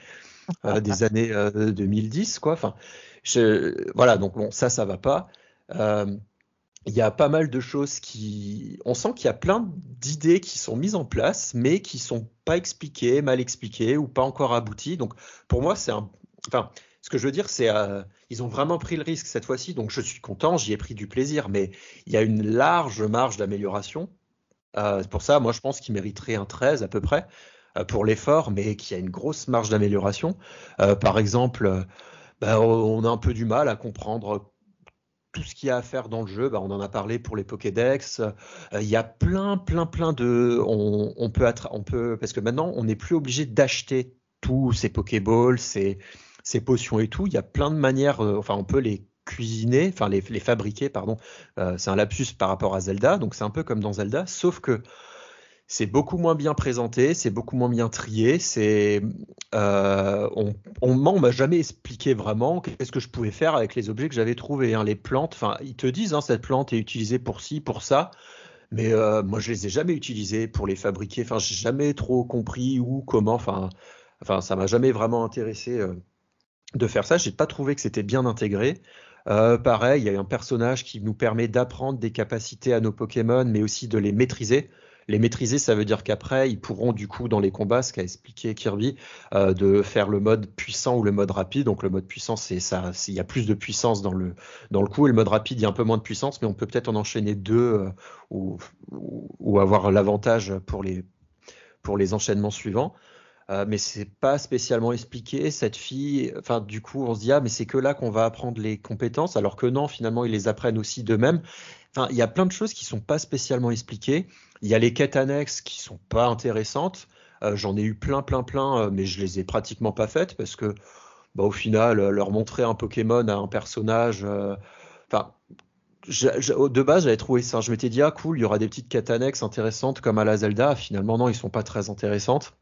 Speaker 2: euh, des années euh, 2010, quoi. Enfin, je, voilà. Donc bon, ça, ça va pas. Euh, il y a pas mal de choses qui. On sent qu'il y a plein d'idées qui sont mises en place, mais qui sont pas expliquées, mal expliquées ou pas encore abouties. Donc, pour moi, c'est un. Enfin, ce que je veux dire, c'est euh, ils ont vraiment pris le risque cette fois-ci, donc je suis content, j'y ai pris du plaisir, mais il y a une large marge d'amélioration. Euh, pour ça, moi, je pense qu'ils mériteraient un 13 à peu près euh, pour l'effort, mais qu'il y a une grosse marge d'amélioration. Euh, par exemple, bah, on a un peu du mal à comprendre tout ce qu'il y a à faire dans le jeu, bah, on en a parlé pour les Pokédex. Il y a plein, plein, plein de. On peut, parce que maintenant, on n'est plus obligé d'acheter tous ces Pokéballs, ces, ces potions et tout. Il y a plein de manières. Euh, enfin, on peut les cuisiner, enfin les, fabriquer, pardon. Euh, c'est un lapsus par rapport à Zelda, donc c'est un peu comme dans Zelda, sauf que c'est beaucoup moins bien présenté, c'est beaucoup moins bien trié. C'est, euh, on, on, m'a jamais expliqué vraiment qu'est-ce que je pouvais faire avec les objets que j'avais trouvés. Hein. Les plantes, enfin, ils te disent hein, cette plante est utilisée pour ci, pour ça, mais moi je les ai jamais utilisées pour les fabriquer. Enfin, j'ai jamais trop compris où, comment. Enfin, enfin, ça m'a jamais vraiment intéressé de faire ça. J'ai pas trouvé que c'était bien intégré. pareil, il y a un personnage qui nous permet d'apprendre des capacités à nos Pokémon, mais aussi de les maîtriser. Les maîtriser, ça veut dire qu'après, ils pourront du coup dans les combats, ce qu'a expliqué Kirby, euh, de faire le mode puissant ou le mode rapide. Donc le mode puissant, c'est ça, il y a plus de puissance dans le dans le coup, et le mode rapide, il y a un peu moins de puissance, mais on peut peut-être en enchaîner deux euh, ou, ou, avoir l'avantage pour les pour les enchaînements suivants. Euh, mais c'est pas spécialement expliqué. Cette fille, enfin, du coup, on se dit ah, mais c'est que là qu'on va apprendre les compétences, alors que non, finalement, ils les apprennent aussi d'eux-mêmes. Enfin, il y a plein de choses qui sont pas spécialement expliquées. Il y a les quêtes annexes qui sont pas intéressantes. Euh, j'en ai eu plein, plein, plein, euh, mais je les ai pratiquement pas faites parce que, bah, au final, euh, leur montrer un Pokémon à un personnage, enfin, de base, j'avais trouvé ça. Je m'étais dit, ah cool, il y aura des petites quêtes annexes intéressantes comme à la Zelda. Finalement, non, ils sont pas très intéressantes.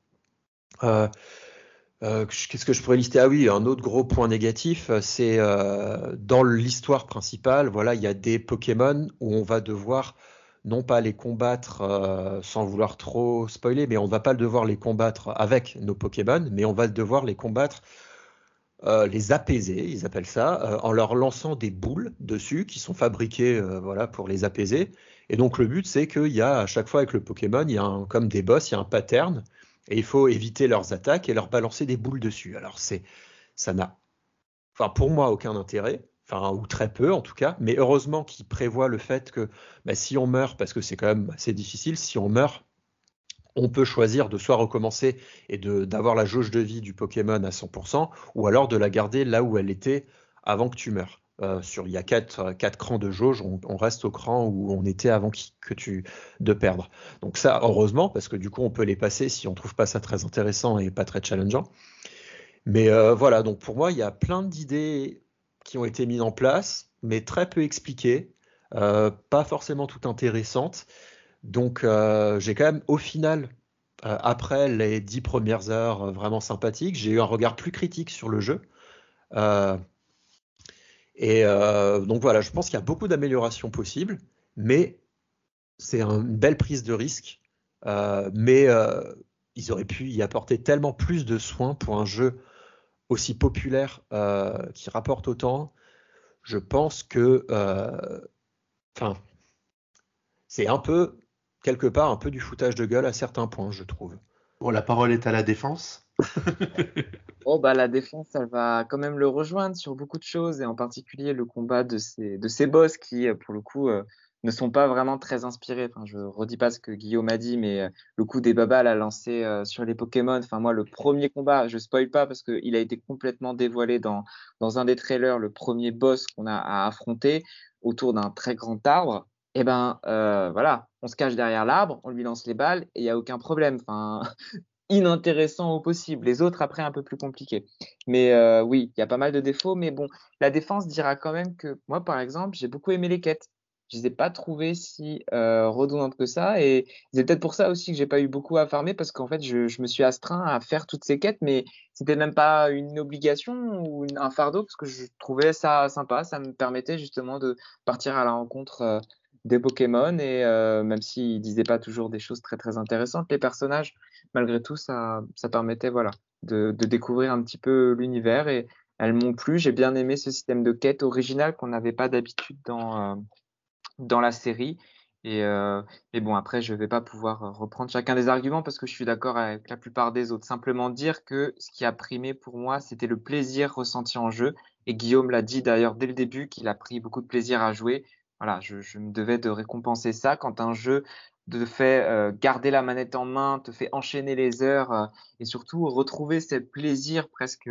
Speaker 2: Qu'est-ce que je pourrais lister? Ah oui, un autre gros point négatif, c'est dans l'histoire principale, voilà, il y a des Pokémon où on va devoir non pas les combattre euh, sans vouloir trop spoiler, mais on va pas devoir les combattre avec nos Pokémon, mais on va devoir les combattre, euh, les apaiser, ils appellent ça, euh, en leur lançant des boules dessus qui sont fabriquées voilà, pour les apaiser. Et donc le but, c'est qu'il y a à chaque fois avec le Pokémon, il y a comme des boss, il y a un pattern, et il faut éviter leurs attaques et leur balancer des boules dessus. Alors c'est, ça n'a, enfin pour moi, aucun intérêt enfin ou très peu en tout cas, mais heureusement qu'il prévoit le fait que bah, si on meurt, parce que c'est quand même assez difficile, si on meurt, on peut choisir de soit recommencer et d'avoir la jauge de vie du Pokémon à 100%, ou alors de la garder là où elle était avant que tu meurs. Euh, sur, il y a quatre, quatre crans de jauge, on, reste au cran où on était avant que tu de perdre. Donc ça, heureusement, parce que du coup, on peut les passer si on trouve pas ça très intéressant et pas très challengeant. Mais euh, voilà, donc pour moi, il y a plein d'idées qui ont été mises en place, mais très peu expliquées, euh, pas forcément tout intéressantes. Donc euh, j'ai quand même, au final, euh, après les dix premières heures vraiment sympathiques, j'ai eu un regard plus critique sur le jeu. Et donc voilà, je pense qu'il y a beaucoup d'améliorations possibles, mais c'est une belle prise de risque. mais ils auraient pu y apporter tellement plus de soins pour un jeu aussi populaire, euh, qui rapporte autant, je pense que, euh, enfin, c'est un peu quelque part un peu du foutage de gueule à certains points, je trouve.
Speaker 1: Bon, la parole est à la défense.
Speaker 4: oh bah la défense, elle va quand même le rejoindre sur beaucoup de choses et en particulier le combat de ces de ces boss qui, pour le coup, euh, ne sont pas vraiment très inspirés. Enfin, je redis pas ce que Guillaume a dit, mais euh, le coup des babas l'a lancé euh, sur les Pokémon. Enfin, moi, le premier combat, je spoil pas parce qu'il a été complètement dévoilé dans, dans un des trailers, le premier boss qu'on a à affronter autour d'un très grand arbre. Et eh ben, euh, voilà, on se cache derrière l'arbre, on lui lance les balles et il n'y a aucun problème. Enfin, inintéressant au possible. Les autres, après, un peu plus compliqués. Mais oui, il y a pas mal de défauts. Mais bon, la défense dira quand même que moi, par exemple, j'ai beaucoup aimé les quêtes je les ai pas trouvées si euh, redondantes que ça. Et c'est peut-être pour ça aussi que j'ai pas eu beaucoup à farmer parce qu'en fait, je, je, me suis astreint à faire toutes ces quêtes, mais c'était même pas une obligation ou un fardeau parce que je trouvais ça sympa. Ça me permettait justement de partir à la rencontre euh, des Pokémon et euh, même s'ils disaient pas toujours des choses très très intéressantes, les personnages, malgré tout, ça, ça permettait voilà de, découvrir un petit peu l'univers et elles m'ont plu. J'ai bien aimé ce système de quête original qu'on n'avait pas d'habitude dans dans la série. Et, euh, bon, après, je vais pas pouvoir euh, reprendre chacun des arguments parce que je suis d'accord avec la plupart des autres. Simplement dire que ce qui a primé pour moi, c'était le plaisir ressenti en jeu. Et Guillaume l'a dit d'ailleurs dès le début qu'il a pris beaucoup de plaisir à jouer. Voilà, je, me devais de récompenser ça quand un jeu te fait euh, garder la manette en main, te fait enchaîner les heures euh, et surtout retrouver ce plaisir presque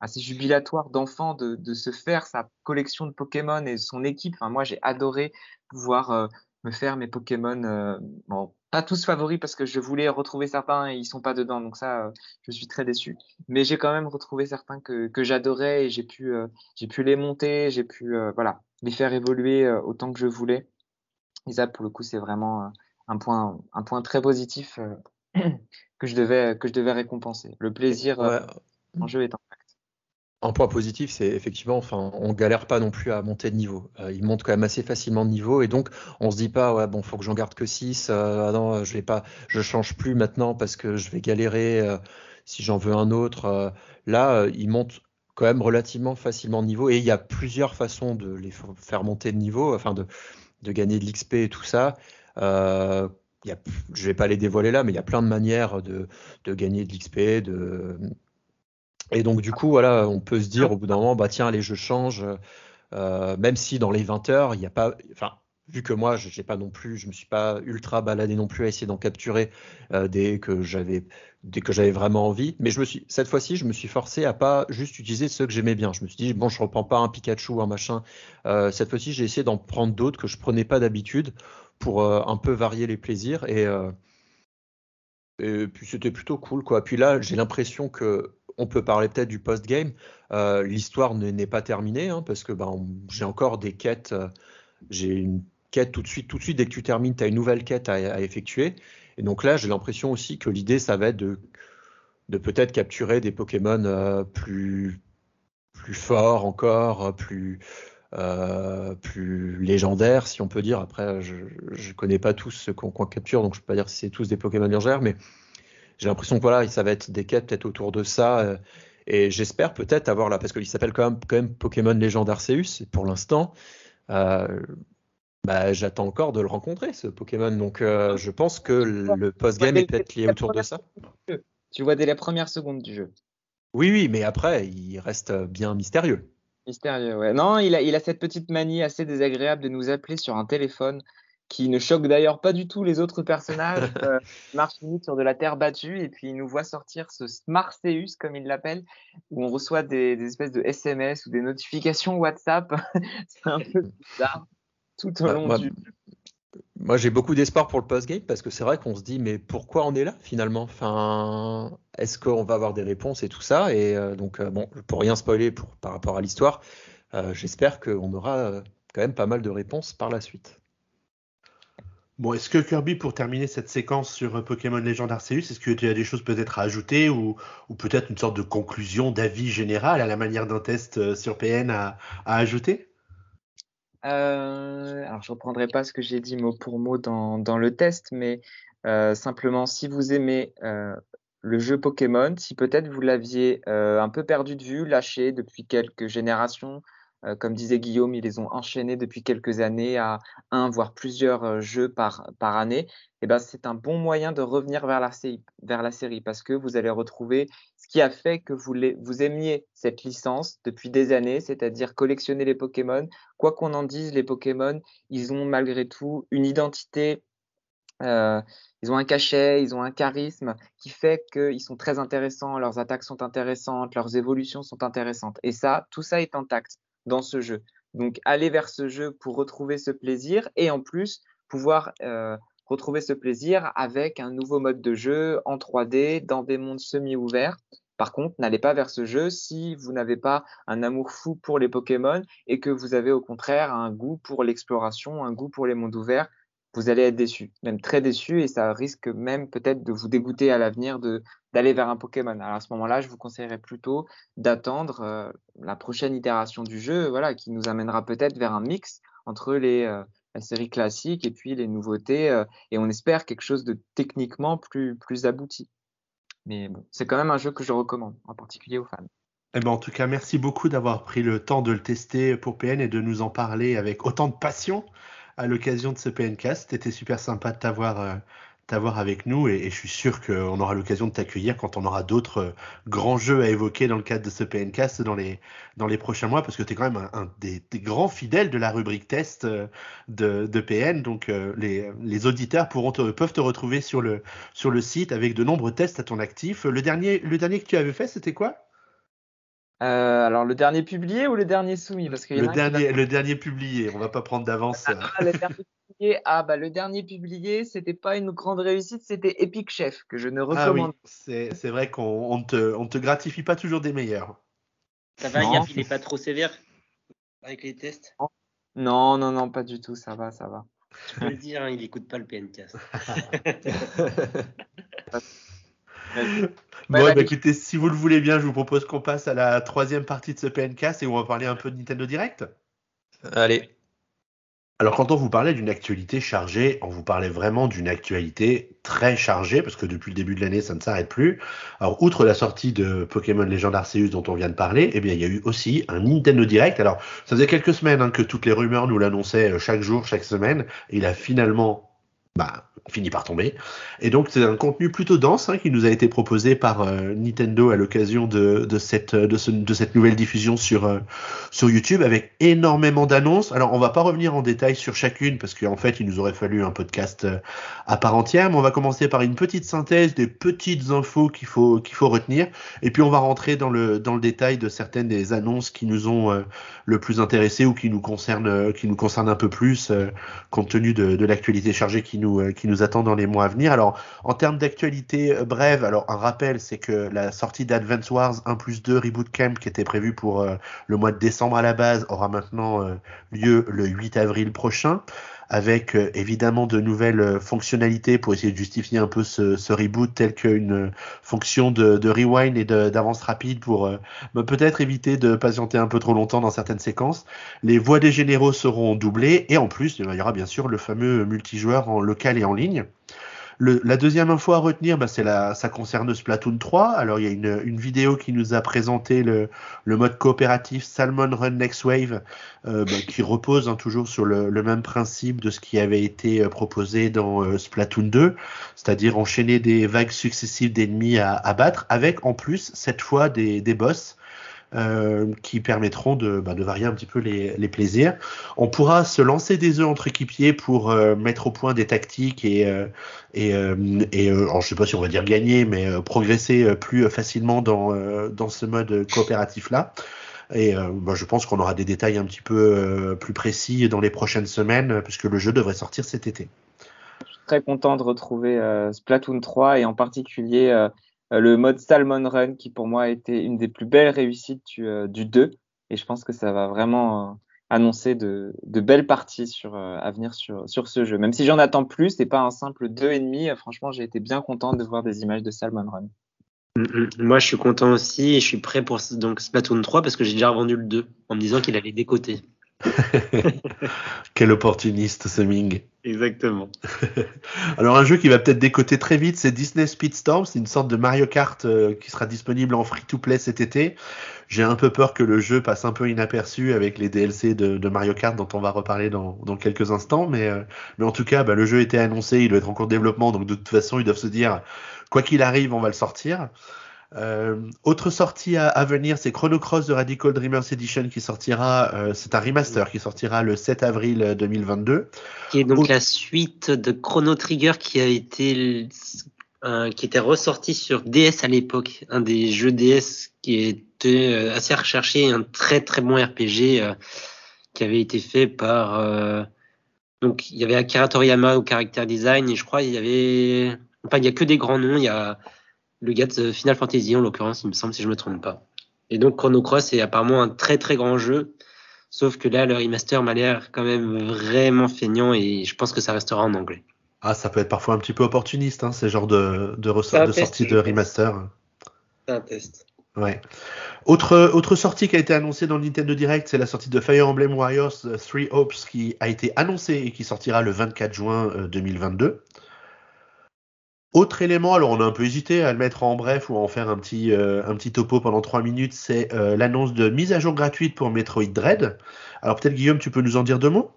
Speaker 4: assez jubilatoire d'enfant de, de, se faire sa collection de Pokémon et son équipe. Moi, j'ai adoré pouvoir me faire mes Pokémon. Euh, bon, pas tous favoris parce que je voulais retrouver certains et ils sont pas dedans, donc ça, euh, je suis très déçu. Mais j'ai quand même retrouvé certains que, j'adorais et j'ai pu, euh, j'ai pu les monter, j'ai pu, voilà, les faire évoluer autant que je voulais. Et ça, pour le coup, c'est vraiment un point, un point très positif que je devais, que je devais récompenser. Le plaisir en jeu est impact.
Speaker 2: Un point positif, c'est effectivement, enfin, on galère pas non plus à monter de niveau. Euh, il monte quand même assez facilement de niveau et donc on se dit pas, ouais, bon, faut que j'en garde que 6. Euh, ah non, je vais pas, je change plus maintenant parce que je vais galérer euh, si j'en veux un autre. là, il monte quand même relativement facilement de niveau et il y a plusieurs façons de les faire monter de niveau, enfin de, gagner de l'XP et tout ça. Euh, y a, je vais pas les dévoiler là, mais il y a plein de manières de, gagner de l'XP, et donc, du coup, voilà, on peut se dire au bout d'un moment, bah tiens, allez, je change. Euh, même si dans les 20 heures, il n'y a pas. Enfin, vu que moi, je n'ai pas non plus, je me suis pas ultra baladé non plus à essayer d'en capturer euh, dès que j'avais dès que j'avais vraiment envie. Mais je me suis cette fois-ci, je me suis forcé à pas juste utiliser ceux que j'aimais bien. Je me suis dit bon, je reprends pas un Pikachu ou un machin. Euh, cette fois-ci, j'ai essayé d'en prendre d'autres que je prenais pas d'habitude pour un peu varier les plaisirs et puis c'était plutôt cool quoi. Puis là, j'ai l'impression que on peut parler peut-être du post-game. Euh, l'histoire n'est pas terminée hein, parce que ben, j'ai encore des quêtes. Euh, j'ai quête tout de suite, tout de suite dès que tu termines, tu as une nouvelle quête à, effectuer. Et donc là, j'ai l'impression aussi que l'idée, ça va être de, peut-être capturer des Pokémon euh, plus, plus forts encore, plus, plus légendaires, si on peut dire. Après, je ne connais pas tous ceux qu'on capture, donc je ne peux pas dire si c'est tous des Pokémon légendaires, mais j'ai l'impression que voilà, ça va être des quêtes peut-être autour de ça. Euh, et j'espère peut-être avoir là, parce qu'il s'appelle quand même, quand même Pokémon Légende Arceus. Pour l'instant, euh, bah, j'attends encore de le rencontrer, ce Pokémon. Donc euh, je pense que le post-game est peut-être lié autour de ça.
Speaker 4: Tu vois dès les premières secondes du jeu.
Speaker 2: Oui, oui, mais après, il reste bien mystérieux.
Speaker 4: Mystérieux, ouais. Non, il a, il a cette petite manie assez désagréable de nous appeler sur un téléphone qui ne choque d'ailleurs pas du tout les autres personnages, euh, marche sur de la terre battue et puis il nous voit sortir ce Smarseus comme il l'appelle, où on reçoit des, espèces de SMS ou des notifications WhatsApp. c'est un peu bizarre tout au bah, long du.
Speaker 2: Moi, j'ai beaucoup d'espoir pour le post-game parce que c'est vrai qu'on se dit, mais pourquoi on est là finalement? Enfin, Est-ce qu'on va avoir des réponses et tout ça? Et euh, donc, euh, bon, pour rien spoiler pour, par rapport à l'histoire, j'espère qu'on aura quand même pas mal de réponses par la suite.
Speaker 1: Bon, est-ce que Kirby, pour terminer cette séquence sur euh, Pokémon Legend Arceus, est-ce que tu as des choses peut-être à ajouter ou, peut-être une sorte de conclusion, d'avis général à la manière d'un test euh, sur PN à, ajouter?
Speaker 4: Euh, alors, je reprendrai pas ce que j'ai dit mot pour mot dans, le test, mais simplement, si vous aimez le jeu Pokémon, si peut-être vous l'aviez un peu perdu de vue, lâché depuis quelques générations, euh, comme disait Guillaume, ils les ont enchaînés depuis quelques années à un, voire plusieurs euh, jeux par, par année. Et eh ben, c'est un bon moyen de revenir vers la, série, vers la série parce que vous allez retrouver ce qui a fait que vous, vous aimiez cette licence depuis des années, c'est-à-dire collectionner les Pokémon. Quoi qu'on en dise, les Pokémon, ils ont malgré tout une identité euh, ils ont un cachet, ils ont un charisme qui fait qu'ils sont très intéressants, leurs attaques sont intéressantes, leurs évolutions sont intéressantes. Et ça, tout ça est intact dans ce jeu. Donc, aller vers ce jeu pour retrouver ce plaisir et en plus pouvoir euh, retrouver ce plaisir avec un nouveau mode de jeu en 3D dans des mondes semi-ouverts. Par contre, n'allez pas vers ce jeu si vous n'avez pas un amour fou pour les Pokémon et que vous avez au contraire un goût pour l'exploration, un goût pour les mondes ouverts vous allez être déçu, même très déçu, et ça risque même peut-être de vous dégoûter à l'avenir d'aller vers un Pokémon. Alors à ce moment-là, je vous conseillerais plutôt d'attendre euh, la prochaine itération du jeu, voilà, qui nous amènera peut-être vers un mix entre les euh, la série classique et puis les nouveautés, euh, et on espère quelque chose de techniquement plus plus abouti. Mais bon, c'est quand même un jeu que je recommande, en particulier aux fans.
Speaker 1: Eh ben, en tout cas, merci beaucoup d'avoir pris le temps de le tester pour PN et de nous en parler avec autant de passion. À l'occasion de ce PNcast. C'était super sympa de t'avoir t'avoir avec nous et, je suis sûr qu'on aura l'occasion de t'accueillir quand on aura d'autres euh, grands jeux à évoquer dans le cadre de ce PNcast dans les, dans les prochains mois parce que tu es quand même un, des, grands fidèles de la rubrique test euh, de, de PN. Donc euh, les, les, auditeurs pourront peuvent te retrouver sur le, sur le site avec de nombreux tests à ton actif. Le dernier, le dernier que tu avais fait, c'était quoi?
Speaker 4: Alors le dernier publié ou le dernier soumis? Parce
Speaker 1: que le, dernier, le dernier publié, on va pas prendre d'avance.
Speaker 4: Ah, le dernier ah bah le dernier publié, c'était pas une grande réussite, c'était Epic Chef que je ne recommande.
Speaker 1: Ah oui, c'est vrai qu'on ne te, on te gratifie pas toujours des meilleurs.
Speaker 3: Ça va, il n'est pas trop sévère avec les tests?
Speaker 4: Non, non, non, pas du tout, ça va, ça va.
Speaker 3: Tu peux le dire, hein, il écoute pas le PNcast.
Speaker 1: bon, bah, écoutez, si vous le voulez bien, je vous propose qu'on passe à la troisième partie de ce PNcast et on va parler un peu de Nintendo Direct.
Speaker 2: Allez.
Speaker 1: Alors quand on vous parlait d'une actualité chargée, on vous parlait vraiment d'une actualité très chargée, parce que depuis le début de l'année, ça ne s'arrête plus. Alors outre la sortie de Pokémon Legend Arceus dont on vient de parler, eh bien il y a eu aussi un Nintendo Direct. Alors ça faisait quelques semaines hein, que toutes les rumeurs nous l'annonçaient euh, chaque jour, chaque semaine. il a finalement bah, finit par tomber. Et donc c'est un contenu plutôt dense hein, qui nous a été proposé par euh, Nintendo à l'occasion de, de, cette, de, ce, de, cette nouvelle diffusion sur, euh, sur YouTube avec énormément d'annonces. Alors on va pas revenir en détail sur chacune parce qu'en fait il nous aurait fallu un podcast euh, à part entière, mais on va commencer par une petite synthèse des petites infos qu'il faut, qu'il faut retenir et puis on va rentrer dans le, dans le détail de certaines des annonces qui nous ont le plus intéressé ou qui nous concernent, qui nous concernent un peu plus compte tenu de, de l'actualité chargée qui nous, qui nous attend dans les mois à venir. Alors, en termes d'actualité euh, brève, alors un rappel, c'est que la sortie d'Advance Wars 1 plus 2 Reboot Camp, qui était prévue pour euh, le mois de décembre à la base, aura maintenant euh, lieu le 8 avril prochain avec euh, évidemment de nouvelles euh, fonctionnalités pour essayer de justifier un peu ce, ce reboot, tel qu'une fonction de, rewind et d'avance rapide pour euh, bah, peut-être éviter de patienter un peu trop longtemps dans certaines séquences. Les voix des généraux seront doublées et en plus, il y aura bien sûr le fameux multijoueur en local et en ligne la deuxième info à retenir, bah, c'est la, ça concerne Splatoon 3. Alors il y a une, vidéo qui nous a présenté le, mode coopératif Salmon Run Next Wave, euh, bah, qui repose hein, toujours sur le, même principe de ce qui avait été euh, proposé dans euh, Splatoon 2, c'est-à-dire enchaîner des vagues successives d'ennemis à, à, battre, avec en plus cette fois des, des boss qui permettront de, bah, de, varier un petit peu les, plaisirs. On pourra se lancer des œufs entre équipiers pour euh, mettre au point des tactiques et, euh, et, et alors je sais pas si on va dire gagner, mais progresser plus facilement dans, ce mode coopératif là. Et bah, je pense qu'on aura des détails un petit peu plus précis dans les prochaines semaines, puisque le jeu devrait sortir cet été.
Speaker 4: Je suis très content de retrouver Splatoon 3 et en particulier euh, le mode Salmon Run qui pour moi a été une des plus belles réussites du, euh, du 2 et je pense que ça va vraiment euh, annoncer de, belles parties à venir sur, sur ce jeu. Même si j'en attends plus, c'est pas un simple 2,5. Franchement, j'ai été bien content de voir des images de Salmon Run.
Speaker 3: Mm, mm. Moi, je suis content aussi et je suis prêt pour donc Splatoon 3 parce que j'ai déjà revendu le 2 en me disant qu'il allait décoter.
Speaker 1: Quel opportuniste ce Ming.
Speaker 3: Exactement.
Speaker 1: Alors un jeu qui va peut-être décoter très vite, c'est Disney Speedstorm. C'est une sorte de Mario Kart euh, qui sera disponible en free-to-play cet été. J'ai un peu peur que le jeu passe un peu inaperçu avec les DLC de, Mario Kart dont on va reparler dans, quelques instants. Mais, euh, mais en tout cas, bah, le jeu était annoncé, il doit être en cours de développement, donc de toute façon, ils doivent se dire, quoi qu'il arrive, on va le sortir. Euh, autre sortie à, venir, c'est Chrono Cross de Radical Dreamers Edition qui sortira, euh, c'est un remaster qui sortira le 7 avril 2022.
Speaker 3: Qui est donc la suite de Chrono Trigger qui a été qui était ressorti sur DS à l'époque, un des jeux DS qui était euh, assez recherché, un très très bon RPG euh, qui avait été fait par donc il y avait Akira Toriyama au character design et je crois il y avait enfin il y a que des grands noms, il y a le gars de Final Fantasy en l'occurrence, il me semble, si je me trompe pas. Et donc Chrono Cross est apparemment un très très grand jeu, sauf que là le remaster m'a l'air quand même vraiment feignant et je pense que ça restera en anglais.
Speaker 1: Ah, ça peut être parfois un petit peu opportuniste, hein, ces genres de, de, de sortie de remaster.
Speaker 3: C'est un test.
Speaker 1: Ouais. Autre, autre sortie qui a été annoncée dans le Nintendo Direct, c'est la sortie de Fire Emblem Warriors 3 euh, Hopes qui a été annoncée et qui sortira le 24 juin 2022. Euh, autre élément, alors on a un peu hésité à le mettre en bref ou à en faire un petit, euh, un petit topo pendant trois minutes, c'est euh, l'annonce de mise à jour gratuite pour Metroid Dread. Alors peut-être Guillaume, tu peux nous en dire deux mots?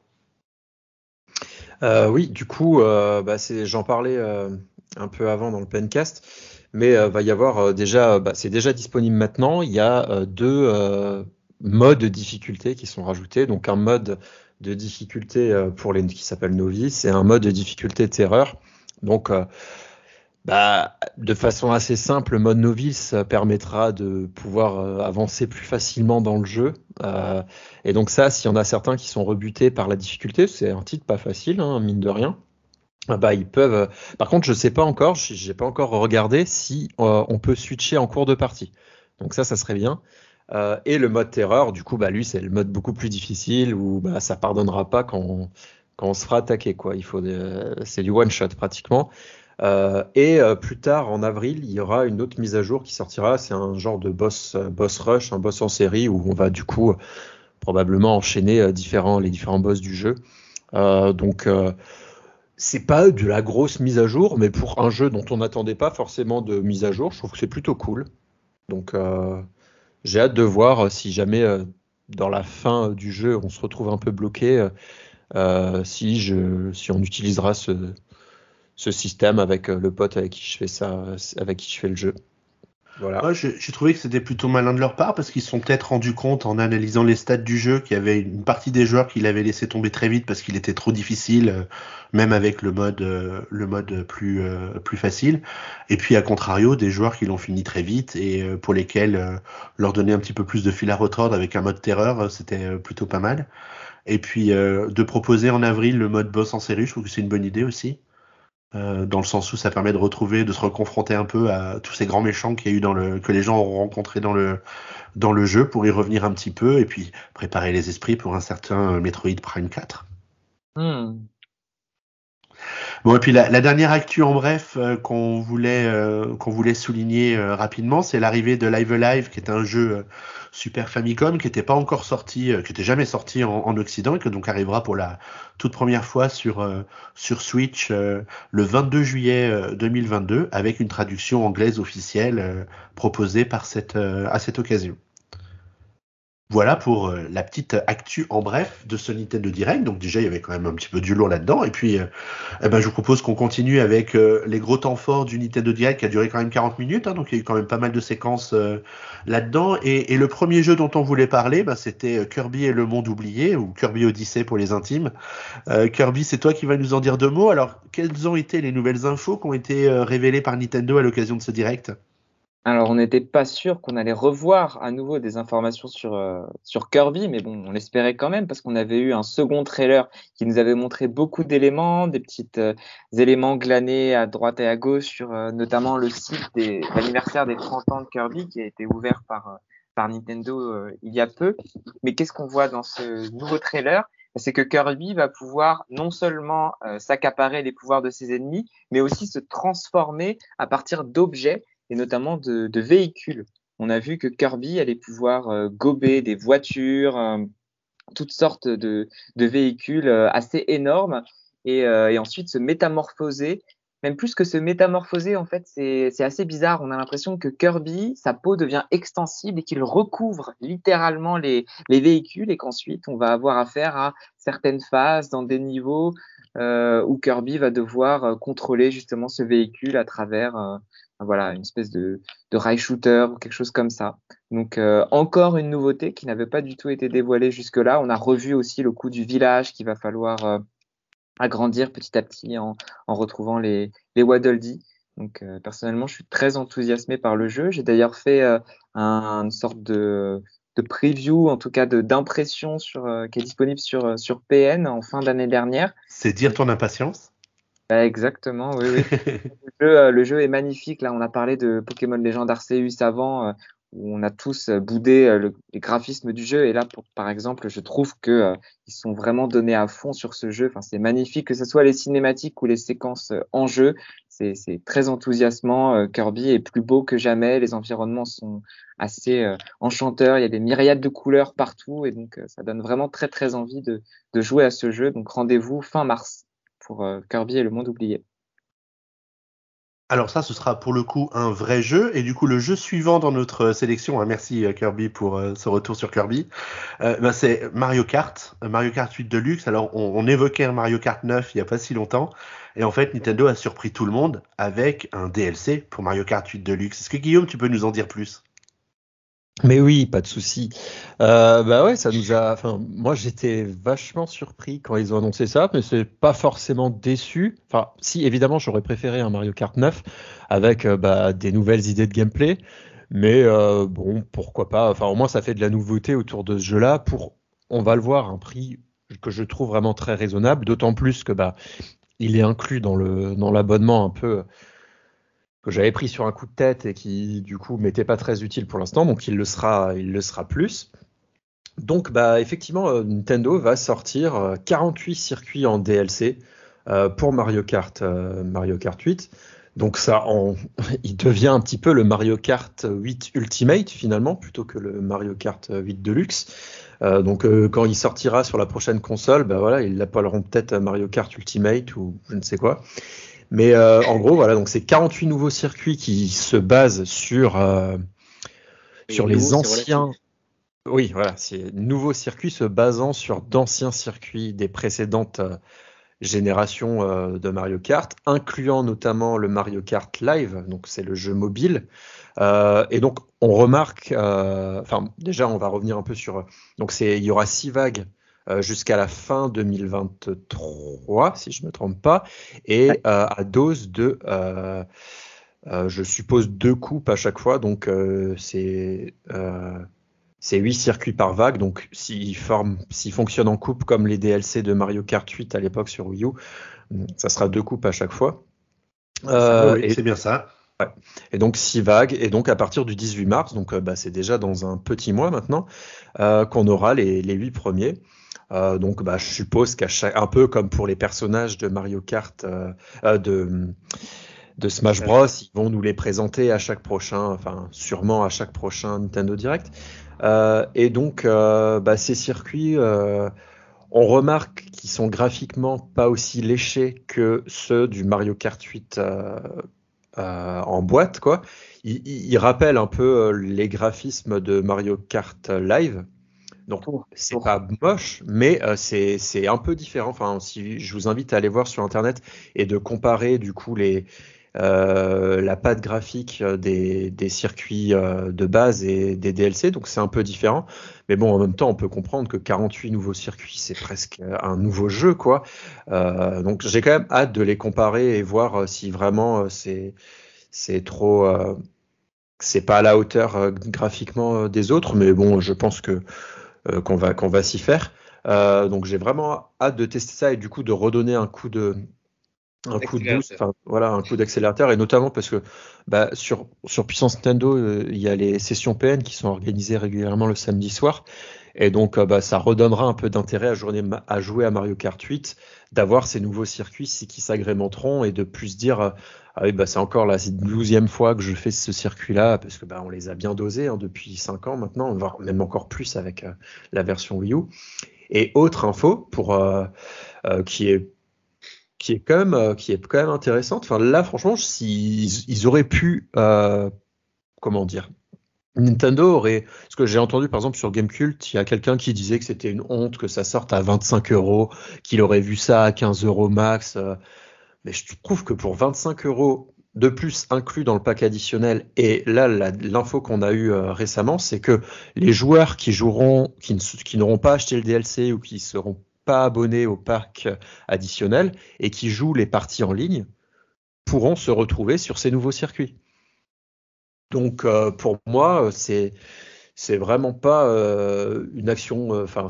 Speaker 2: Oui, du coup, bah, j'en parlais un peu avant dans le pencast, mais va y avoir déjà, bah, c'est déjà disponible maintenant. Il y a deux modes de difficulté qui sont rajoutés. Donc un mode de difficulté pour les qui s'appelle novice et un mode de difficulté terreur. Donc bah, de façon assez simple, le mode novice permettra de pouvoir euh, avancer plus facilement dans le jeu. Euh, et donc ça, s'il y en a certains qui sont rebutés par la difficulté, c'est un titre pas facile, hein, mine de rien. Ah bah ils peuvent. Euh, par contre, je sais pas encore, j'ai pas encore regardé si on peut switcher en cours de partie. Donc ça, ça serait bien. et le mode terreur, du coup, bah lui, c'est le mode beaucoup plus difficile où bah ça pardonnera pas quand on, quand on se fera attaquer quoi. Il faut, c'est du one shot pratiquement. Euh, et euh, plus tard, en avril, il y aura une autre mise à jour qui sortira. C'est un genre de boss, euh, rush, un boss en série où on va du coup probablement enchaîner les différents boss du jeu. donc c'est pas de la grosse mise à jour, mais pour un jeu dont on n'attendait pas forcément de mise à jour, je trouve que c'est plutôt cool. Donc j'ai hâte de voir si jamais dans la fin du jeu on se retrouve un peu bloqué, si on utilisera ce, ce système avec euh, le pote avec qui je fais ça, avec qui je fais le jeu.
Speaker 1: Voilà. j'ai trouvé que c'était plutôt malin de leur part parce qu'ils se sont peut-être rendus compte en analysant les stats du jeu qu'il y avait une partie des joueurs qui l'avaient laissé tomber très vite parce qu'il était trop difficile, euh, même avec le mode euh, le mode plus plus facile. Et puis à contrario, des joueurs qui l'ont fini très vite et pour lesquels leur donner un petit peu plus de fil à retordre avec un mode terreur, c'était plutôt pas mal. Et puis de proposer en avril le mode boss en série, je trouve que c'est une bonne idée aussi. Euh, dans le sens où ça permet de retrouver, de se reconfronter un peu à tous ces grands méchants qu'il y a eu dans le, que les gens ont rencontrés dans le, dans le jeu pour y revenir un petit peu et puis préparer les esprits pour un certain Metroid Prime 4. Hmm. Bon et puis la, dernière actu en bref euh, qu'on voulait euh, qu'on voulait souligner rapidement, c'est l'arrivée de Live Alive qui est un jeu Super Famicom qui n'était pas encore sorti, euh, qui n'était jamais sorti en, Occident et que donc arrivera pour la toute première fois sur euh, sur Switch euh, le 22 juillet 2022 avec une traduction anglaise officielle proposée par cette à cette occasion. Voilà pour euh, la petite actu en bref de ce Nintendo Direct. Donc déjà, il y avait quand même un petit peu du lourd là-dedans. Et puis, euh, eh ben, je vous propose qu'on continue avec euh, les gros temps forts du Nintendo Direct qui a duré quand même 40 minutes. Hein. donc il y a eu quand même pas mal de séquences là-dedans. Et, le premier jeu dont on voulait parler, bah, c'était Kirby et le monde oublié, ou Kirby Odyssey pour les intimes. Kirby, c'est toi qui vas nous en dire deux mots. Alors, quelles ont été les nouvelles infos qui ont été révélées par Nintendo à l'occasion de ce Direct?
Speaker 4: Alors, on n'était pas sûr qu'on allait revoir à nouveau des informations sur, euh, sur Kirby, mais bon, on l'espérait quand même parce qu'on avait eu un second trailer qui nous avait montré beaucoup d'éléments, des petits euh, éléments glanés à droite et à gauche sur euh, notamment le site des l'anniversaire des 30 ans de Kirby qui a été ouvert par, par Nintendo il y a peu. Mais qu'est-ce qu'on voit dans ce nouveau trailer? C'est que Kirby va pouvoir non seulement s'accaparer les pouvoirs de ses ennemis, mais aussi se transformer à partir d'objets et notamment de, véhicules. On a vu que Kirby allait pouvoir euh, gober des voitures, euh, toutes sortes de, de véhicules euh, assez énormes et, et, ensuite se métamorphoser. Même plus que se métamorphoser, en fait, c'est assez bizarre. On a l'impression que Kirby, sa peau devient extensible et qu'il recouvre littéralement les, les véhicules et qu'ensuite on va avoir affaire à certaines phases dans des niveaux où Kirby va devoir contrôler justement ce véhicule à travers voilà, une espèce de, de rail shooter ou quelque chose comme ça. Donc euh, encore une nouveauté qui n'avait pas du tout été dévoilée jusque-là. On a revu aussi le coup du village qu'il va falloir euh, agrandir petit à petit en, retrouvant les, les Waddle Dee. Donc euh, personnellement, je suis très enthousiasmé par le jeu. J'ai d'ailleurs fait un, une sorte de, de preview, en tout cas d'impression sur qui est disponible sur sur PN en fin d'année dernière.
Speaker 1: C'est dire ton impatience?
Speaker 4: Bah, exactement, oui, oui. le, jeu, euh, le, jeu, est magnifique. Là, on a parlé de Pokémon Legend Arceus avant, euh, où on a tous euh, boudé les graphismes du jeu. Et là, pour, par exemple, je trouve que ils sont vraiment donnés à fond sur ce jeu. Enfin, c'est magnifique, que ce soit les cinématiques ou les séquences en jeu. C'est très enthousiasmant. Kirby est plus beau que jamais. Les environnements sont assez enchanteurs. Il y a des myriades de couleurs partout. Et donc, ça donne vraiment très, très envie de, de jouer à ce jeu. Donc, rendez-vous fin mars pour euh, Kirby et le monde oublié.
Speaker 1: alors ça, ce sera pour le coup un vrai jeu. Et du coup, le jeu suivant dans notre sélection, hein, merci euh, Kirby pour euh, ce retour sur Kirby, euh, ben, c'est Mario Kart, Mario Kart 8 Deluxe. Alors on, on, évoquait un Mario Kart 9 il n'y a pas si longtemps. Et en fait, Nintendo a surpris tout le monde avec un DLC pour Mario Kart 8 Deluxe. Est-ce que Guillaume, tu peux nous en dire plus?
Speaker 2: Mais oui, pas de souci. Euh, bah ouais, ça nous a. Enfin, moi, j'étais vachement surpris quand ils ont annoncé ça, mais c'est pas forcément déçu. Enfin, si évidemment, j'aurais préféré un Mario Kart 9 avec euh, bah, des nouvelles idées de gameplay, mais euh, bon, pourquoi pas. Enfin, au moins, ça fait de la nouveauté autour de ce jeu-là. Pour, on va le voir, un prix que je trouve vraiment très raisonnable, d'autant plus que bah, il est inclus dans l'abonnement un peu que j'avais pris sur un coup de tête et qui du coup m'était pas très utile pour l'instant, donc il le sera, il le sera plus. Donc bah effectivement euh, Nintendo va sortir 48 euh, circuits en DLC euh, pour Mario Kart, Mario Kart 8. Donc ça, il devient un petit peu le Mario Kart 8 Ultimate finalement, plutôt que le Mario Kart 8 Deluxe. donc quand il sortira sur la prochaine console, bah voilà, ils l'appelleront peut-être Mario Kart Ultimate ou je ne sais quoi. Mais euh, en gros, voilà, donc c'est 48 nouveaux circuits qui se basent sur, euh, sur les anciens. Oui, voilà, c'est nouveaux circuits se basant sur d'anciens circuits des précédentes euh, générations de Mario Kart, incluant notamment le Mario Kart Live, donc c'est le jeu mobile. et donc on remarque, enfin déjà on va revenir un peu sur, donc c'est il y aura six vagues euh, jusqu'à la fin 2023, si je ne me trompe pas, et euh, à dose de, euh, je suppose, deux coupes à chaque fois. Donc, c'est c'est 8 circuits par vague. Donc, s'ils fonctionnent en coupe comme les DLC de Mario Kart 8 à l'époque sur Wii U, ça sera deux coupes à chaque fois.
Speaker 1: c'est bien ça.
Speaker 2: Et donc 6 vagues, et donc à partir du 18 mars, donc bah, c'est déjà dans un petit mois maintenant, qu'on aura les, les 8 premiers. Euh, donc, bah, je suppose qu'à chaque, un peu comme pour les personnages de Mario Kart, euh, euh, de, de Smash Bros, ils vont nous les présenter à chaque prochain, enfin, sûrement à chaque prochain Nintendo Direct. et donc, bah, ces circuits, on remarque qu'ils sont graphiquement pas aussi léchés que ceux du Mario Kart 8 en boîte, quoi. Ils, rappellent un peu les graphismes de Mario Kart Live, donc c'est pas moche, mais euh, c'est un peu différent. Enfin, si je vous invite à aller voir sur internet et de comparer du coup les euh, la patte graphique euh, des, des circuits de base et des DLC, donc c'est un peu différent. Mais bon, en même temps, on peut comprendre que 48 nouveaux circuits, c'est presque un nouveau jeu, quoi. donc j'ai quand même hâte de les comparer et voir si vraiment c'est c'est trop c'est pas à la hauteur graphiquement des autres, mais bon, je pense que qu'on va, qu'on va s'y faire. Euh, donc j'ai vraiment hâte de tester ça et du coup de redonner un coup de, un coup de boost, voilà, un coup d'accélérateur, et notamment parce que bah, sur, sur Puissance Nintendo, euh, il y a les sessions PN qui sont organisées régulièrement le samedi soir, et donc bah, ça redonnera un peu d'intérêt à, à, jouer à Mario Kart 8, d'avoir ces nouveaux circuits qui s'agrémenteront et de plus dire ah oui, bah, c'est encore la douzième fois que je fais ce circuit-là, parce que bah, on les a bien dosés hein, depuis 5 ans maintenant, voire même encore plus avec euh, la version Wii U. Et autre info pour euh, euh, qui est qui est quand même qui est quand même intéressante. Enfin là, franchement, s'ils ils auraient pu comment dire Nintendo aurait, ce que j'ai entendu par exemple sur Gamecult, il y a quelqu'un qui disait que c'était une honte que ça sorte à 25 euros, qu'il aurait vu ça à 15 euros max. Mais je trouve que pour 25 euros de plus inclus dans le pack additionnel, et là, l'info qu'on a eue euh, récemment, c'est que les joueurs qui joueront, qui, n'auront pas acheté le DLC ou qui seront pas abonnés au pack additionnel et qui jouent les parties en ligne pourront se retrouver sur ces nouveaux circuits. Donc euh, pour moi, c'est c'est vraiment pas euh, une action, enfin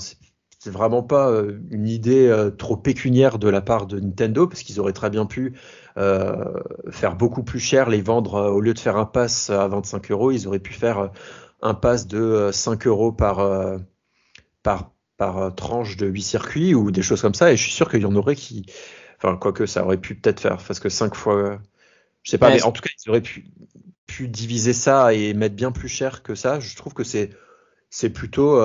Speaker 2: c'est vraiment pas euh, une idée euh, trop pécuniaire de la part de Nintendo, parce qu'ils auraient très bien pu euh, faire beaucoup plus cher, les vendre au lieu de faire un pass à 25 euros, ils auraient pu faire un pass de 5 euros par, par, par tranche de 8 circuits ou des choses comme ça, et je suis sûr qu'il y en aurait qui, enfin, quoique ça aurait pu peut-être faire, parce que 5 fois, je sais pas, mais en tout cas, ils auraient pu, pu diviser ça et mettre bien plus cher que ça. Je trouve que c'est, c'est plutôt,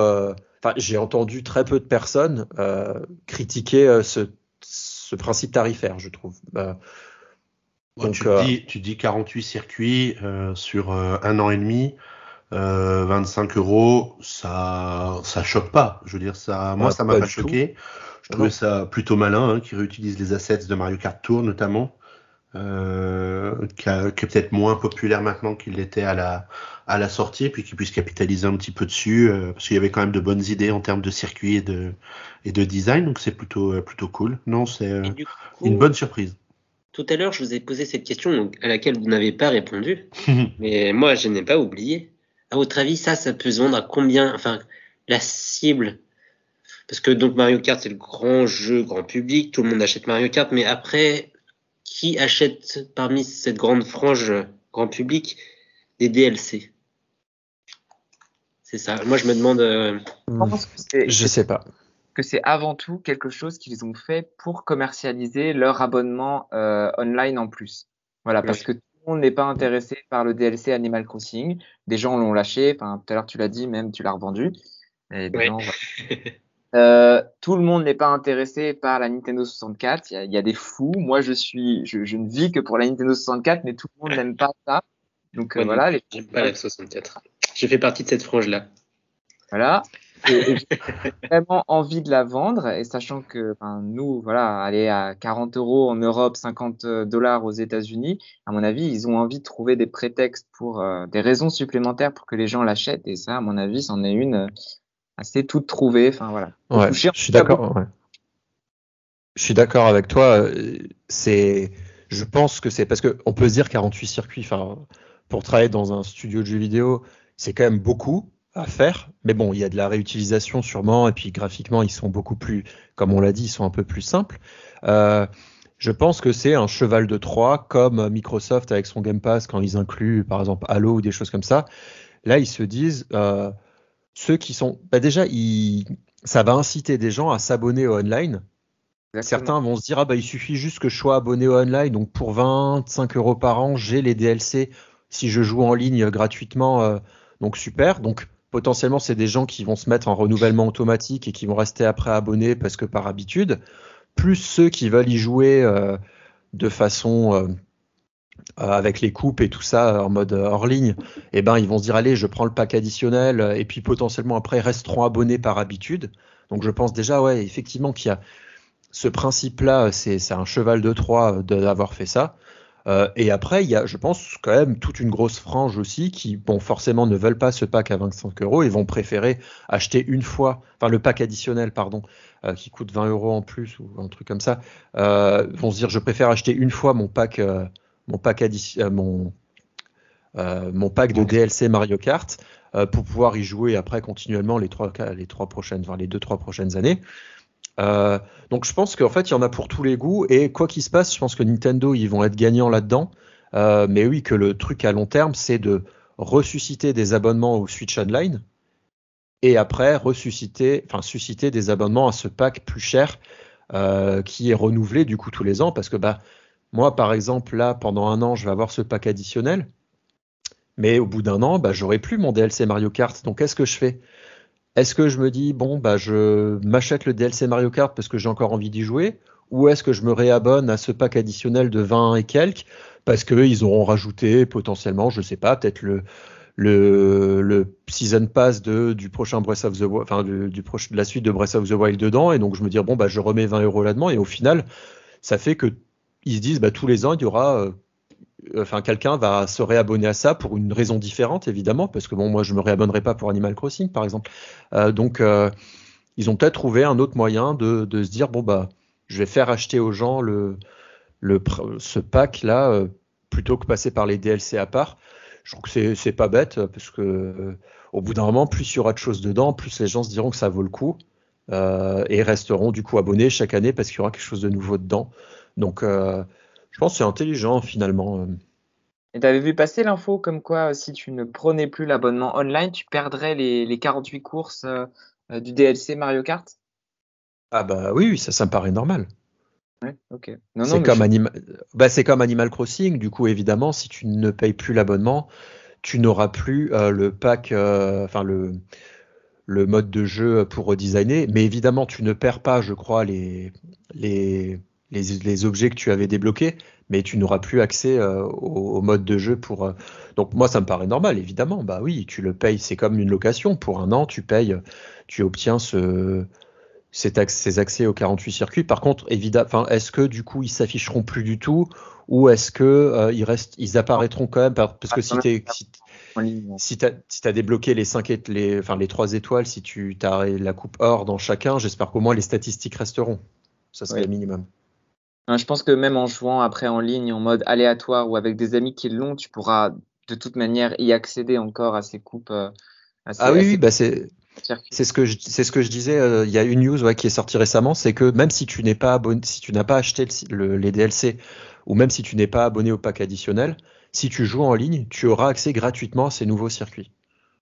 Speaker 2: j'ai entendu très peu de personnes euh, critiquer euh, ce, principe tarifaire, je trouve. Bah,
Speaker 1: Donc, tu, dis, tu, dis, 48 circuits sur un an et demi. 25 euros, ça, ça choque pas. Je veux dire, ça, moi, ça m'a pas, choqué. Je trouvais ça plutôt malin, hein, qui réutilise les assets de Mario Kart Tour notamment, euh, qui, est peut-être moins populaire maintenant qu'il l'était à la, à la sortie, puis qui puisse capitaliser un petit peu dessus, euh, parce qu'il y avait quand même de bonnes idées en termes de circuit et de, et de design, donc c'est plutôt, euh, plutôt cool. Non, c'est euh, une bonne surprise.
Speaker 3: Tout à l'heure, je vous ai posé cette question à laquelle vous n'avez pas répondu, mais moi, je n'ai pas oublié. À votre avis, ça, ça peut se vendre à combien Enfin, la cible? Parce que donc Mario Kart c'est le grand jeu grand public, tout le monde achète Mario Kart, mais après qui achète parmi cette grande frange grand public des DLC C'est ça. Moi je me demande. Euh,
Speaker 2: je sais pas.
Speaker 4: Que c'est avant tout quelque chose qu'ils ont fait pour commercialiser leur abonnement euh, online en plus. Voilà, parce que tout le monde n'est pas intéressé par le DLC Animal Crossing. Des gens l'ont lâché. Enfin, tout à l'heure tu l'as dit, même tu l'as revendu. Et des gens, Euh, tout le monde n'est pas intéressé par la Nintendo 64. Il y, a, des fous. Moi, je suis, je, ne vis que pour la Nintendo 64, mais tout le monde n'aime pas ça. Donc euh, voilà. Les...
Speaker 3: J'aime pas la 64. J'ai fait partie de cette frange-là.
Speaker 4: Voilà. Et, j'ai vraiment envie de la vendre. Et sachant que nous, voilà, aller à 40 euros en Europe, 50 dollars aux États-Unis, à mon avis, ils ont envie de trouver des prétextes pour euh, des raisons supplémentaires pour que les gens l'achètent. Et ça, à mon avis, c'en est une assez tout trouvé. Enfin voilà.
Speaker 2: je suis d'accord. Je suis d'accord avec toi. C'est, je pense que c'est parce que on peut se dire 48 circuits. Enfin, pour travailler dans un studio de jeux vidéo, c'est quand même beaucoup à faire. Mais bon, il y a de la réutilisation sûrement, et puis graphiquement, ils sont beaucoup plus, comme on l'a dit, ils sont un peu plus simples. Euh, je pense que c'est un cheval de Troie, comme Microsoft avec son Game Pass quand ils incluent, par exemple, Halo ou des choses comme ça. Là, ils se disent, euh, ceux qui sont. Bah déjà, ça va inciter des gens à s'abonner au online. Certains vont se dire ah bah il suffit juste que je sois abonné au online, donc pour 25 euros par an, j'ai les DLC si je joue en ligne gratuitement, euh, donc super. Donc potentiellement c'est des gens qui vont se mettre en renouvellement automatique et qui vont rester après abonnés parce que par habitude. Plus ceux qui veulent y jouer euh, de façon euh, euh, avec les coupes et tout ça en mode hors ligne, eh ben ils vont se dire allez, je prends le pack additionnel et puis potentiellement après resteront abonnés par habitude. Donc je pense déjà ouais effectivement qu'il y a ce principe-là, c'est un cheval de Troie d'avoir fait ça. Et après, il y a, je pense, quand même toute une grosse frange aussi qui, bon, forcément, ne veulent pas ce pack à 25 euros et vont préférer acheter une fois, enfin le pack additionnel, pardon, qui coûte 20 euros en plus ou un truc comme ça, vont se dire je préfère acheter une fois mon pack mon pack, euh, mon, euh, mon pack de DLC Mario Kart euh, pour pouvoir y jouer après continuellement les trois, les trois prochaines, enfin les deux trois prochaines années. Donc je pense qu'en fait il y en a pour tous les goûts et quoi qu'il se passe, je pense que Nintendo ils vont être gagnants là-dedans. mais oui que le truc à long terme c'est de ressusciter des abonnements au Switch Online et après ressusciter, enfin susciter des abonnements à ce pack plus cher qui est renouvelé du coup tous les ans parce que bah moi, par exemple, là, pendant un an, je vais avoir ce pack additionnel. Mais au bout d'un an, bah, j'aurai plus mon DLC Mario Kart. Donc, qu'est-ce que je fais? Est-ce que je me dis, bon, bah, je m'achète le DLC Mario Kart parce que j'ai encore envie d'y jouer Ou est-ce que je me réabonne à ce pack additionnel de 20 et quelques parce qu'ils auront rajouté potentiellement, je sais pas, peut-être le, le, le, season pass de, du prochain Breath of the Wild, enfin du, du de la suite de Breath of the Wild dedans, et donc je me dis bon bah je remets 20 euros là-dedans, et au final ça fait que ils se disent bah, tous les ans, il y aura. Euh, enfin, quelqu'un va se réabonner à ça pour une raison différente, évidemment, parce que bon, moi, je me réabonnerai pas pour Animal Crossing, par exemple. Euh, donc, euh, ils ont peut-être trouvé un autre moyen de, se dire bon, bah, je vais faire acheter aux gens le, ce pack-là plutôt que passer par les DLC à part. Je trouve que c'est pas bête, parce que au bout d'un moment, plus il y aura de choses dedans, plus les gens se diront que ça vaut le coup. et resteront du coup abonnés chaque année parce qu'il y aura quelque chose de nouveau dedans. Donc, euh, je pense que c'est intelligent finalement. Euh.
Speaker 4: Et tu avais vu passer l'info comme quoi si tu ne prenais plus l'abonnement online, tu perdrais les, les 48 courses euh, du DLC Mario Kart?
Speaker 2: Ah bah oui, ça, ça me paraît normal.
Speaker 4: Ouais, ok.
Speaker 2: C'est comme, bah, comme, Animal Crossing, du coup évidemment, si tu ne payes plus l'abonnement, tu n'auras plus le pack, enfin le, le mode de jeu pour redesigner. Mais évidemment, tu ne perds pas, je crois, les, les, les, objets que tu avais débloqués, mais tu n'auras plus accès euh, au, mode de jeu pour. Euh, Donc moi, ça me paraît normal, évidemment. Bah oui, tu le payes, c'est comme une location. Pour un an, tu payes, tu obtiens ce, ces, accès aux 48 circuits. Par contre, évidemment, est-ce que du coup, ils s'afficheront plus du tout ou est-ce que euh, ils restent, ils apparaîtront quand même? Parce que si tu si, si as, débloqué les 5 les, enfin, les 3 étoiles, si tu as la coupe or dans chacun, j'espère qu'au moins les statistiques resteront. Ça serait le minimum.
Speaker 4: Je pense que même en jouant après en ligne en mode aléatoire ou avec des amis qui l'ont, tu pourras de toute manière y accéder encore à ces coupes. Euh,
Speaker 2: ah oui, bah c'est c'est ce que je c'est ce que je disais. Euh, il y a une news qui est sortie récemment, c'est que même si tu n'es pas abonné, si tu n'as pas acheté les DLC ou même si tu n'es pas abonné au pack additionnel, si tu joues en ligne, tu auras accès gratuitement à ces nouveaux circuits.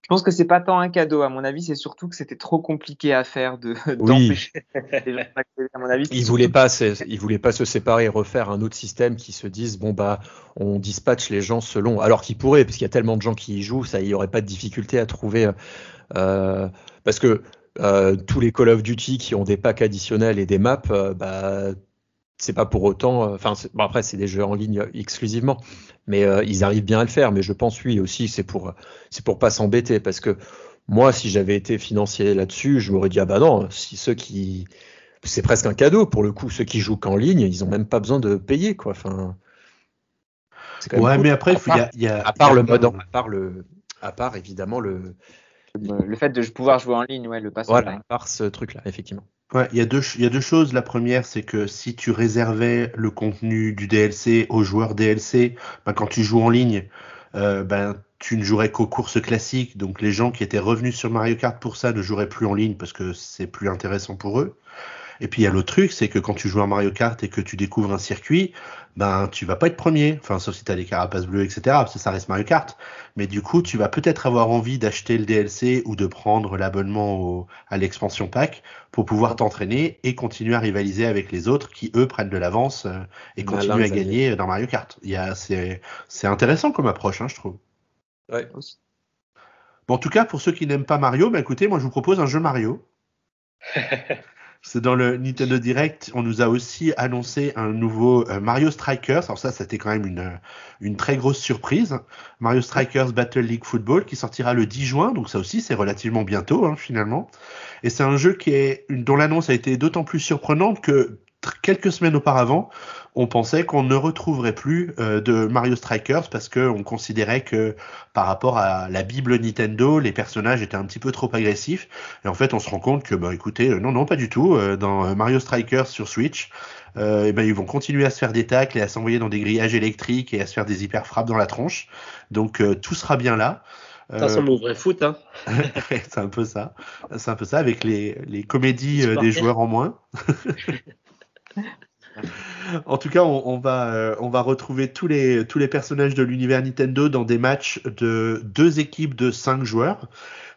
Speaker 4: Je pense que c'est pas tant un cadeau. À mon avis, c'est surtout que c'était trop compliqué à faire de d'empêcher
Speaker 2: les gens. À mon avis, ils voulaient pas, ils voulaient pas se séparer et refaire un autre système qui se dise bon bah on dispatche les gens selon. Alors qu'ils pourraient, parce qu'il y a tellement de gens qui y jouent, ça, il y aurait pas de difficulté à trouver. Euh, parce que euh, tous les Call of Duty qui ont des packs additionnels et des maps, euh, bah c'est pas pour autant. Euh, enfin, bon, après, c'est des jeux en ligne exclusivement, mais euh, ils arrivent bien à le faire. Mais je pense, oui, aussi, c'est pour, c'est pour pas s'embêter, parce que moi, si j'avais été financier là-dessus, je m'aurais dit ah bah non, si ceux qui, c'est presque un cadeau pour le coup, ceux qui jouent qu'en ligne, ils ont même pas besoin de payer, quoi. Enfin.
Speaker 1: Ouais, mais après, il y, a,
Speaker 2: à part le mode, à part le, à part évidemment le.
Speaker 4: Le fait de pouvoir jouer en ligne, ouais, le passage.
Speaker 2: Voilà, à part ce truc-là, effectivement.
Speaker 1: Ouais, il y, a deux, y a deux choses. La première, c'est que si tu réservais le contenu du DLC aux joueurs DLC, ben, quand tu joues en ligne, euh, ben, tu ne jouerais qu'aux courses classiques. Donc les gens qui étaient revenus sur Mario Kart pour ça ne joueraient plus en ligne parce que c'est plus intéressant pour eux. Et puis il y a l'autre truc, c'est que quand tu joues à Mario Kart et que tu découvres un circuit, ben tu vas pas être premier, enfin sauf si tu as des carapaces bleues, etc. Parce que ça reste Mario Kart. Mais du coup, tu vas peut-être avoir envie d'acheter le DLC ou de prendre l'abonnement à l'expansion pack pour pouvoir t'entraîner et continuer à rivaliser avec les autres qui eux prennent de l'avance euh, et continuent à gagner dans Mario Kart. Il y a c'est c'est intéressant comme approche, hein, je trouve.
Speaker 2: Ouais.
Speaker 1: Bon, en tout cas, pour ceux qui n'aiment pas Mario, ben écoutez, moi je vous propose un jeu Mario. C'est dans le Nintendo Direct, on nous a aussi annoncé un nouveau euh, Mario Strikers. Alors ça, c'était quand même une, une très grosse surprise. Mario Strikers Battle League Football qui sortira le 10 juin, donc ça aussi c'est relativement bientôt hein, finalement. Et c'est un jeu qui est dont l'annonce a été d'autant plus surprenante que quelques semaines auparavant, on pensait qu'on ne retrouverait plus euh, de Mario Strikers parce qu'on considérait que par rapport à la Bible Nintendo, les personnages étaient un petit peu trop agressifs. Et en fait, on se rend compte que, bah, écoutez, euh, non, non, pas du tout. Euh, dans Mario Strikers sur Switch, et ben, ils vont continuer à se faire des tacles et à s'envoyer dans des grillages électriques et à se faire des hyper frappes dans la tronche. Donc tout sera bien là.
Speaker 3: Ça ressemble au vrai foot, hein.
Speaker 1: c'est un peu ça. C'est un peu ça avec les, les comédies des joueurs en moins. En tout cas, on, va, euh, on va retrouver tous les, tous les personnages de l'univers Nintendo dans des matchs de deux équipes de cinq joueurs.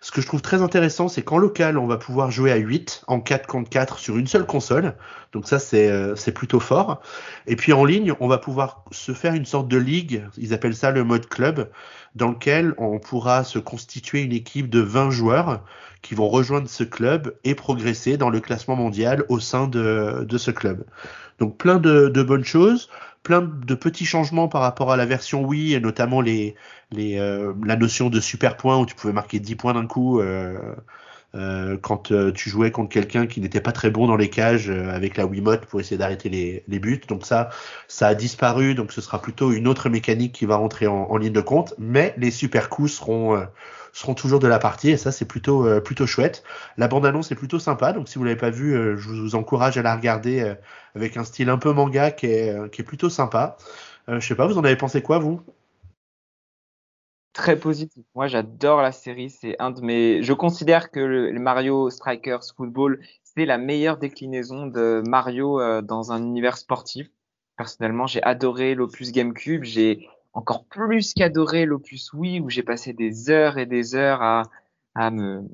Speaker 1: Ce que je trouve très intéressant, c'est qu'en local, on va pouvoir jouer à 8 en 4 contre 4 sur une seule console. Donc ça, c'est euh, c'est plutôt fort. Et puis en ligne, on va pouvoir se faire une sorte de ligue, ils appellent ça le mode club, dans lequel on pourra se constituer une équipe de 20 joueurs qui vont rejoindre ce club et progresser dans le classement mondial au sein de, de ce club. Donc plein de, de, bonnes choses, plein de petits changements par rapport à la version Wii, et notamment les, les, euh, la notion de super points où tu pouvais marquer 10 points d'un coup. Euh, euh, quand euh, tu jouais contre quelqu'un qui n'était pas très bon dans les cages euh, avec la Wiimote pour essayer d'arrêter les, les, buts. Donc ça, ça a disparu. Donc ce sera plutôt une autre mécanique qui va rentrer en, en ligne de compte. Mais les super coups seront seront toujours de la partie et ça c'est plutôt plutôt chouette. La bande annonce est plutôt sympa. Donc si vous l'avez pas vu, je vous encourage à la regarder avec un style un peu manga qui est qui est plutôt sympa. je sais pas, vous en avez pensé quoi vous?
Speaker 4: Très positif. Moi, j'adore la série. C'est un de mes. Je considère que le, Mario Strikers Football, c'est la meilleure déclinaison de Mario euh, dans un univers sportif. Personnellement, j'ai adoré l'opus GameCube. J'ai encore plus qu'adoré l'opus Wii, où j'ai passé des heures et des heures à, à me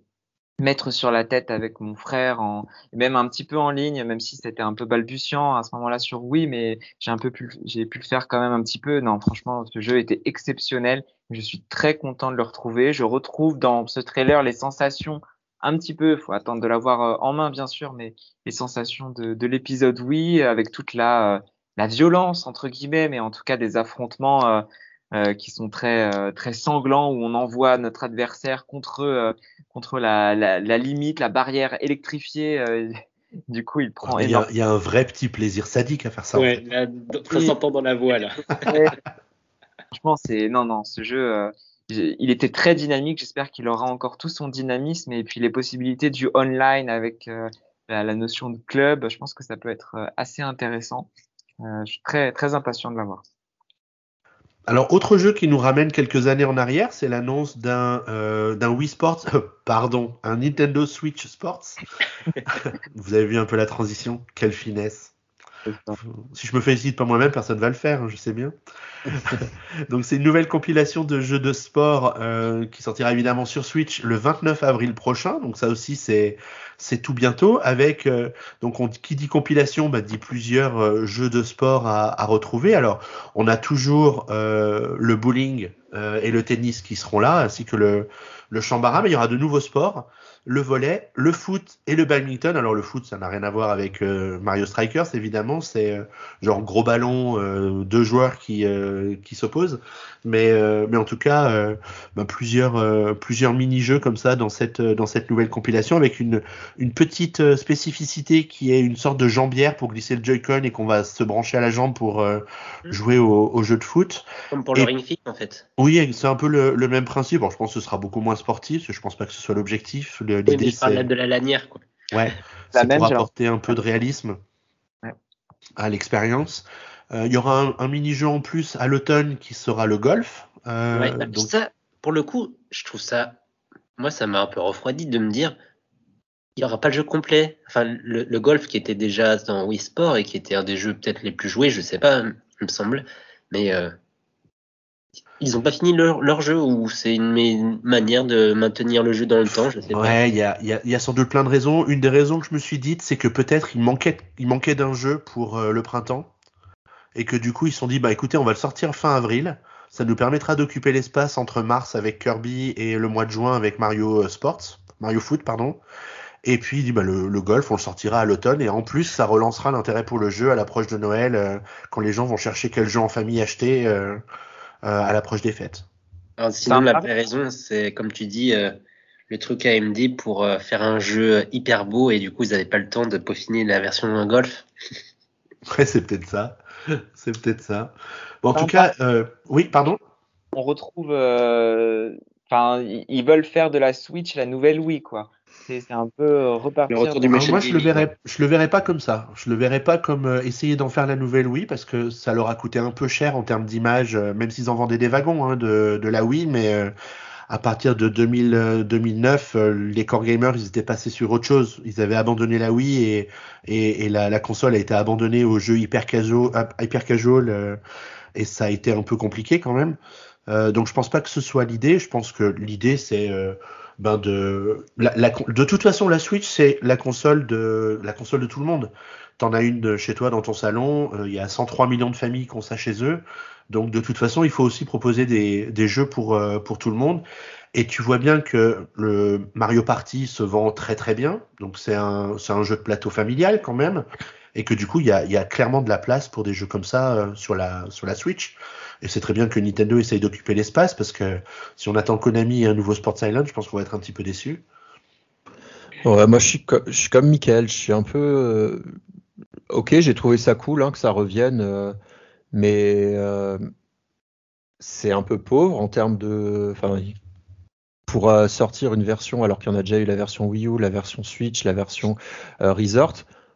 Speaker 4: mettre sur la tête avec mon frère, en, même un petit peu en ligne, même si c'était un peu balbutiant à ce moment-là sur Wii, mais j'ai un peu pu, j'ai pu le faire quand même un petit peu. Non, franchement, ce jeu était exceptionnel. Je suis très content de le retrouver. Je retrouve dans ce trailer les sensations un petit peu, faut attendre de l'avoir euh, en main bien sûr, mais les sensations de, de l'épisode Wii avec toute la, euh, la violence entre guillemets, mais en tout cas des affrontements qui sont très très sanglants où on envoie notre adversaire contre contre la, la, la, limite, la barrière électrifiée. du coup, il prend.
Speaker 1: Il y, a, il y, a, un vrai petit plaisir sadique à faire ça.
Speaker 3: Ouais, ça s'entend dans la voix là.
Speaker 4: Franchement, c'est non non, ce jeu il était très dynamique. J'espère qu'il aura encore tout son dynamisme et puis les possibilités du online avec euh, la, notion de club. Je pense que ça peut être euh, assez intéressant. Euh, je suis très très impatient de l'avoir.
Speaker 1: Alors, autre jeu qui nous ramène quelques années en arrière, c'est l'annonce d'un d'un Wii Sports, pardon, un Nintendo Switch Sports. Vous avez vu un peu la transition? Quelle finesse si je me félicite pas moi-même, personne ne va le faire, hein, je sais bien. Donc c'est une nouvelle compilation de jeux de sport euh, qui sortira évidemment sur Switch le 29 avril prochain. Donc ça aussi c'est c'est tout bientôt. Avec euh, donc on, qui dit compilation, bah, dit plusieurs euh, jeux de sport à, à, retrouver. Alors on a toujours le bowling et le tennis qui seront là, ainsi que le le chambara, mais il y aura de nouveaux sports le volet, le foot et le badminton. Alors le foot, ça n'a rien à voir avec euh, Mario Strikers, évidemment, c'est euh, genre gros ballon, euh, deux joueurs qui qui s'opposent. Mais mais en tout cas, bah, plusieurs plusieurs mini-jeux comme ça dans cette dans cette nouvelle compilation avec une une petite spécificité qui est une sorte de jambière pour glisser le Joy-Con et qu'on va se brancher à la jambe pour mmh. jouer au, au, jeu de foot.
Speaker 3: Comme pour le Ring Fit en fait.
Speaker 1: Oui, c'est un peu le, le même principe. Bon, je pense que ce sera beaucoup moins sportif, parce que je pense pas que ce soit l'objectif.
Speaker 3: L'idée, c'est de la lanière, quoi.
Speaker 1: Ouais, c'est pour apporter un peu de réalisme à l'expérience. Euh, il y aura un, mini-jeu en plus à l'automne qui sera le golf.
Speaker 3: Euh, ouais, bah, donc... ça, pour le coup, je trouve ça. Moi, ça m'a un peu refroidi de me dire il n'y aura pas le jeu complet. Enfin, le, le, golf qui était déjà dans Wii Sport et qui était un des jeux peut-être les plus joués, je sais pas, il me semble. Mais euh, ils n'ont pas fini leur, jeu ou c'est une manière de maintenir le jeu dans le temps je sais
Speaker 1: Ouais, il y a, y, a, y a, sans doute plein de raisons. Une des raisons que je me suis dite, c'est que peut-être il manquait, il manquait d'un jeu pour euh, le printemps et que du coup ils se sont dit bah écoutez on va le sortir fin avril. Ça nous permettra d'occuper l'espace entre mars avec Kirby et le mois de juin avec Mario euh, Sports, Mario Foot pardon. Et puis bah, le, le, golf on le sortira à l'automne et en plus ça relancera l'intérêt pour le jeu à l'approche de Noël euh, quand les gens vont chercher quel jeu en famille acheter. À l'approche des fêtes.
Speaker 3: Alors, sinon, la vraie raison, c'est comme tu dis, euh, le truc AMD pour euh, faire un jeu hyper beau et du coup, ils n'avaient pas le temps de peaufiner la version golf.
Speaker 1: ouais, c'est peut-être ça. c'est peut-être ça. Bon, en tout cas, oui, pardon?
Speaker 4: On retrouve. Enfin, ils veulent faire de la Switch la nouvelle Wii, quoi c'est un peu euh, repartir.
Speaker 1: moi, je le verrais, je le verrais pas comme ça. Je le verrais pas comme euh, essayer d'en faire la nouvelle Wii parce que ça leur a coûté un peu cher en termes d'image, euh, même s'ils en vendaient des wagons hein, de, de, la Wii, mais à partir de 2000, 2009, les core gamers, ils étaient passés sur autre chose. Ils avaient abandonné la Wii et, et, et la, la, console a été abandonnée aux jeux hyper casual, hyper casual et ça a été un peu compliqué quand même. donc je pense pas que ce soit l'idée. Je pense que l'idée c'est ben de, la, de toute façon, la Switch, c'est la console de, la console de tout le monde. T'en as une chez toi dans ton salon, euh, il y a 103 millions de familles qui ont ça chez eux. Donc de toute façon, il faut aussi proposer des, des jeux pour, euh, pour tout le monde. Et tu vois bien que le Mario Party se vend très très bien. Donc c'est un, un jeu de plateau familial quand même. Et que du coup, il y a, y a clairement de la place pour des jeux comme ça euh, sur, la, sur la Switch. Et c'est très bien que Nintendo essaye d'occuper l'espace parce que si on attend Konami et un nouveau Sports Island, je pense qu'on va être un petit peu déçu.
Speaker 2: Moi, je suis, comme Michael. Je suis un peu. Euh, ok, j'ai trouvé ça cool hein, que ça revienne, euh, mais euh, c'est un peu pauvre en termes de. Enfin, pour sortir une version alors qu'il y en a déjà eu la version Wii U, la version Switch, la version Resort.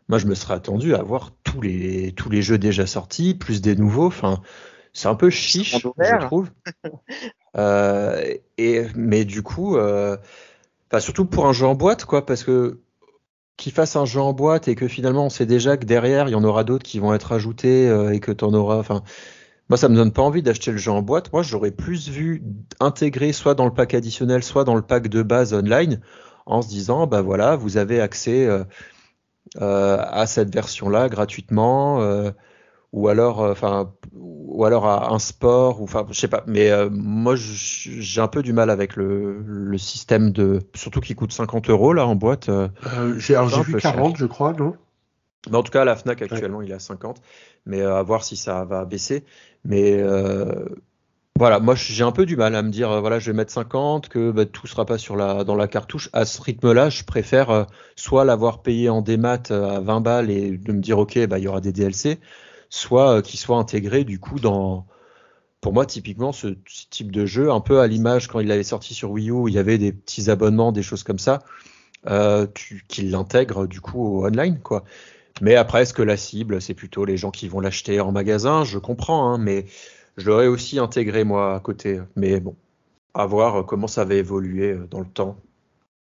Speaker 2: Moi, je me serais attendu à voir tous les tous les jeux déjà sortis, plus des nouveaux. Enfin, c'est un peu chiche, je trouve. euh, et, mais du coup, euh, surtout pour un jeu en boîte, quoi, parce que qu'il fasse un jeu en boîte et que finalement on sait déjà que derrière il y en aura d'autres qui vont être ajoutés euh, et que tu en auras. Enfin, moi ça me donne pas envie d'acheter le jeu en boîte. Moi j'aurais plus vu intégrer soit dans le pack additionnel, soit dans le pack de base online, en se disant bah voilà vous avez accès euh, euh à cette version là gratuitement. Ou alors, euh, enfin, ou alors à un sport, ou enfin, je sais pas. Mais euh, moi, j'ai un peu du mal avec le, le, système de, surtout qui coûte 50 euros là en boîte. Euh,
Speaker 1: j'ai vu 40, je crois, non?
Speaker 2: Mais en tout cas, la Fnac actuellement, il est à 50. Mais à voir si ça va baisser. Mais voilà, moi j'ai un peu du mal à me dire, voilà, je vais mettre 50, que bah, tout sera pas sur la, dans la cartouche. À ce rythme-là, je préfère soit l'avoir payé en démat à 20 balles et de me dire, ok, bah, il y aura des DLC, soit qu'il soit intégré du coup dans, pour moi, typiquement, ce, type de jeu, un peu à l'image quand il avait sorti sur Wii U, il y avait des petits abonnements, des choses comme ça, euh, qu'il l'intègre du coup au online, quoi. Mais après, est-ce que la cible, c'est plutôt les gens qui vont l'acheter en magasin? Je comprends, hein, mais je l'aurais aussi intégré moi à côté. Mais bon, à voir comment ça va évoluer euh, dans le temps.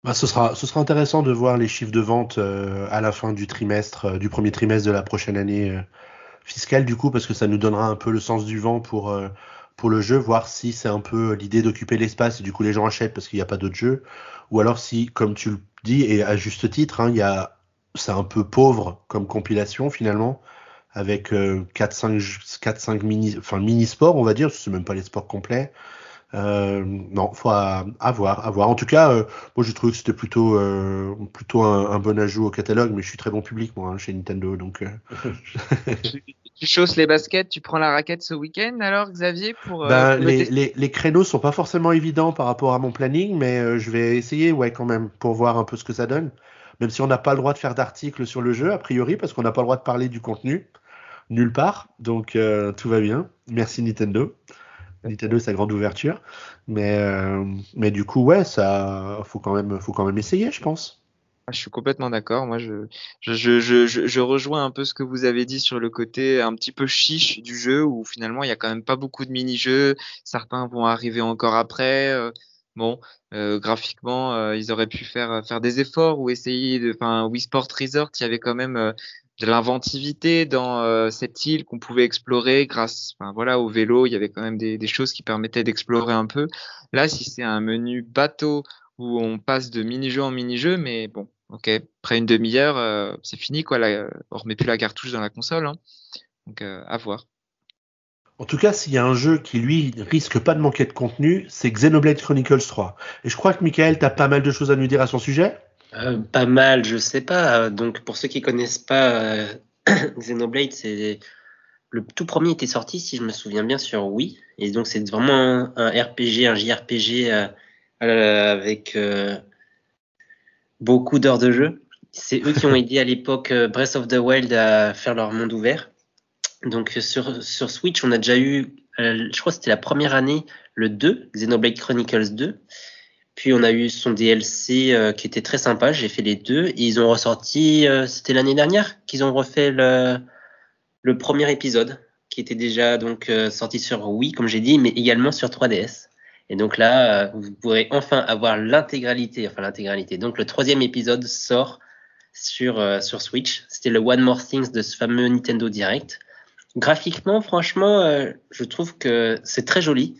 Speaker 1: Bah, ce, sera, ce sera intéressant de voir les chiffres de vente euh, à la fin du trimestre, euh, du premier trimestre de la prochaine année fiscale, du coup, parce que ça nous donnera un peu le sens du vent pour, pour le jeu, voir si c'est un peu l'idée d'occuper l'espace et du coup les gens achètent parce qu'il n'y a pas d'autres jeux, ou alors si, comme tu le dis, et à juste titre, hein, y a, c'est un peu pauvre comme compilation finalement avec 4-5 4-5 mini, enfin mini sports, on va dire, c'est même pas les sports complets. Euh, non, faut avoir, avoir. En tout cas, euh, moi j'ai trouvé que c'était plutôt, euh, plutôt un, bon ajout au catalogue, mais je suis très bon public moi hein, chez Nintendo, donc. Euh.
Speaker 4: tu chausses les baskets, tu prends la raquette ce week-end alors Xavier pour.
Speaker 1: Ben, les, les, les, créneaux sont pas forcément évidents par rapport à mon planning, mais je vais essayer ouais quand même pour voir un peu ce que ça donne. Même si on n'a pas le droit de faire d'articles sur le jeu a priori parce qu'on n'a pas le droit de parler du contenu nulle part. Donc euh, tout va bien. Merci Nintendo. Nintendo, sa grande ouverture. Mais, euh, mais du coup, ouais, ça faut quand même, faut quand même essayer, je pense.
Speaker 4: Ah, je suis complètement d'accord. Moi, je, je, je, je, rejoins un peu ce que vous avez dit sur le côté un petit peu chiche du jeu où finalement il y a quand même pas beaucoup de mini-jeux. Certains vont arriver encore après. Euh, bon, euh, graphiquement, ils auraient pu faire faire des efforts ou essayer de. Enfin, Wii Sport Resort, il y avait quand même de l'inventivité dans euh, cette île qu'on pouvait explorer grâce enfin, voilà, au vélo. Il y avait quand même des, choses qui permettaient d'explorer un peu. Là, si c'est un menu bateau où on passe de mini-jeu en mini-jeu, mais bon, ok, après une demi-heure, euh, c'est fini, quoi. Là, on remet plus la cartouche dans la console. Hein. Donc, euh, à voir.
Speaker 1: En tout cas, s'il y a un jeu qui, lui, risque pas de manquer de contenu, c'est Xenoblade Chronicles 3. Et je crois que, Michael, tu as pas mal de choses à nous dire à son sujet?
Speaker 3: Euh, pas mal, je sais pas. Donc pour ceux qui connaissent pas euh, Xenoblade, c'est le tout premier était sorti, si je me souviens bien, sur Wii. Et donc c'est vraiment un, RPG, un JRPG euh, avec beaucoup d'heures de jeu. C'est eux qui ont aidé à l'époque Breath of the Wild à faire leur monde ouvert. Donc sur, sur Switch, on a déjà eu, je crois que c'était la première année, le 2, Xenoblade Chronicles 2. Puis on a eu son DLC euh, qui était très sympa. J'ai fait les deux. Et ils ont ressorti, euh, c'était l'année dernière qu'ils ont refait le, premier épisode qui était déjà donc euh, sorti sur Wii, comme j'ai dit, mais également sur 3DS. Et donc là, vous pourrez enfin avoir l'intégralité, enfin l'intégralité. Donc le troisième épisode sort sur, sur Switch. C'était le One More Things de ce fameux Nintendo Direct. Graphiquement, franchement, je trouve que c'est très joli.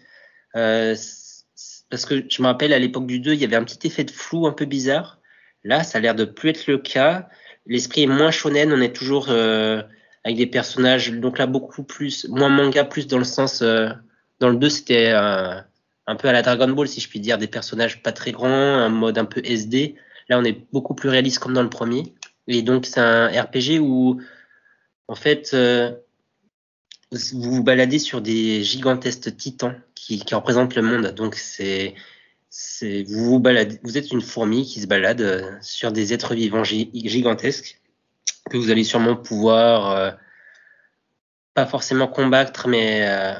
Speaker 3: Parce que je me rappelle à l'époque du 2, il y avait un petit effet de flou un peu bizarre. Là, ça a l'air de plus être le cas. L'esprit est moins shonen, on est toujours euh, avec des personnages, donc là beaucoup plus, moins manga, plus dans le sens, euh, dans le 2 c'était euh, un peu à la Dragon Ball si je puis dire, des personnages pas très grands, un mode un peu SD. Là on est beaucoup plus réaliste comme dans le premier. Et donc c'est un RPG où en fait vous vous baladez sur des gigantesques titans qui, qui représentent le monde. Donc c'est vous vous baladez, vous êtes une fourmi qui se balade euh, sur des êtres vivants gigantesques que vous allez sûrement pouvoir euh, pas forcément combattre, mais euh,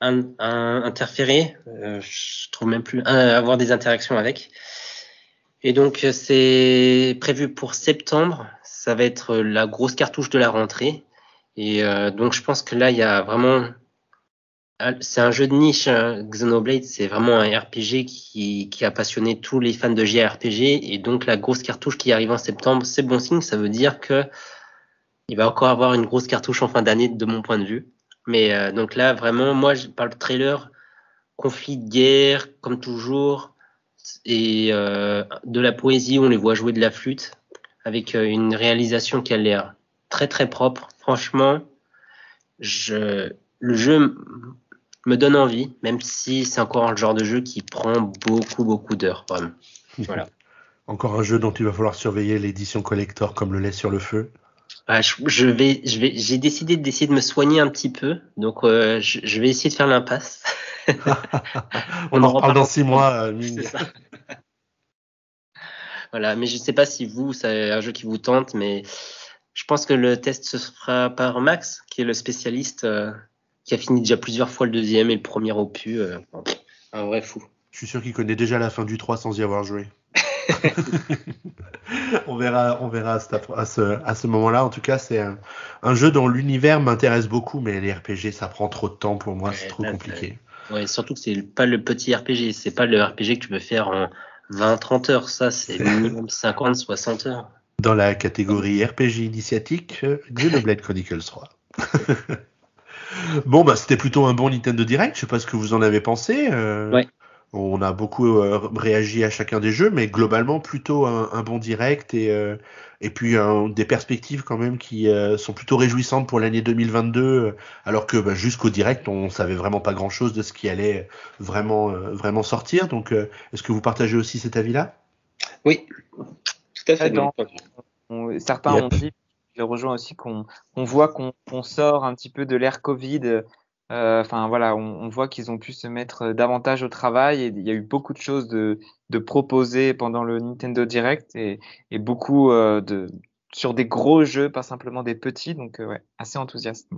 Speaker 3: interférer. je trouve même plus avoir des interactions avec. Et donc c'est prévu pour septembre. Ça va être la grosse cartouche de la rentrée. Et euh, donc je pense que là, il y a vraiment... Ah, c'est un jeu de niche, hein. Xenoblade, c'est vraiment un RPG qui, qui a passionné tous les fans de JRPG. Et donc la grosse cartouche qui arrive en septembre, c'est bon signe, ça veut dire que il va encore avoir une grosse cartouche en fin d'année de mon point de vue. Mais euh, donc là, vraiment, moi, par le trailer, conflit de guerre, comme toujours, et euh, de la poésie, on les voit jouer de la flûte, avec euh, une réalisation qui a l'air très très propre. Franchement, je, le jeu me donne envie, même si c'est encore un genre de jeu qui prend beaucoup beaucoup d'heures. Voilà.
Speaker 1: encore un jeu dont il va falloir surveiller l'édition collector comme le lait sur le feu.
Speaker 3: je, vais, je vais, j'ai décidé d'essayer de me soigner un petit peu, donc euh, je, vais essayer de faire l'impasse.
Speaker 1: On, en reparle dans six mois,
Speaker 3: voilà, mais je ne sais pas si vous, c'est un jeu qui vous tente, mais je pense que le test se fera par Max, qui est le spécialiste, euh, qui a fini déjà plusieurs fois le deuxième et le premier opus. Euh, un vrai fou.
Speaker 1: Je suis sûr qu'il connaît déjà la fin du 3 sans y avoir joué. on verra, on verra à ce, à ce moment-là. En tout cas, c'est un, jeu dont l'univers m'intéresse beaucoup, mais les RPG, ça prend trop de temps pour moi, c'est trop compliqué.
Speaker 3: Ouais, surtout que c'est pas le petit RPG, c'est pas le RPG que tu peux faire en 20-30 heures, ça c'est minimum 50-60 heures.
Speaker 1: Dans la catégorie RPG initiatique, Xenoblade Chronicles 3. bon, bah c'était plutôt un bon Nintendo Direct, je sais pas ce que vous en avez pensé.
Speaker 3: Euh... Ouais.
Speaker 1: On a beaucoup euh, réagi à chacun des jeux, mais globalement plutôt un, bon direct et, euh, et puis des perspectives quand même qui euh, sont plutôt réjouissantes pour l'année 2022, alors que bah, jusqu'au direct on savait vraiment pas grand chose de ce qui allait vraiment vraiment sortir. Donc est-ce que vous partagez aussi cet avis-là?
Speaker 3: Oui, à fait.
Speaker 4: certains ont dit, je rejoins aussi qu'on voit qu'on sort un petit peu de l'ère Covid euh, enfin voilà, on, voit qu'ils ont pu se mettre euh, davantage au travail et il y a eu beaucoup de choses de, de proposées pendant le Nintendo Direct et, et beaucoup euh, de sur des gros jeux, pas simplement des petits. Donc ouais, assez enthousiaste.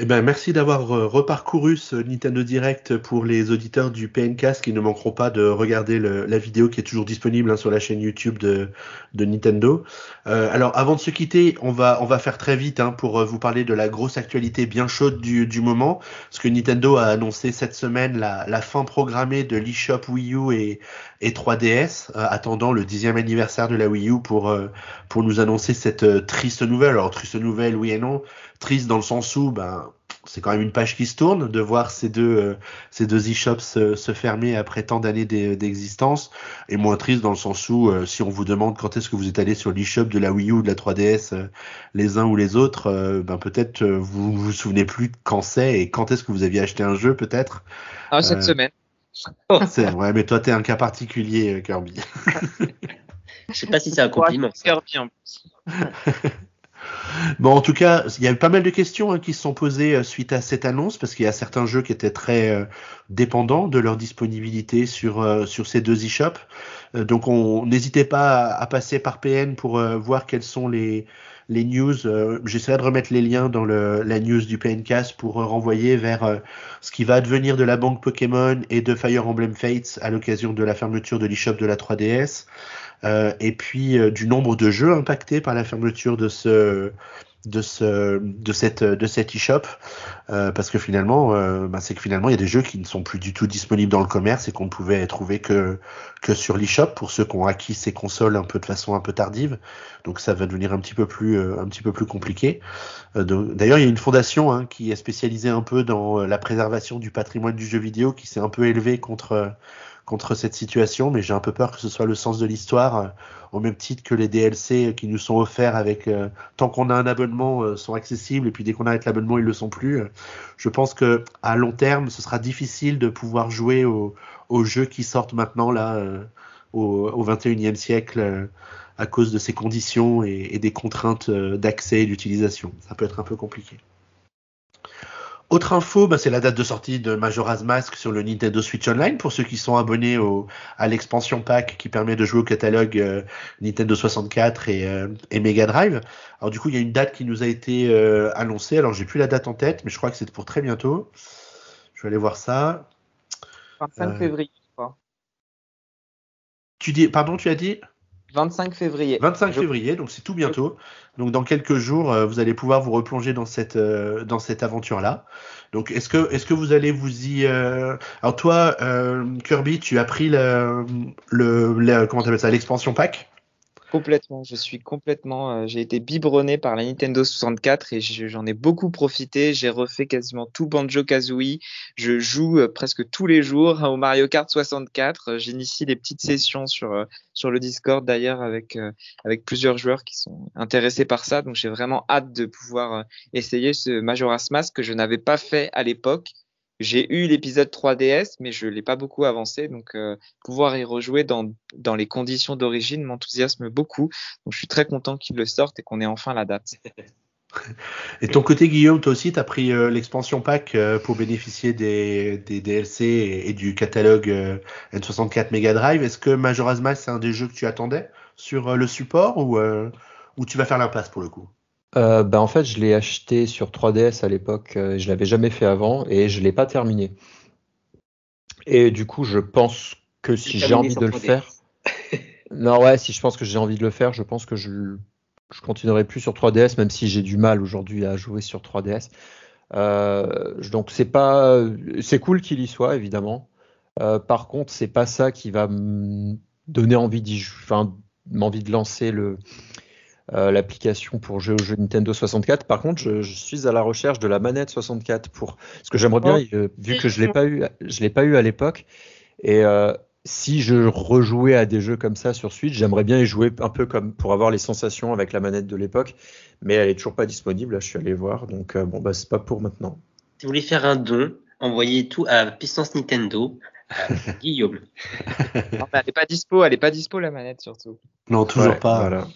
Speaker 1: Eh ben, merci d'avoir euh, reparcouru ce Nintendo Direct pour les auditeurs du PNcast qui ne manqueront pas de regarder la vidéo qui est toujours disponible hein, sur la chaîne YouTube de, Nintendo. Euh, alors, avant de se quitter, on va, on va faire très vite hein, pour euh, vous parler de la grosse actualité bien chaude du, moment. Parce que Nintendo a annoncé cette semaine la, fin programmée de l'eShop Wii U et, et 3DS, attendant le dixième anniversaire de la Wii U pour, pour nous annoncer cette triste nouvelle. Alors, triste nouvelle, oui et non. Triste dans le sens où ben c'est quand même une page qui se tourne de voir ces deux euh, ces deux e-shops se, fermer après tant d'années d'existence. Et moins triste dans le sens où euh, si on vous demande quand est-ce que vous êtes allé sur l'e-shop de la Wii U ou de la 3DS euh, les uns ou les autres ben peut-être vous vous souvenez plus quand c'est et quand est-ce que vous aviez acheté un jeu peut-être.
Speaker 4: Ah cette semaine
Speaker 1: c'est vrai mais toi t'es un cas particulier Kirby.
Speaker 3: Je sais pas si c'est un compliment
Speaker 4: Kirby en plus.
Speaker 1: Bon, en tout cas, il y a eu pas mal de questions hein, qui se sont posées euh, suite à cette annonce, parce qu'il y a certains jeux qui étaient très euh, dépendants de leur disponibilité sur, euh, sur ces deux e-shops. donc, on n'hésitez pas à, passer par PN pour voir quelles sont les, les news. J'essaierai de remettre les liens dans le, la news du PNcast pour renvoyer vers ce qui va advenir de la banque Pokémon et de Fire Emblem Fates à l'occasion de la fermeture de l'e-shop de la 3DS. Euh, et puis euh, du nombre de jeux impactés par la fermeture de ce de ce de cette de cet e-shop euh, parce que finalement bah, c'est que finalement il y a des jeux qui ne sont plus du tout disponibles dans le commerce et qu'on ne pouvait trouver que que sur l'e-shop. Pour ceux qui ont acquis ces consoles un peu de façon un peu tardive donc ça va devenir un petit peu plus un petit peu plus compliqué. D'ailleurs il y a une fondation hein, qui est spécialisée un peu dans la préservation du patrimoine du jeu vidéo qui s'est un peu élevée contre contre cette situation, mais j'ai un peu peur que ce soit le sens de l'histoire, euh, au même titre que les DLC qui nous sont offerts avec euh, tant qu'on a un abonnement euh, sont accessibles et puis dès qu'on arrête l'abonnement ils le sont plus. je pense que à long terme ce sera difficile de pouvoir jouer aux, jeux qui sortent maintenant là au, au 21e siècle à cause de ces conditions et des contraintes d'accès et d'utilisation. Ça peut être un peu compliqué. Autre info, bah, c'est la date de sortie de Majora's Mask sur le Nintendo Switch Online pour ceux qui sont abonnés au, à l'expansion pack qui permet de jouer au catalogue euh, Nintendo 64 et, euh, et, Mega Drive. Alors du coup, il y a une date qui nous a été euh, annoncée. Alors j'ai plus la date en tête, mais je crois que c'est pour très bientôt. Je vais aller voir ça.
Speaker 4: 25 février, je crois.
Speaker 1: Tu dis, pardon, tu as dit?
Speaker 4: 25 février.
Speaker 1: 25 février, donc c'est tout bientôt. Donc dans quelques jours, euh, vous allez pouvoir vous replonger dans cette euh, dans cette aventure là. Donc est-ce que est-ce que vous allez vous y euh... Alors toi, euh, Kirby, tu as pris le le, le comment t'appelles ça l'expansion pack?
Speaker 4: Complètement, je suis complètement, euh, j'ai été biberonné par la Nintendo 64 et j'en ai beaucoup profité. J'ai refait quasiment tout Banjo Kazooie. Je joue euh, presque tous les jours au Mario Kart 64. J'initie des petites sessions sur euh, sur le Discord d'ailleurs avec avec plusieurs joueurs qui sont intéressés par ça. Donc j'ai vraiment hâte de pouvoir essayer ce Majora's Mask que je n'avais pas fait à l'époque j'ai eu l'épisode 3DS, mais je l'ai pas beaucoup avancé, donc euh, pouvoir y rejouer dans, les conditions d'origine m'enthousiasme beaucoup. Donc je suis très content qu'il le sorte et qu'on ait enfin la date.
Speaker 1: Et ton côté Guillaume, toi aussi, tu as pris euh, l'expansion pack euh, pour bénéficier des, des DLC et, du catalogue N64 Mega Drive. Est-ce que Majora's Mask c'est un des jeux que tu attendais sur le support ou, ou tu vas faire l'impasse pour le coup?
Speaker 2: Euh, bah, en fait, je l'ai acheté sur 3DS à l'époque, euh, je l'avais jamais fait avant et je l'ai pas terminé. Et du coup, je pense que si j'ai envie de le faire, non ouais, si je pense que j'ai envie de le faire, je pense que je, je continuerai plus sur 3DS, même si j'ai du mal aujourd'hui à jouer sur 3DS. Euh, donc c'est pas, c'est cool qu'il y soit évidemment. Euh, par contre, c'est pas ça qui va me donner envie d'y, enfin, m'envie de lancer le euh, l'application pour jouer au jeu Nintendo 64. Par contre, je, suis à la recherche de la manette 64 pour parce que j'aimerais bien, oh. euh, vu que je l'ai pas eu, je l'ai pas eu à l'époque. Et euh, si je rejouais à des jeux comme ça sur Switch, j'aimerais bien y jouer un peu comme pour avoir les sensations avec la manette de l'époque. Mais elle est toujours pas disponible. Là, je suis allé voir. Donc bon, bah c'est pas pour maintenant.
Speaker 3: Si vous voulez faire un don, envoyez tout à Puissance Nintendo. Guillaume.
Speaker 4: elle est pas dispo, elle est pas dispo la manette surtout.
Speaker 1: Non, toujours pas. Voilà.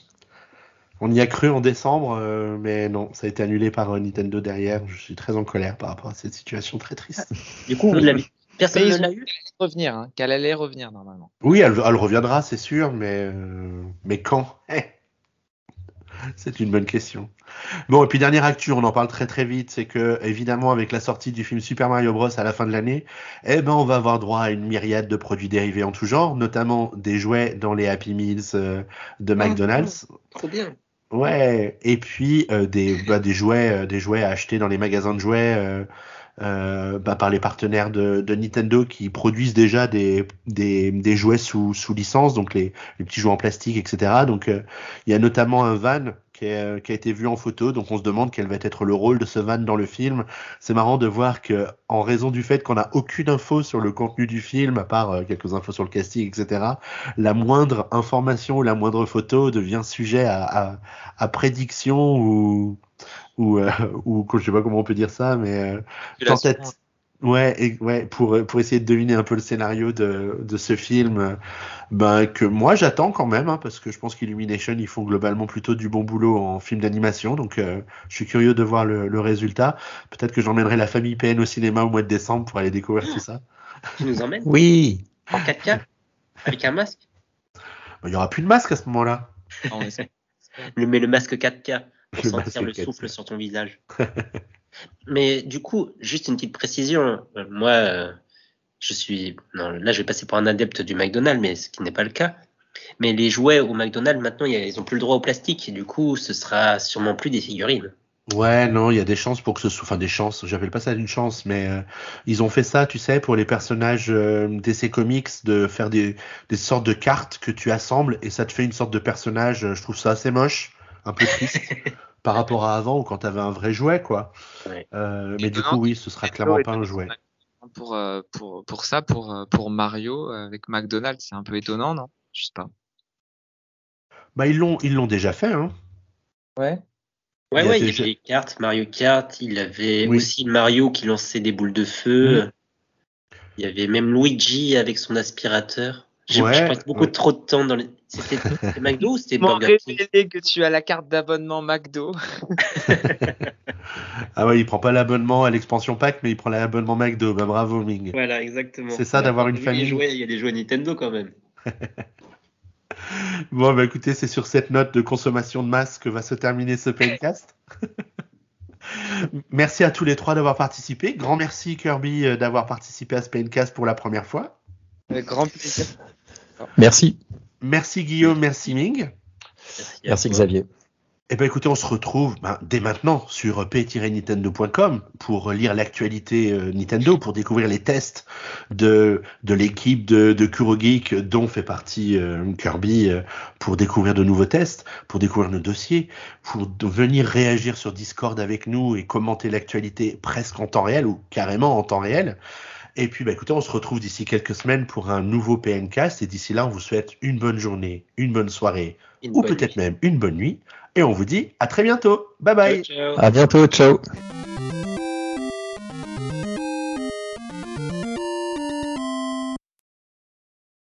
Speaker 1: On y a cru en décembre, euh, mais non, ça a été annulé par euh, Nintendo derrière. Je suis très en colère par rapport à cette situation très triste.
Speaker 3: Du coup, vous l'avez Personne ne l'a eu
Speaker 4: revenir, hein, qu'elle allait revenir normalement.
Speaker 1: Oui, elle, reviendra, c'est sûr, mais, euh, mais quand? Eh, C'est une bonne question. Bon, et puis dernière actu, on en parle très très vite, c'est que évidemment avec la sortie du film Super Mario Bros à la fin de l'année, eh ben on va avoir droit à une myriade de produits dérivés en tout genre, notamment des jouets dans les Happy Meals de ah, McDonald's.
Speaker 3: trop bien.
Speaker 1: Ouais, et puis euh, des, bah, des jouets, euh, des jouets à acheter dans les magasins de jouets euh, euh bah, par les partenaires de, Nintendo qui produisent déjà des, des, des jouets sous, sous licence, donc les, les, petits jouets en plastique, etc. Donc il y a notamment un van euh, qui, a été vu en photo. Donc on se demande quel va être le rôle de ce van dans le film. C'est marrant de voir que, en raison du fait qu'on n'a aucune info sur le contenu du film, à part euh, quelques infos sur le casting, etc., la moindre information ou la moindre photo devient sujet à, à, prédiction ou ou, euh, ou je sais pas comment on peut dire ça, mais euh, Ouais, et, ouais, pour pour essayer de deviner un peu le scénario de de ce film, ben que moi j'attends quand même, hein, parce que je pense qu'Illumination ils font globalement plutôt du bon boulot en film d'animation, donc euh, je suis curieux de voir le, le résultat. Peut-être que j'emmènerai la famille PN au cinéma au mois de décembre pour aller découvrir tout ça.
Speaker 3: Tu nous emmènes?
Speaker 2: Oui.
Speaker 3: En 4K avec un masque?
Speaker 1: Ben, il y aura plus de masque à ce moment-là.
Speaker 3: mais le masque 4K pour sentir le souffle sur ton visage. Mais du coup, juste une petite précision. Euh, moi, euh, je suis. Non, là, je vais passer pour un adepte du McDonald's, mais ce qui n'est pas le cas. Mais les jouets au McDonald's, maintenant, ils ont plus le droit au plastique. Et du coup, ce sera sûrement plus des figurines.
Speaker 1: Ouais, non, il y a des chances pour que ce soit, enfin des chances, j'appelle pas ça une chance, mais euh, ils ont fait ça, tu sais, pour les personnages euh, DC Comics, de faire des, des sortes de cartes que tu assembles et ça te fait une sorte de personnage, je trouve ça assez moche, un peu triste. par rapport à avant ou quand tu avais un vrai jouet, quoi. Euh, mais du coup, oui, ce sera clairement pas un jouet.
Speaker 4: Pour, euh, pour, pour ça, pour, euh, pour Mario avec McDonald's, c'est un peu étonnant, non? Je sais pas.
Speaker 1: Bah, ils l'ont, ils l'ont déjà fait, hein.
Speaker 4: Ouais.
Speaker 3: Ouais, il ouais, il y avait les cartes, Mario Kart, il avait aussi Mario qui lançait des boules de feu. Il y avait même Luigi avec son aspirateur. J'ai ouais, passe beaucoup trop de temps dans les. C'était McDo ou c'était Burger
Speaker 4: King que tu as la carte d'abonnement McDo.
Speaker 1: ah ouais, il prend pas l'abonnement à l'expansion pack, mais il prend l'abonnement McDo. Bah bravo Ming.
Speaker 3: Voilà, exactement.
Speaker 1: C'est ça d'avoir une famille.
Speaker 3: il y a des jouets Nintendo quand même.
Speaker 1: bon, bah écoutez, c'est sur cette note de consommation de masse que va se terminer ce podcast. merci à tous les trois d'avoir participé. Grand merci Kirby euh, d'avoir participé à ce Paincast pour la première fois.
Speaker 4: Avec grand plaisir.
Speaker 2: Merci.
Speaker 1: Merci Guillaume, merci Ming.
Speaker 2: Merci, Xavier.
Speaker 1: Eh ben écoutez, on se retrouve ben, dès maintenant sur p-nintendo.com pour lire l'actualité euh, Nintendo, pour découvrir les tests de, de l'équipe de, de Kurogeek dont fait partie euh, Kirby, euh, pour découvrir de nouveaux tests, pour découvrir nos dossiers, pour venir réagir sur Discord avec nous et commenter l'actualité presque en temps réel ou carrément en temps réel. Et puis, bah, écoutez, on se retrouve d'ici quelques semaines pour un nouveau PNcast. Et d'ici là, on vous souhaite une bonne journée, une bonne soirée, ou peut-être même une bonne nuit. Et on vous dit à très bientôt. Bye bye.
Speaker 2: À bientôt. Ciao.